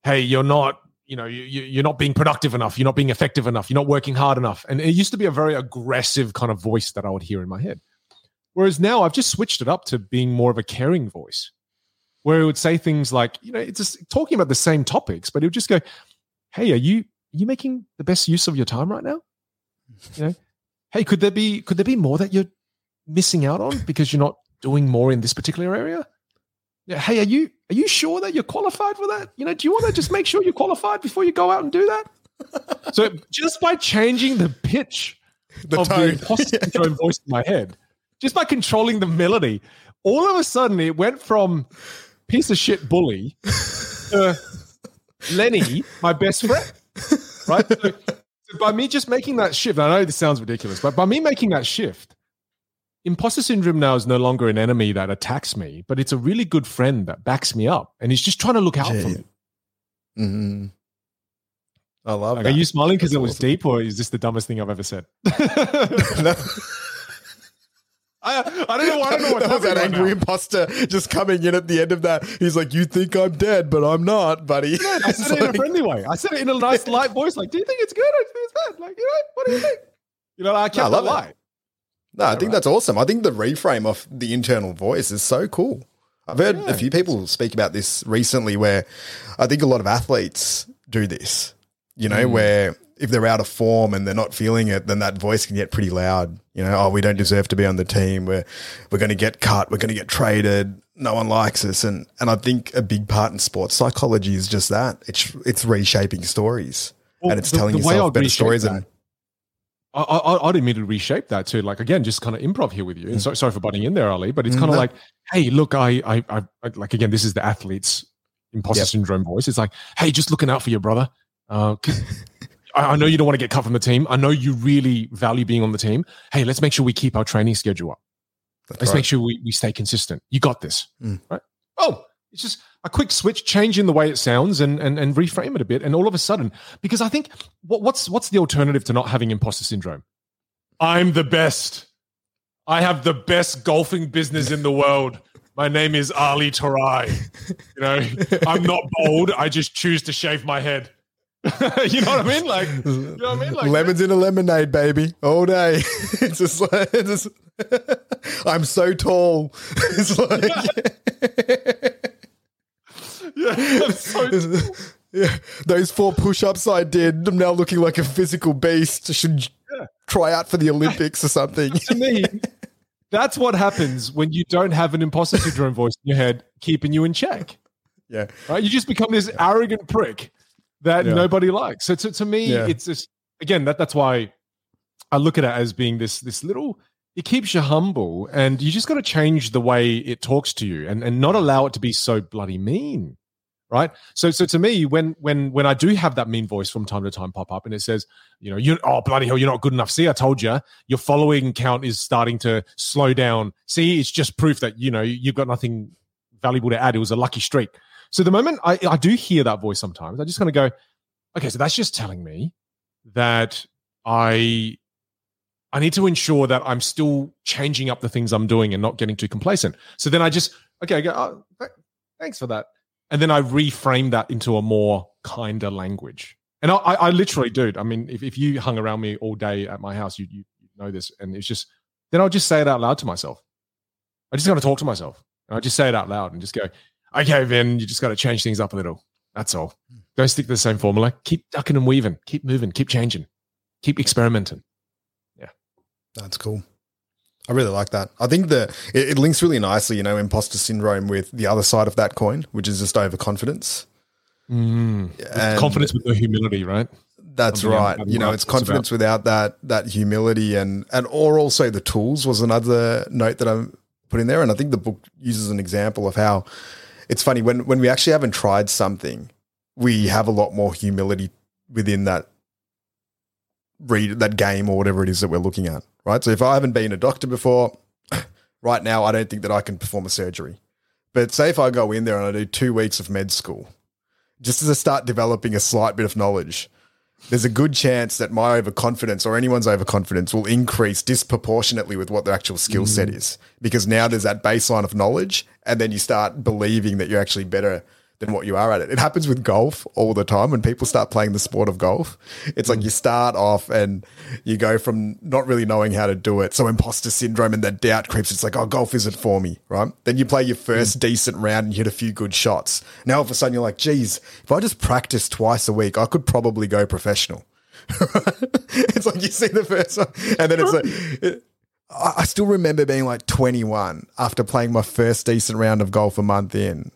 Hey, you're not you know, you, you're not being productive enough. You're not being effective enough. You're not working hard enough. And it used to be a very aggressive kind of voice that I would hear in my head. Whereas now I've just switched it up to being more of a caring voice where it would say things like, you know, it's just talking about the same topics, but it would just go, Hey, are you, are you making the best use of your time right now? You know, Hey, could there be, could there be more that you're missing out on because you're not doing more in this particular area? Yeah. Hey, are you, are you sure that you're qualified for that? You know, do you want to just make sure you're qualified before you go out and do that? so just by changing the pitch The of tone. the imposter syndrome voice in my head, just by controlling the melody, all of a sudden it went from piece of shit bully to Lenny, my best friend. Right? So, so by me just making that shift, I know this sounds ridiculous, but by me making that shift, imposter syndrome now is no longer an enemy that attacks me, but it's a really good friend that backs me up and he's just trying to look out for Yeah. me. Mhm. I love Like, that. are you smiling because it was awesome. deep, or is this the dumbest thing I've ever said? No, I, I don't know. I don't know what's that was that happening right angry imposter just coming in at the end of that. He's like, "You think I'm dead, but I'm not, buddy." I It's said it in a friendly way. I said it in a nice, light voice. Like, do you think it's good? You think it's bad? Like, you know, what do you think? You know, I kept I love it. No, I think right. that's awesome. I think the reframe of the internal voice is so cool. I've heard Yeah. a few people speak about this recently where I think a lot of athletes do this, you know, mm. where if they're out of form and they're not feeling it, then that voice can get pretty loud. You know, oh, we don't deserve to be on the team. We're, we're going to get cut. We're going to get traded. No one likes us. And, and I think a big part in sports psychology is just that. It's, it's reshaping stories Well, and it's the- telling the yourself better stories. that- And I, I, I'd immediately reshape that too. Like again, just kind of improv here with you. And so, sorry for butting in there, Ali, but it's Mm, kind of no. like, hey, look, I, I, I, I- like again, this is the athlete's imposter Yep. syndrome voice. It's like, hey, just looking out for your brother. Uh, I, I know you don't want to get cut from the team. I know you really value being on the team. Hey, let's make sure we keep our training schedule up. that's Let's right. make sure we, we stay consistent. You got this. Mm. Right? Oh, it's just a quick switch, change in the way it sounds and, and and reframe it a bit. And all of a sudden, because I think what, what's what's the alternative to not having imposter syndrome? I'm the best. I have the best golfing business in the world. My name is Ali Tarai. You know, I'm not bold. I just choose to shave my head. you know what I mean? Like, you know what I mean? Like, Lemons in a lemonade, baby, all day. it's just like, it's just, I'm so tall. It's like, yeah, I'm so yeah, those four push-ups I did, I'm now looking like a physical beast. I should try out for the Olympics or something. to me, that's what happens when you don't have an imposter syndrome voice in your head keeping you in check. yeah, Right? You just become this arrogant prick that Yeah. nobody likes. So to, to me, Yeah. it's just again that that's why I look at it as being this this little. It keeps you humble, and you just got to change the way it talks to you, and and not allow it to be so bloody mean. Right. So so to me, when when when I do have that mean voice from time to time pop up, and it says, you know, you oh bloody hell, you're not good enough. See, I told you, your following count is starting to slow down. See, it's just proof that you know you've got nothing valuable to add. It was a lucky streak. So the moment I, I do hear that voice sometimes, I just kind of go, okay, so that's just telling me that I I need to ensure that I'm still changing up the things I'm doing and not getting too complacent. So then I just okay, I go, oh, thanks for that, and then I reframe that into a more kinder language. And I, I, literally do. I mean, if, if you hung around me all day at my house, you, you know this, and it's just then I'll just say it out loud to myself. I just got to talk to myself. And I just say it out loud and just go, okay, Vinh, you just got to change things up a little. That's all. Don't stick to the same formula. Keep ducking and weaving. Keep moving. Keep changing. Keep experimenting. Yeah. That's cool. I really like that. I think that it, it links really nicely, you know, imposter syndrome with the other side of that coin, which is just overconfidence. Mm. And- Confidence with no humility, right? That's Something right. You know, it's confidence without that that humility and and or also the tools was another note that I put in there. And I think the book uses an example of how it's funny when when we actually haven't tried something, we have a lot more humility within that read that game or whatever it is that we're looking at. Right. So if I haven't been a doctor before, right now I don't think that I can perform a surgery. But say if I go in there and I do two weeks of med school, just as I start developing a slight bit of knowledge, there's a good chance that my overconfidence or anyone's overconfidence will increase disproportionately with what their actual skill set mm. is. Because now there's that baseline of knowledge, and then you start believing that you're actually better than what you are at it. It happens with golf all the time when people start playing the sport of golf. It's like mm. you start off and you go from not really knowing how to do it, so imposter syndrome and that doubt creeps. It's like, oh, golf isn't for me, right? Then you play your mm. first decent round and you hit a few good shots. Now all of a sudden you're like, geez, if I just practice twice a week, I could probably go professional. it's like you see the first one, and then it's like. It, I still remember being like 21 after playing my first decent round of golf a month in.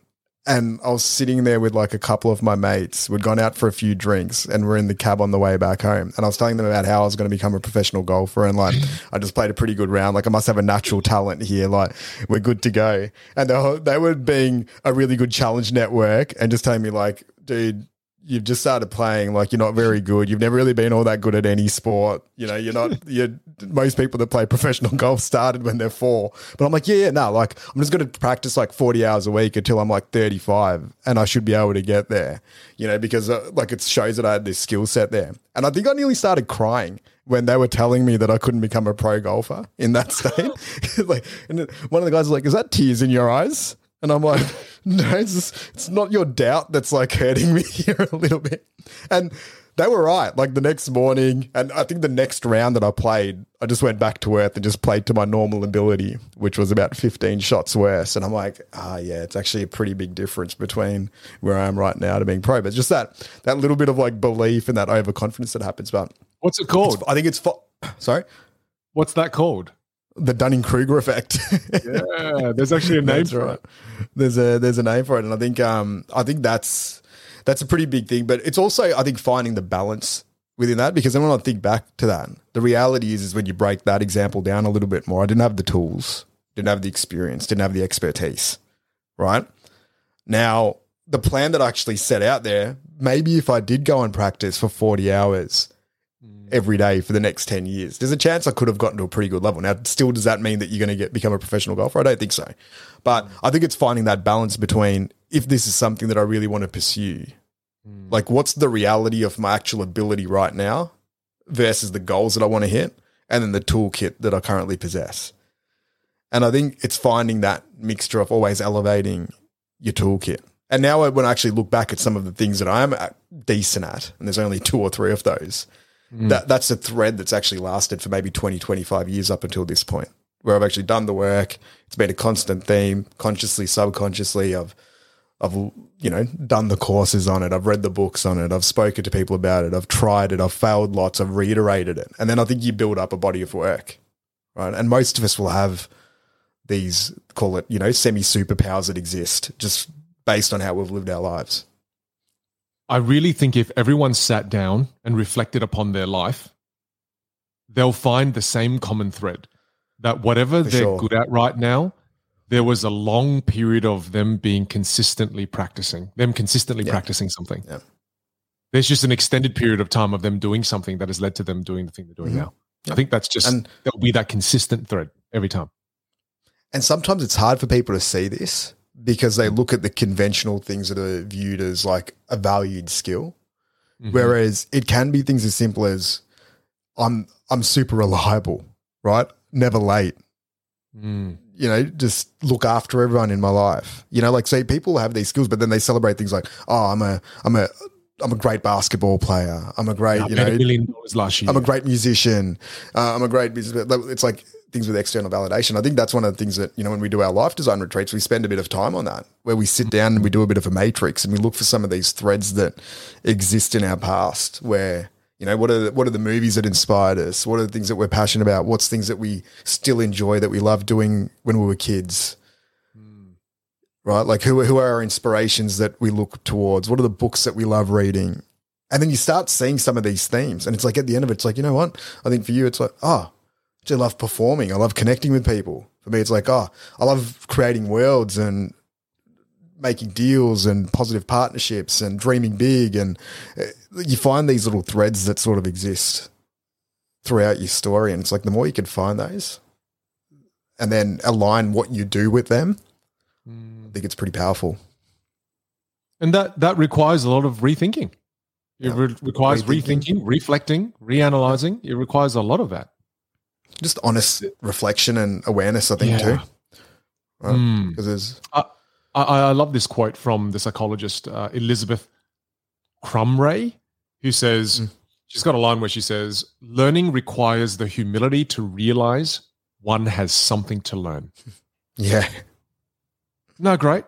And I was sitting there with like a couple of my mates. We'd gone out for a few drinks and we're in the cab on the way back home. And I was telling them about how I was going to become a professional golfer. And like, I just played a pretty good round. Like, I must have a natural talent here. Like, we're good to go. And they were, they were being a really good challenge network and just telling me, like, dude, you've just started playing like you're not very good. You've never really been all that good at any sport. You know you're not you're most people that play professional golf started when they're four. But i'm like yeah yeah no like i'm just going to practice like 40 hours a week until i'm like 35 and i should be able to get there. You know because uh, like it shows that i had this skill set there. And i think i nearly started crying when they were telling me that I couldn't become a pro golfer in that state. like, and one of the guys was like, "Is that tears in your eyes?" And I'm like, no, it's, just, it's not your doubt that's like hurting me here a little bit. And they were right. Like the next morning, and I think the next round that I played, I just went back to earth and just played to my normal ability, which was about 15 shots worse. And I'm like, ah, yeah, it's actually a pretty big difference between where I am right now to being pro. But it's just that that little bit of like belief and that overconfidence that happens. But What's it called? I think it's fo- sorry, What's that called? The Dunning Kruger effect. Yeah, there's actually a name for right. it. There's a there's a name for it, and I think um I think that's that's a pretty big thing. But it's also I think finding the balance within that because then when I think back to that, the reality is is when you break that example down a little bit more, I didn't have the tools, didn't have the experience, didn't have the expertise, right? Now the plan that I actually set out there, maybe if I did go and practice for 40 hours Mm. every day for the next 10 years, there's a chance I could have gotten to a pretty good level. Now, still, does that mean that you're going to get become a professional golfer? I don't think so. But mm. I think it's finding that balance between if this is something that I really want to pursue, mm. like what's the reality of my actual ability right now versus the goals that I want to hit, and then the toolkit that I currently possess. And I think it's finding that mixture of always elevating your toolkit. And now when I actually look back at some of the things that I am uh, decent at, and there's only two or three of those, Mm. that, that's a thread that's actually lasted for maybe 20, 25 years up until this point, where I've actually done the work. It's been a constant theme, consciously, subconsciously. I've, I've, you know, done the courses on it. I've read the books on it. I've spoken to people about it. I've tried it. I've failed lots. I've reiterated it. And then I think you build up a body of work, right? And most of us will have these, call it, you know, semi superpowers that exist just based on how we've lived our lives. I really think if everyone sat down and reflected upon their life, they'll find the same common thread that whatever For they're sure. good at right now, there was a long period of them being consistently practicing, them consistently Yeah. practicing something. Yeah. There's just an extended period of time of them doing something that has led to them doing the thing they're doing Mhm. now. I think that's just, And- there'll be that consistent thread every time. And sometimes it's hard for people to see this because they look at the conventional things that are viewed as like a valued skill. Mhm. Whereas it can be things as simple as I'm I'm super reliable, right? Never late. Mm. You know, just look after everyone in my life. You know, like say people have these skills, but then they celebrate things like, oh, I'm a I'm a I'm a great basketball player. I'm a great, I you know, a million dollars last year. I'm a great musician. Uh, I'm a great business. It's like things with external validation. I think that's one of the things that, you know, when we do our life design retreats, we spend a bit of time on that, where we sit down and we do a bit of a matrix and we look for some of these threads that exist in our past where, you know, what are the, what are the movies that inspired us? What are the things that we're passionate about? What's things that we still enjoy that we love doing when we were kids? Hmm. Right? Like who, who are our inspirations that we look towards? What are the books that we love reading? And then you start seeing some of these themes, and it's like at the end of it, it's like, you know what? I think for you, it's like, oh, I love performing. I love connecting with people. For me, it's like, oh, I love creating worlds and making deals and positive partnerships and dreaming big. And uh, you find these little threads that sort of exist throughout your story. And it's like the more you can find those and then align what you do with them, I think it's pretty powerful. And that that requires a lot of rethinking. It Yeah. re- requires Rethinking. rethinking, reflecting, reanalyzing. It requires a lot of that. Just honest reflection and awareness, I think, Yeah. too. Right? Mm. Because there's, I, I love this quote from the psychologist uh, Elizabeth Krumrei, who says mm. she's got a line where she says, "Learning requires the humility to realize one has something to learn." Yeah. No, great.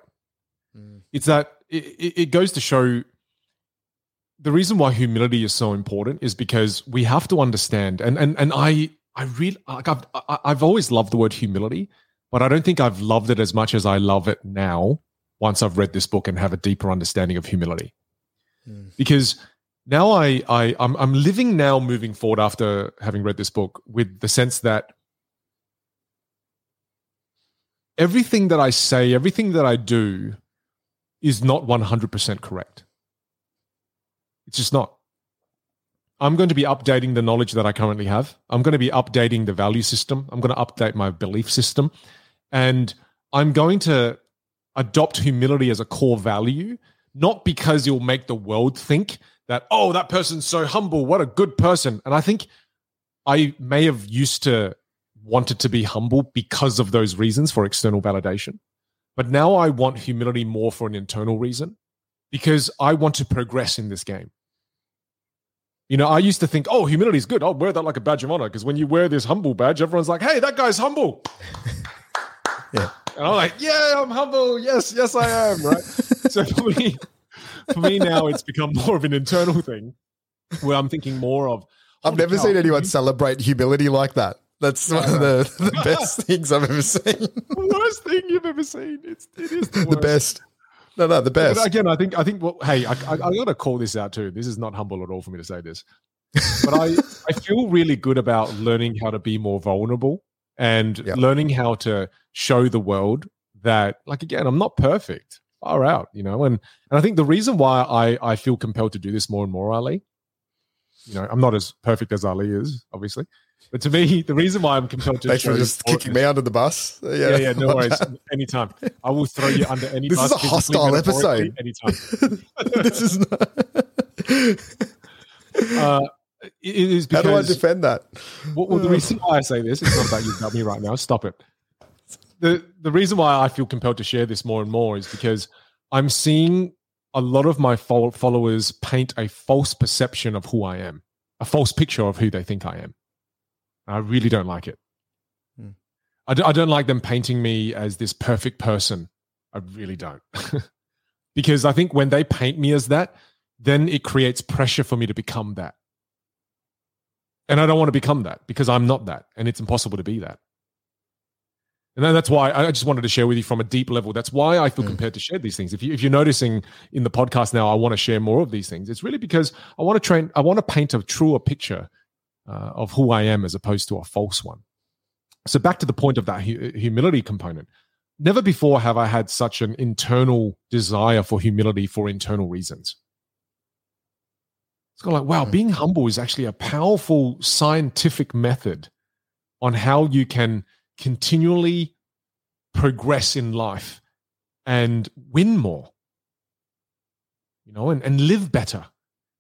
Mm. It's that it, it goes to show the reason why humility is so important is because we have to understand, and and and I I really like I've I've always loved the word humility, but I don't think I've loved it as much as I love it now. Once I've read this book and have a deeper understanding of humility, mm. because now I I I'm, I'm living now moving forward after having read this book with the sense that everything that I say, everything that I do, is not 100% correct. It's just not. I'm going to be updating the knowledge that I currently have. I'm going to be updating the value system. I'm going to update my belief system. And I'm going to adopt humility as a core value, not because you'll make the world think that, oh, that person's so humble. What a good person. And I think I may have used to wanted to be humble because of those reasons for external validation. But now I want humility more for an internal reason because I want to progress in this game. You know, I used to think, oh, humility is good. I'll wear that like a badge of honor because when you wear this humble badge, everyone's like, hey, that guy's humble. yeah. And I'm like, yeah, I'm humble. Yes, yes, I am. Right. so for me, for me now, it's become more of an internal thing where I'm thinking more of. I've never seen anyone celebrate humility like that. That's one of the, the best things I've ever seen. the worst thing you've ever seen. It's, it is the, the best. No, no, the best. But again, I think I think. Well, hey, I, I, I got to call this out too. This is not humble at all for me to say this, but I I feel really good about learning how to be more vulnerable and yep. learning how to show the world that, like, again, I'm not perfect. Far out, you know. And and I think the reason why I I feel compelled to do this more and more, Ali. You know, I'm not as perfect as Ali is, obviously, but to me, the reason why I'm compelled to Thanks for just kicking me under the bus. Yeah, yeah, yeah no worries. Anytime. I will throw you under any this bus. Is a hostile episode. Anytime. this is not. uh, it is because, How do I defend that? Well, well, the reason why I say this, is not about you got me right now. Stop it. The the reason why I feel compelled to share this more and more is because I'm seeing a lot of my followers paint a false perception of who I am, a false picture of who they think I am. I really don't like it. I, d- I don't like them painting me as this perfect person. I really don't. because I think when they paint me as that, then it creates pressure for me to become that. And I don't want to become that because I'm not that. And it's impossible to be that. And that's why I just wanted to share with you from a deep level. That's why I feel mm. compelled to share these things. If, you, if you're noticing in the podcast now, I want to share more of these things. It's really because I want to train, I want to paint a truer picture uh, of who I am as opposed to a false one. So back to the point of that hu- humility component. Never before have I had such an internal desire for humility for internal reasons. It's kind of like, wow, hmm. being humble is actually a powerful scientific method on how you can continually progress in life and win more, you know, and, and live better.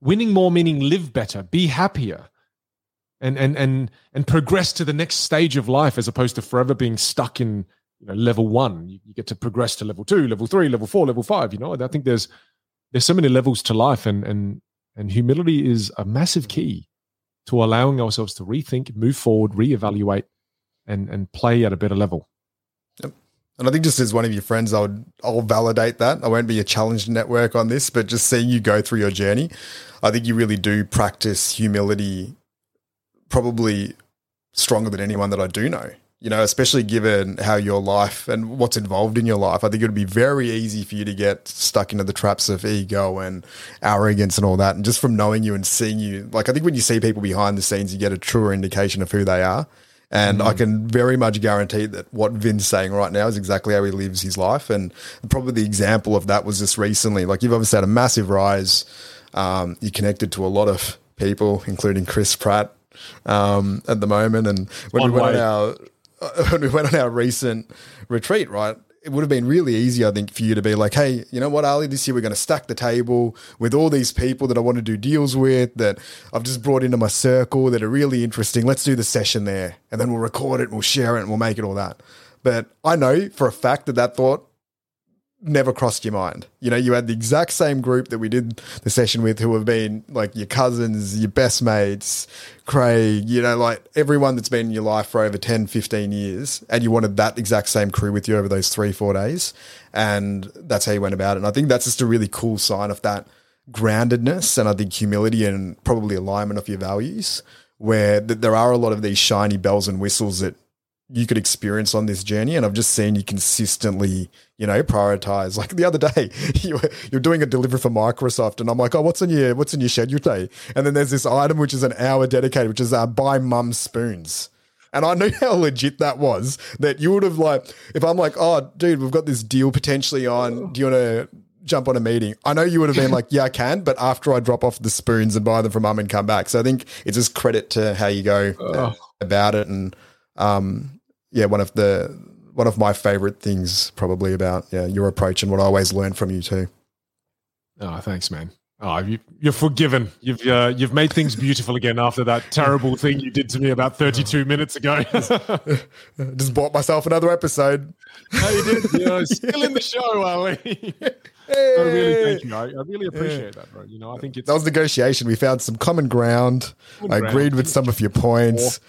Winning more meaning live better, be happier, and and and and progress to the next stage of life as opposed to forever being stuck in you know level one. You, you, get to progress to level two level three level four level five you know? I think there's there's so many levels to life and and and humility is a massive key to allowing ourselves to rethink move forward reevaluate and and play at a better level. And I think just as one of your friends, I would I'll validate that. I won't be a challenge network on this, but just seeing you go through your journey, I think you really do practice humility probably stronger than anyone that I do know. You know, especially given how your life and what's involved in your life, I think it would be very easy for you to get stuck into the traps of ego and arrogance and all that. And just from knowing you and seeing you, like I think when you see people behind the scenes, you get a truer indication of who they are. And mm. I can very much guarantee that what Vinh's saying right now is exactly how he lives his life. And probably the example of that was just recently. Like you've obviously had a massive rise. Um, you connected to a lot of people, including Chris Pratt, um, at the moment. And when we went on our when we went on our recent retreat, right, it would have been really easy, I think, for you to be like, hey, you know what, Ali, this year we're going to stack the table with all these people that I want to do deals with that I've just brought into my circle that are really interesting. Let's do the session there. And then we'll record it, we'll share it, and we'll make it all that. But I know for a fact that that thought never crossed your mind. You know, you had the exact same group that we did the session with who have been like your cousins, your best mates, Craig, you know, like everyone that's been in your life for over 10, 15 years. And you wanted that exact same crew with you over those three, four days. And that's how you went about it. And I think that's just a really cool sign of that groundedness and I think humility and probably alignment of your values, where th- there are a lot of these shiny bells and whistles that you could experience on this journey. And I've just seen you consistently, you know, prioritize. Like the other day, you were, you're doing a delivery for Microsoft, and I'm like, oh, what's in your what's in your schedule today? And then there's this item which is an hour dedicated, which is uh, buy mum spoons. And I knew how legit that was. That you would have like, if I'm like, oh, dude, we've got this deal potentially on. Do you want to jump on a meeting? I know you would have been like, yeah, I can, but after I drop off the spoons and buy them from mum and come back. So I think it's just credit to how you go oh. about it and. Um, yeah, one of the one of my favorite things probably about yeah your approach and what I always learn from you too. Oh, thanks, man. Oh, you, are forgiven. You've uh, you've made things beautiful again after that terrible thing you did to me about 32 minutes ago. Just bought myself another episode. Oh, you did. You're still in the show, are we? Hey. I really thank you. I, I really appreciate yeah. that, bro. You know, I think it's that was negotiation. We found some common ground. Common I agreed ground. with some of your points.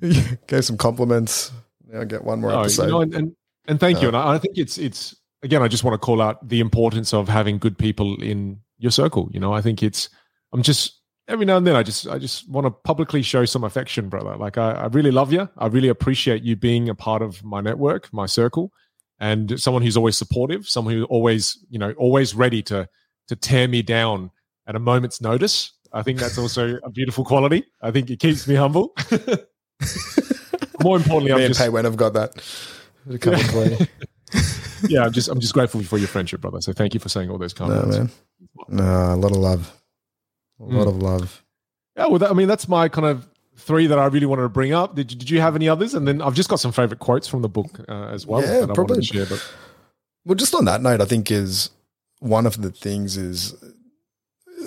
Gave some compliments. I get one more no, episode. You know, and, and, and thank you. Uh, and I, I think it's it's again, I just want to call out the importance of having good people in your circle. You know, I think it's I'm just every now and then I just I just want to publicly show some affection, brother. Like I, I really love you. I really appreciate you being a part of my network, my circle, and someone who's always supportive, someone who always, you know, always ready to to tear me down at a moment's notice. I think that's also a beautiful quality. I think it keeps me humble. More importantly, I'm just, Pay when I've got that. yeah, I'm just I'm just grateful for your friendship, brother. So thank you for saying all those comments. No, man. No, a lot of love. A mm. lot of love. Yeah, well, that, I mean, that's my kind of three that I really wanted to bring up. Did you, did you have any others? And then I've just got some favorite quotes from the book uh, as well. Yeah, probably. Going to share, but. Well, just on that note, I think is one of the things is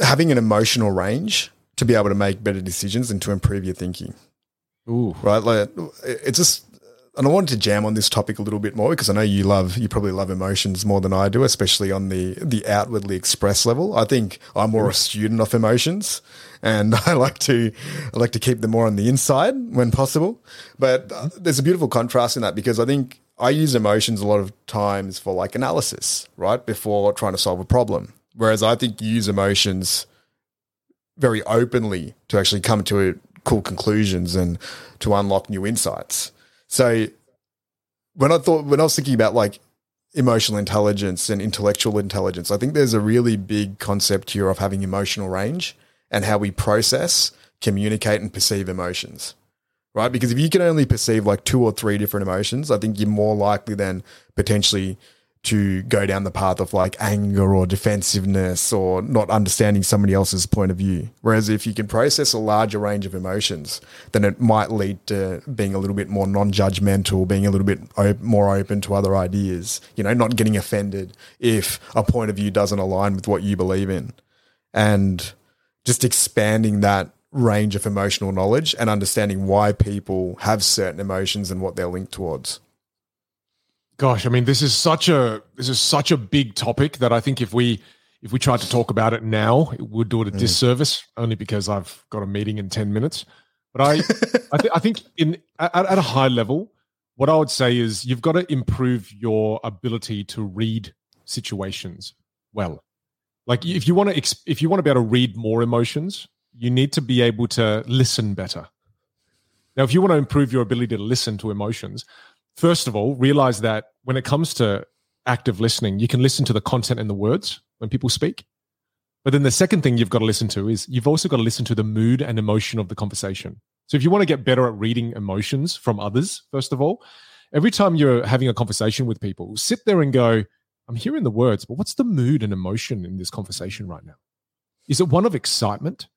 having an emotional range to be able to make better decisions and to improve your thinking. Ooh. Right? Like it's just and I wanted to jam on this topic a little bit more because I know you love you probably love emotions more than I do, especially on the the outwardly expressed level. I think I'm more a student of emotions, and I like to I like to keep them more on the inside when possible. But uh, there's a beautiful contrast in that because I think I use emotions a lot of times for like analysis, right before trying to solve a problem. Whereas I think you use emotions very openly to actually come to cool conclusions and to unlock new insights. So when I thought when I was thinking about like emotional intelligence and intellectual intelligence, I think there's a really big concept here of having emotional range and how we process, communicate and perceive emotions. Right? Because if you can only perceive like two or three different emotions, I think you're more likely than potentially to go down the path of like anger or defensiveness or not understanding somebody else's point of view. Whereas if you can process a larger range of emotions, then it might lead to being a little bit more non judgmental, being a little bit op- more open to other ideas, you know, not getting offended if a point of view doesn't align with what you believe in. And just expanding that range of emotional knowledge and understanding why people have certain emotions and what they're linked towards. Gosh, I mean, this is such a this is such a big topic that I think if we if we tried to talk about it now, it would do it a mm. disservice. Only because I've got a meeting in ten minutes. But I I, th- I, think in at, at a high level, what I would say is you've got to improve your ability to read situations well. Like if you want to exp- if you want to be able to read more emotions, you need to be able to listen better. Now, if you want to improve your ability to listen to emotions, first of all, realize that when it comes to active listening, you can listen to the content and the words when people speak. But then the second thing you've got to listen to is you've also got to listen to the mood and emotion of the conversation. So if you want to get better at reading emotions from others, first of all, every time you're having a conversation with people, sit there and go, I'm hearing the words, but what's the mood and emotion in this conversation right now? Is it one of excitement?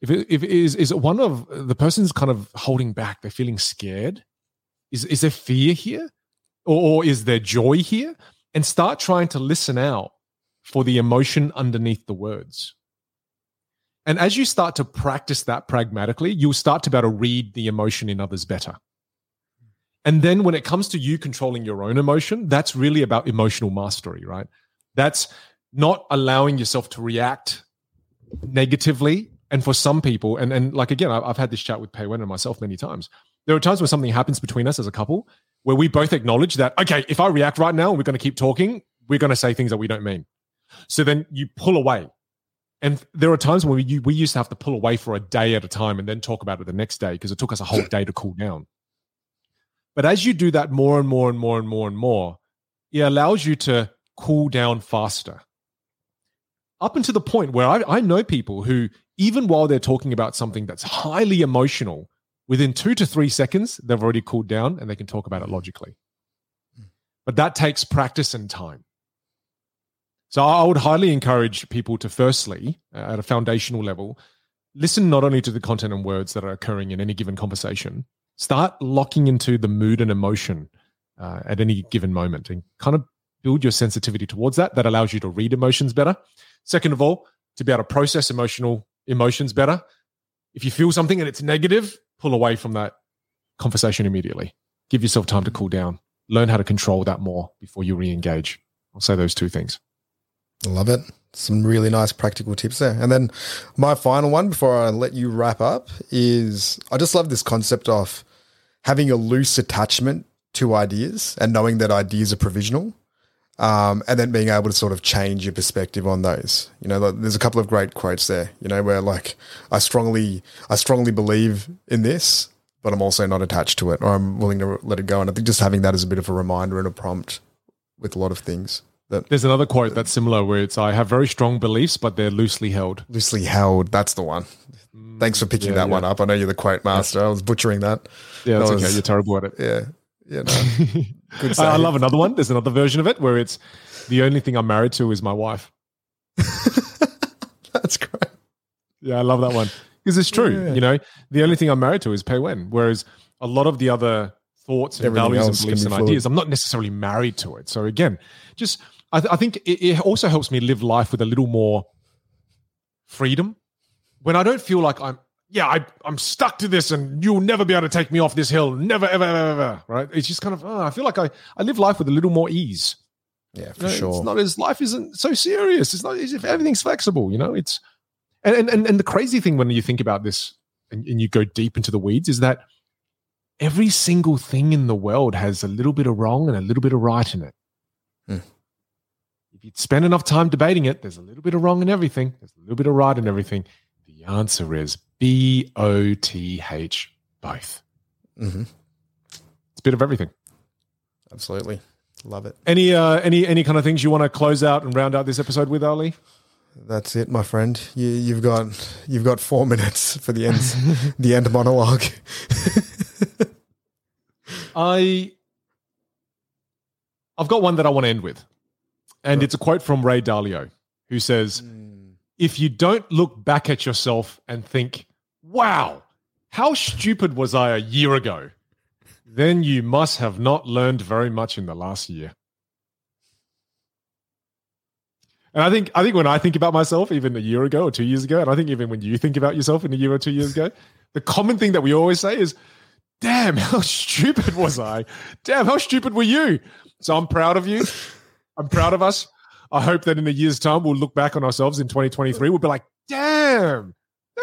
If it, if it is, is it one of the person's kind of holding back? They're feeling scared. Is, is there fear here? Or, or is there joy here? And start trying to listen out for the emotion underneath the words. And as you start to practice that pragmatically, you'll start to be able to read the emotion in others better. And then when it comes to you controlling your own emotion, that's really about emotional mastery, right? That's not allowing yourself to react negatively. And for some people, and, and like again, I've had this chat with Pei Wen and myself many times. There are times when something happens between us as a couple where we both acknowledge that, okay, if I react right now we're going to keep talking, we're going to say things that we don't mean. So then you pull away. And there are times when we, we used to have to pull away for a day at a time and then talk about it the next day because it took us a whole day to cool down. But as you do that more and more and more and more and more, it allows you to cool down faster. Up until the point where I, I know people who, even while they're talking about something that's highly emotional, within two to three seconds, they've already cooled down and they can talk about it logically. But that takes practice and time. So I would highly encourage people to firstly, uh, at a foundational level, listen not only to the content and words that are occurring in any given conversation, start locking into the mood and emotion uh, at any given moment and kind of build your sensitivity towards that. That allows you to read emotions better. Second of all, to be able to process emotional emotions better. If you feel something and it's negative, pull away from that conversation immediately. Give yourself time to cool down. Learn how to control that more before you re engage. I'll say those two things. I love it. Some really nice practical tips there. And then my final one before I let you wrap up is I just love this concept of having a loose attachment to ideas and knowing that ideas are provisional. Um, and then being able to sort of change your perspective on those. You know, like, there's a couple of great quotes there. You know, where like I strongly, I strongly believe in this, but I'm also not attached to it, or I'm willing to let it go. And I think just having that as a bit of a reminder and a prompt with a lot of things. That there's another quote that's similar where it's I have very strong beliefs, but they're loosely held. Loosely held. That's the one. Thanks for picking yeah, that yeah. one up. I know you're the quote master. I was butchering that. Yeah, that's that was, okay. You're terrible at it. Yeah. Yeah. No. Good I, I love another one. There's another version of it where it's the only thing I'm married to is my wife. that's great. Yeah, I love that one because it's true. Yeah. You know, the only thing I'm married to is Pei Wen, whereas a lot of the other thoughts and Everything values and beliefs and ideas, I'm not necessarily married to it. So again, just I, th- I think it, it also helps me live life with a little more freedom when I don't feel like I'm yeah, I, I'm stuck to this and you'll never be able to take me off this hill. Never, ever, ever, ever. Right. It's just kind of, oh, I feel like I, I live life with a little more ease. Yeah, for you know, sure. It's not as life isn't so serious. It's not as if everything's flexible, you know, it's, and, and, and the crazy thing when you think about this and, and you go deep into the weeds is that every single thing in the world has a little bit of wrong and a little bit of right in it. Hmm. If you spend enough time debating it, there's a little bit of wrong in everything. There's a little bit of right in everything. The answer is B O T H, both. Mm-hmm. It's a bit of everything. Absolutely. Love it. Any uh, any any kind of things you want to close out and round out this episode with, Ali? That's it, my friend. You, have got you've got four minutes for the end the end monologue. I I've got one that I want to end with, and it's a quote from Ray Dalio, who says, mm. "If you don't look back at yourself and think, wow, how stupid was I a year ago? Then you must have not learned very much in the last year. And I think I think when I think about myself, even a year ago or two years ago, and I think even when you think about yourself in a year or two years ago, the common thing that we always say is, "Damn, how stupid was I? Damn, how stupid were you?" So I'm proud of you. I'm proud of us. I hope that in a year's time we'll look back on ourselves in 2023. We'll be like, "Damn,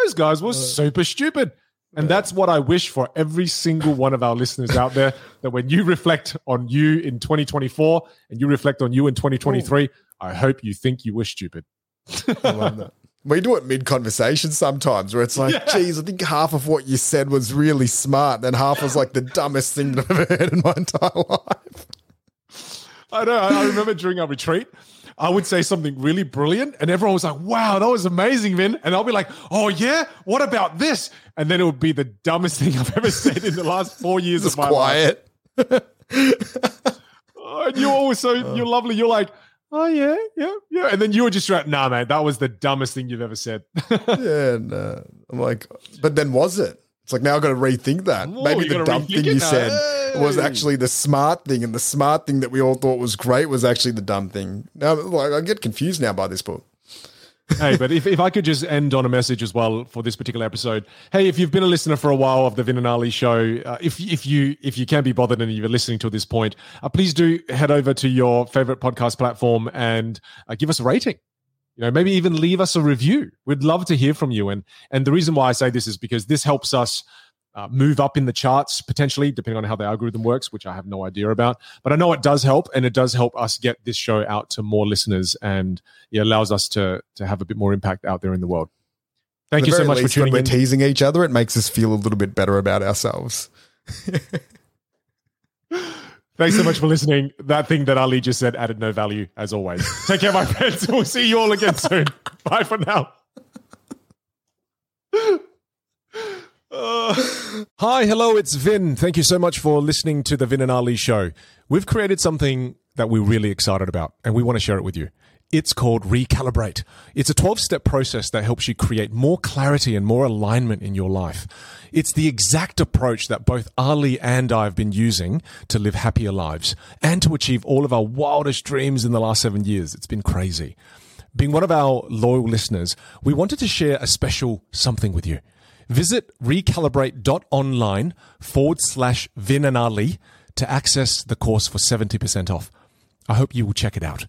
those guys were uh, super stupid. And that's what I wish for every single one of our listeners out there that when you reflect on you in 2024 and you reflect on you in 2023, Ooh. I hope you think you were stupid. I love that. We do it mid conversation sometimes where it's like, yeah. geez, I think half of what you said was really smart, and half was like the dumbest thing that I've ever heard in my entire life. I know. I remember during our retreat, I would say something really brilliant, and everyone was like, "Wow, that was amazing, Vinh." And I'll be like, "Oh yeah, what about this?" And then it would be the dumbest thing I've ever said in the last four years Just of my quiet. life. oh, and you're always so you're uh. lovely. You're like, "Oh yeah, yeah, yeah," and then you were just like, "Nah, man, that was the dumbest thing you've ever said." yeah, no. I'm like, but then was it? It's like now I've got to rethink that. Maybe the dumb thing you said hey. was actually the smart thing, and the smart thing that we all thought was great was actually the dumb thing. Now, like, I get confused now by this book. hey, but if, if I could just end on a message as well for this particular episode. Hey, if you've been a listener for a while of the Vinh and Ali show, uh, if if you if you can be bothered and you're listening to this point, uh, please do head over to your favorite podcast platform and uh, give us a rating. You know, maybe even leave us a review. We'd love to hear from you. And and the reason why I say this is because this helps us uh, move up in the charts potentially, depending on how the algorithm works, which I have no idea about. But I know it does help, and it does help us get this show out to more listeners, and it allows us to to have a bit more impact out there in the world. Thank you so much for tuning when. We're teasing each other. It makes us feel a little bit better about ourselves. Thanks so much for listening. That thing that Ali just said added no value, as always. Take care, my friends. We'll see you all again soon. Bye for now. Uh, hi, hello, it's Vinh. Thank you so much for listening to the Vinh and Ali show. We've created something that we're really excited about, and we want to share it with you. It's called Recalibrate. It's a 12 step process that helps you create more clarity and more alignment in your life. It's the exact approach that both Ali and I have been using to live happier lives and to achieve all of our wildest dreams in the last seven years. It's been crazy. Being one of our loyal listeners, we wanted to share a special something with you. Visit recalibrate.online forward slash Vinh and Ali to access the course for 70% off. I hope you will check it out.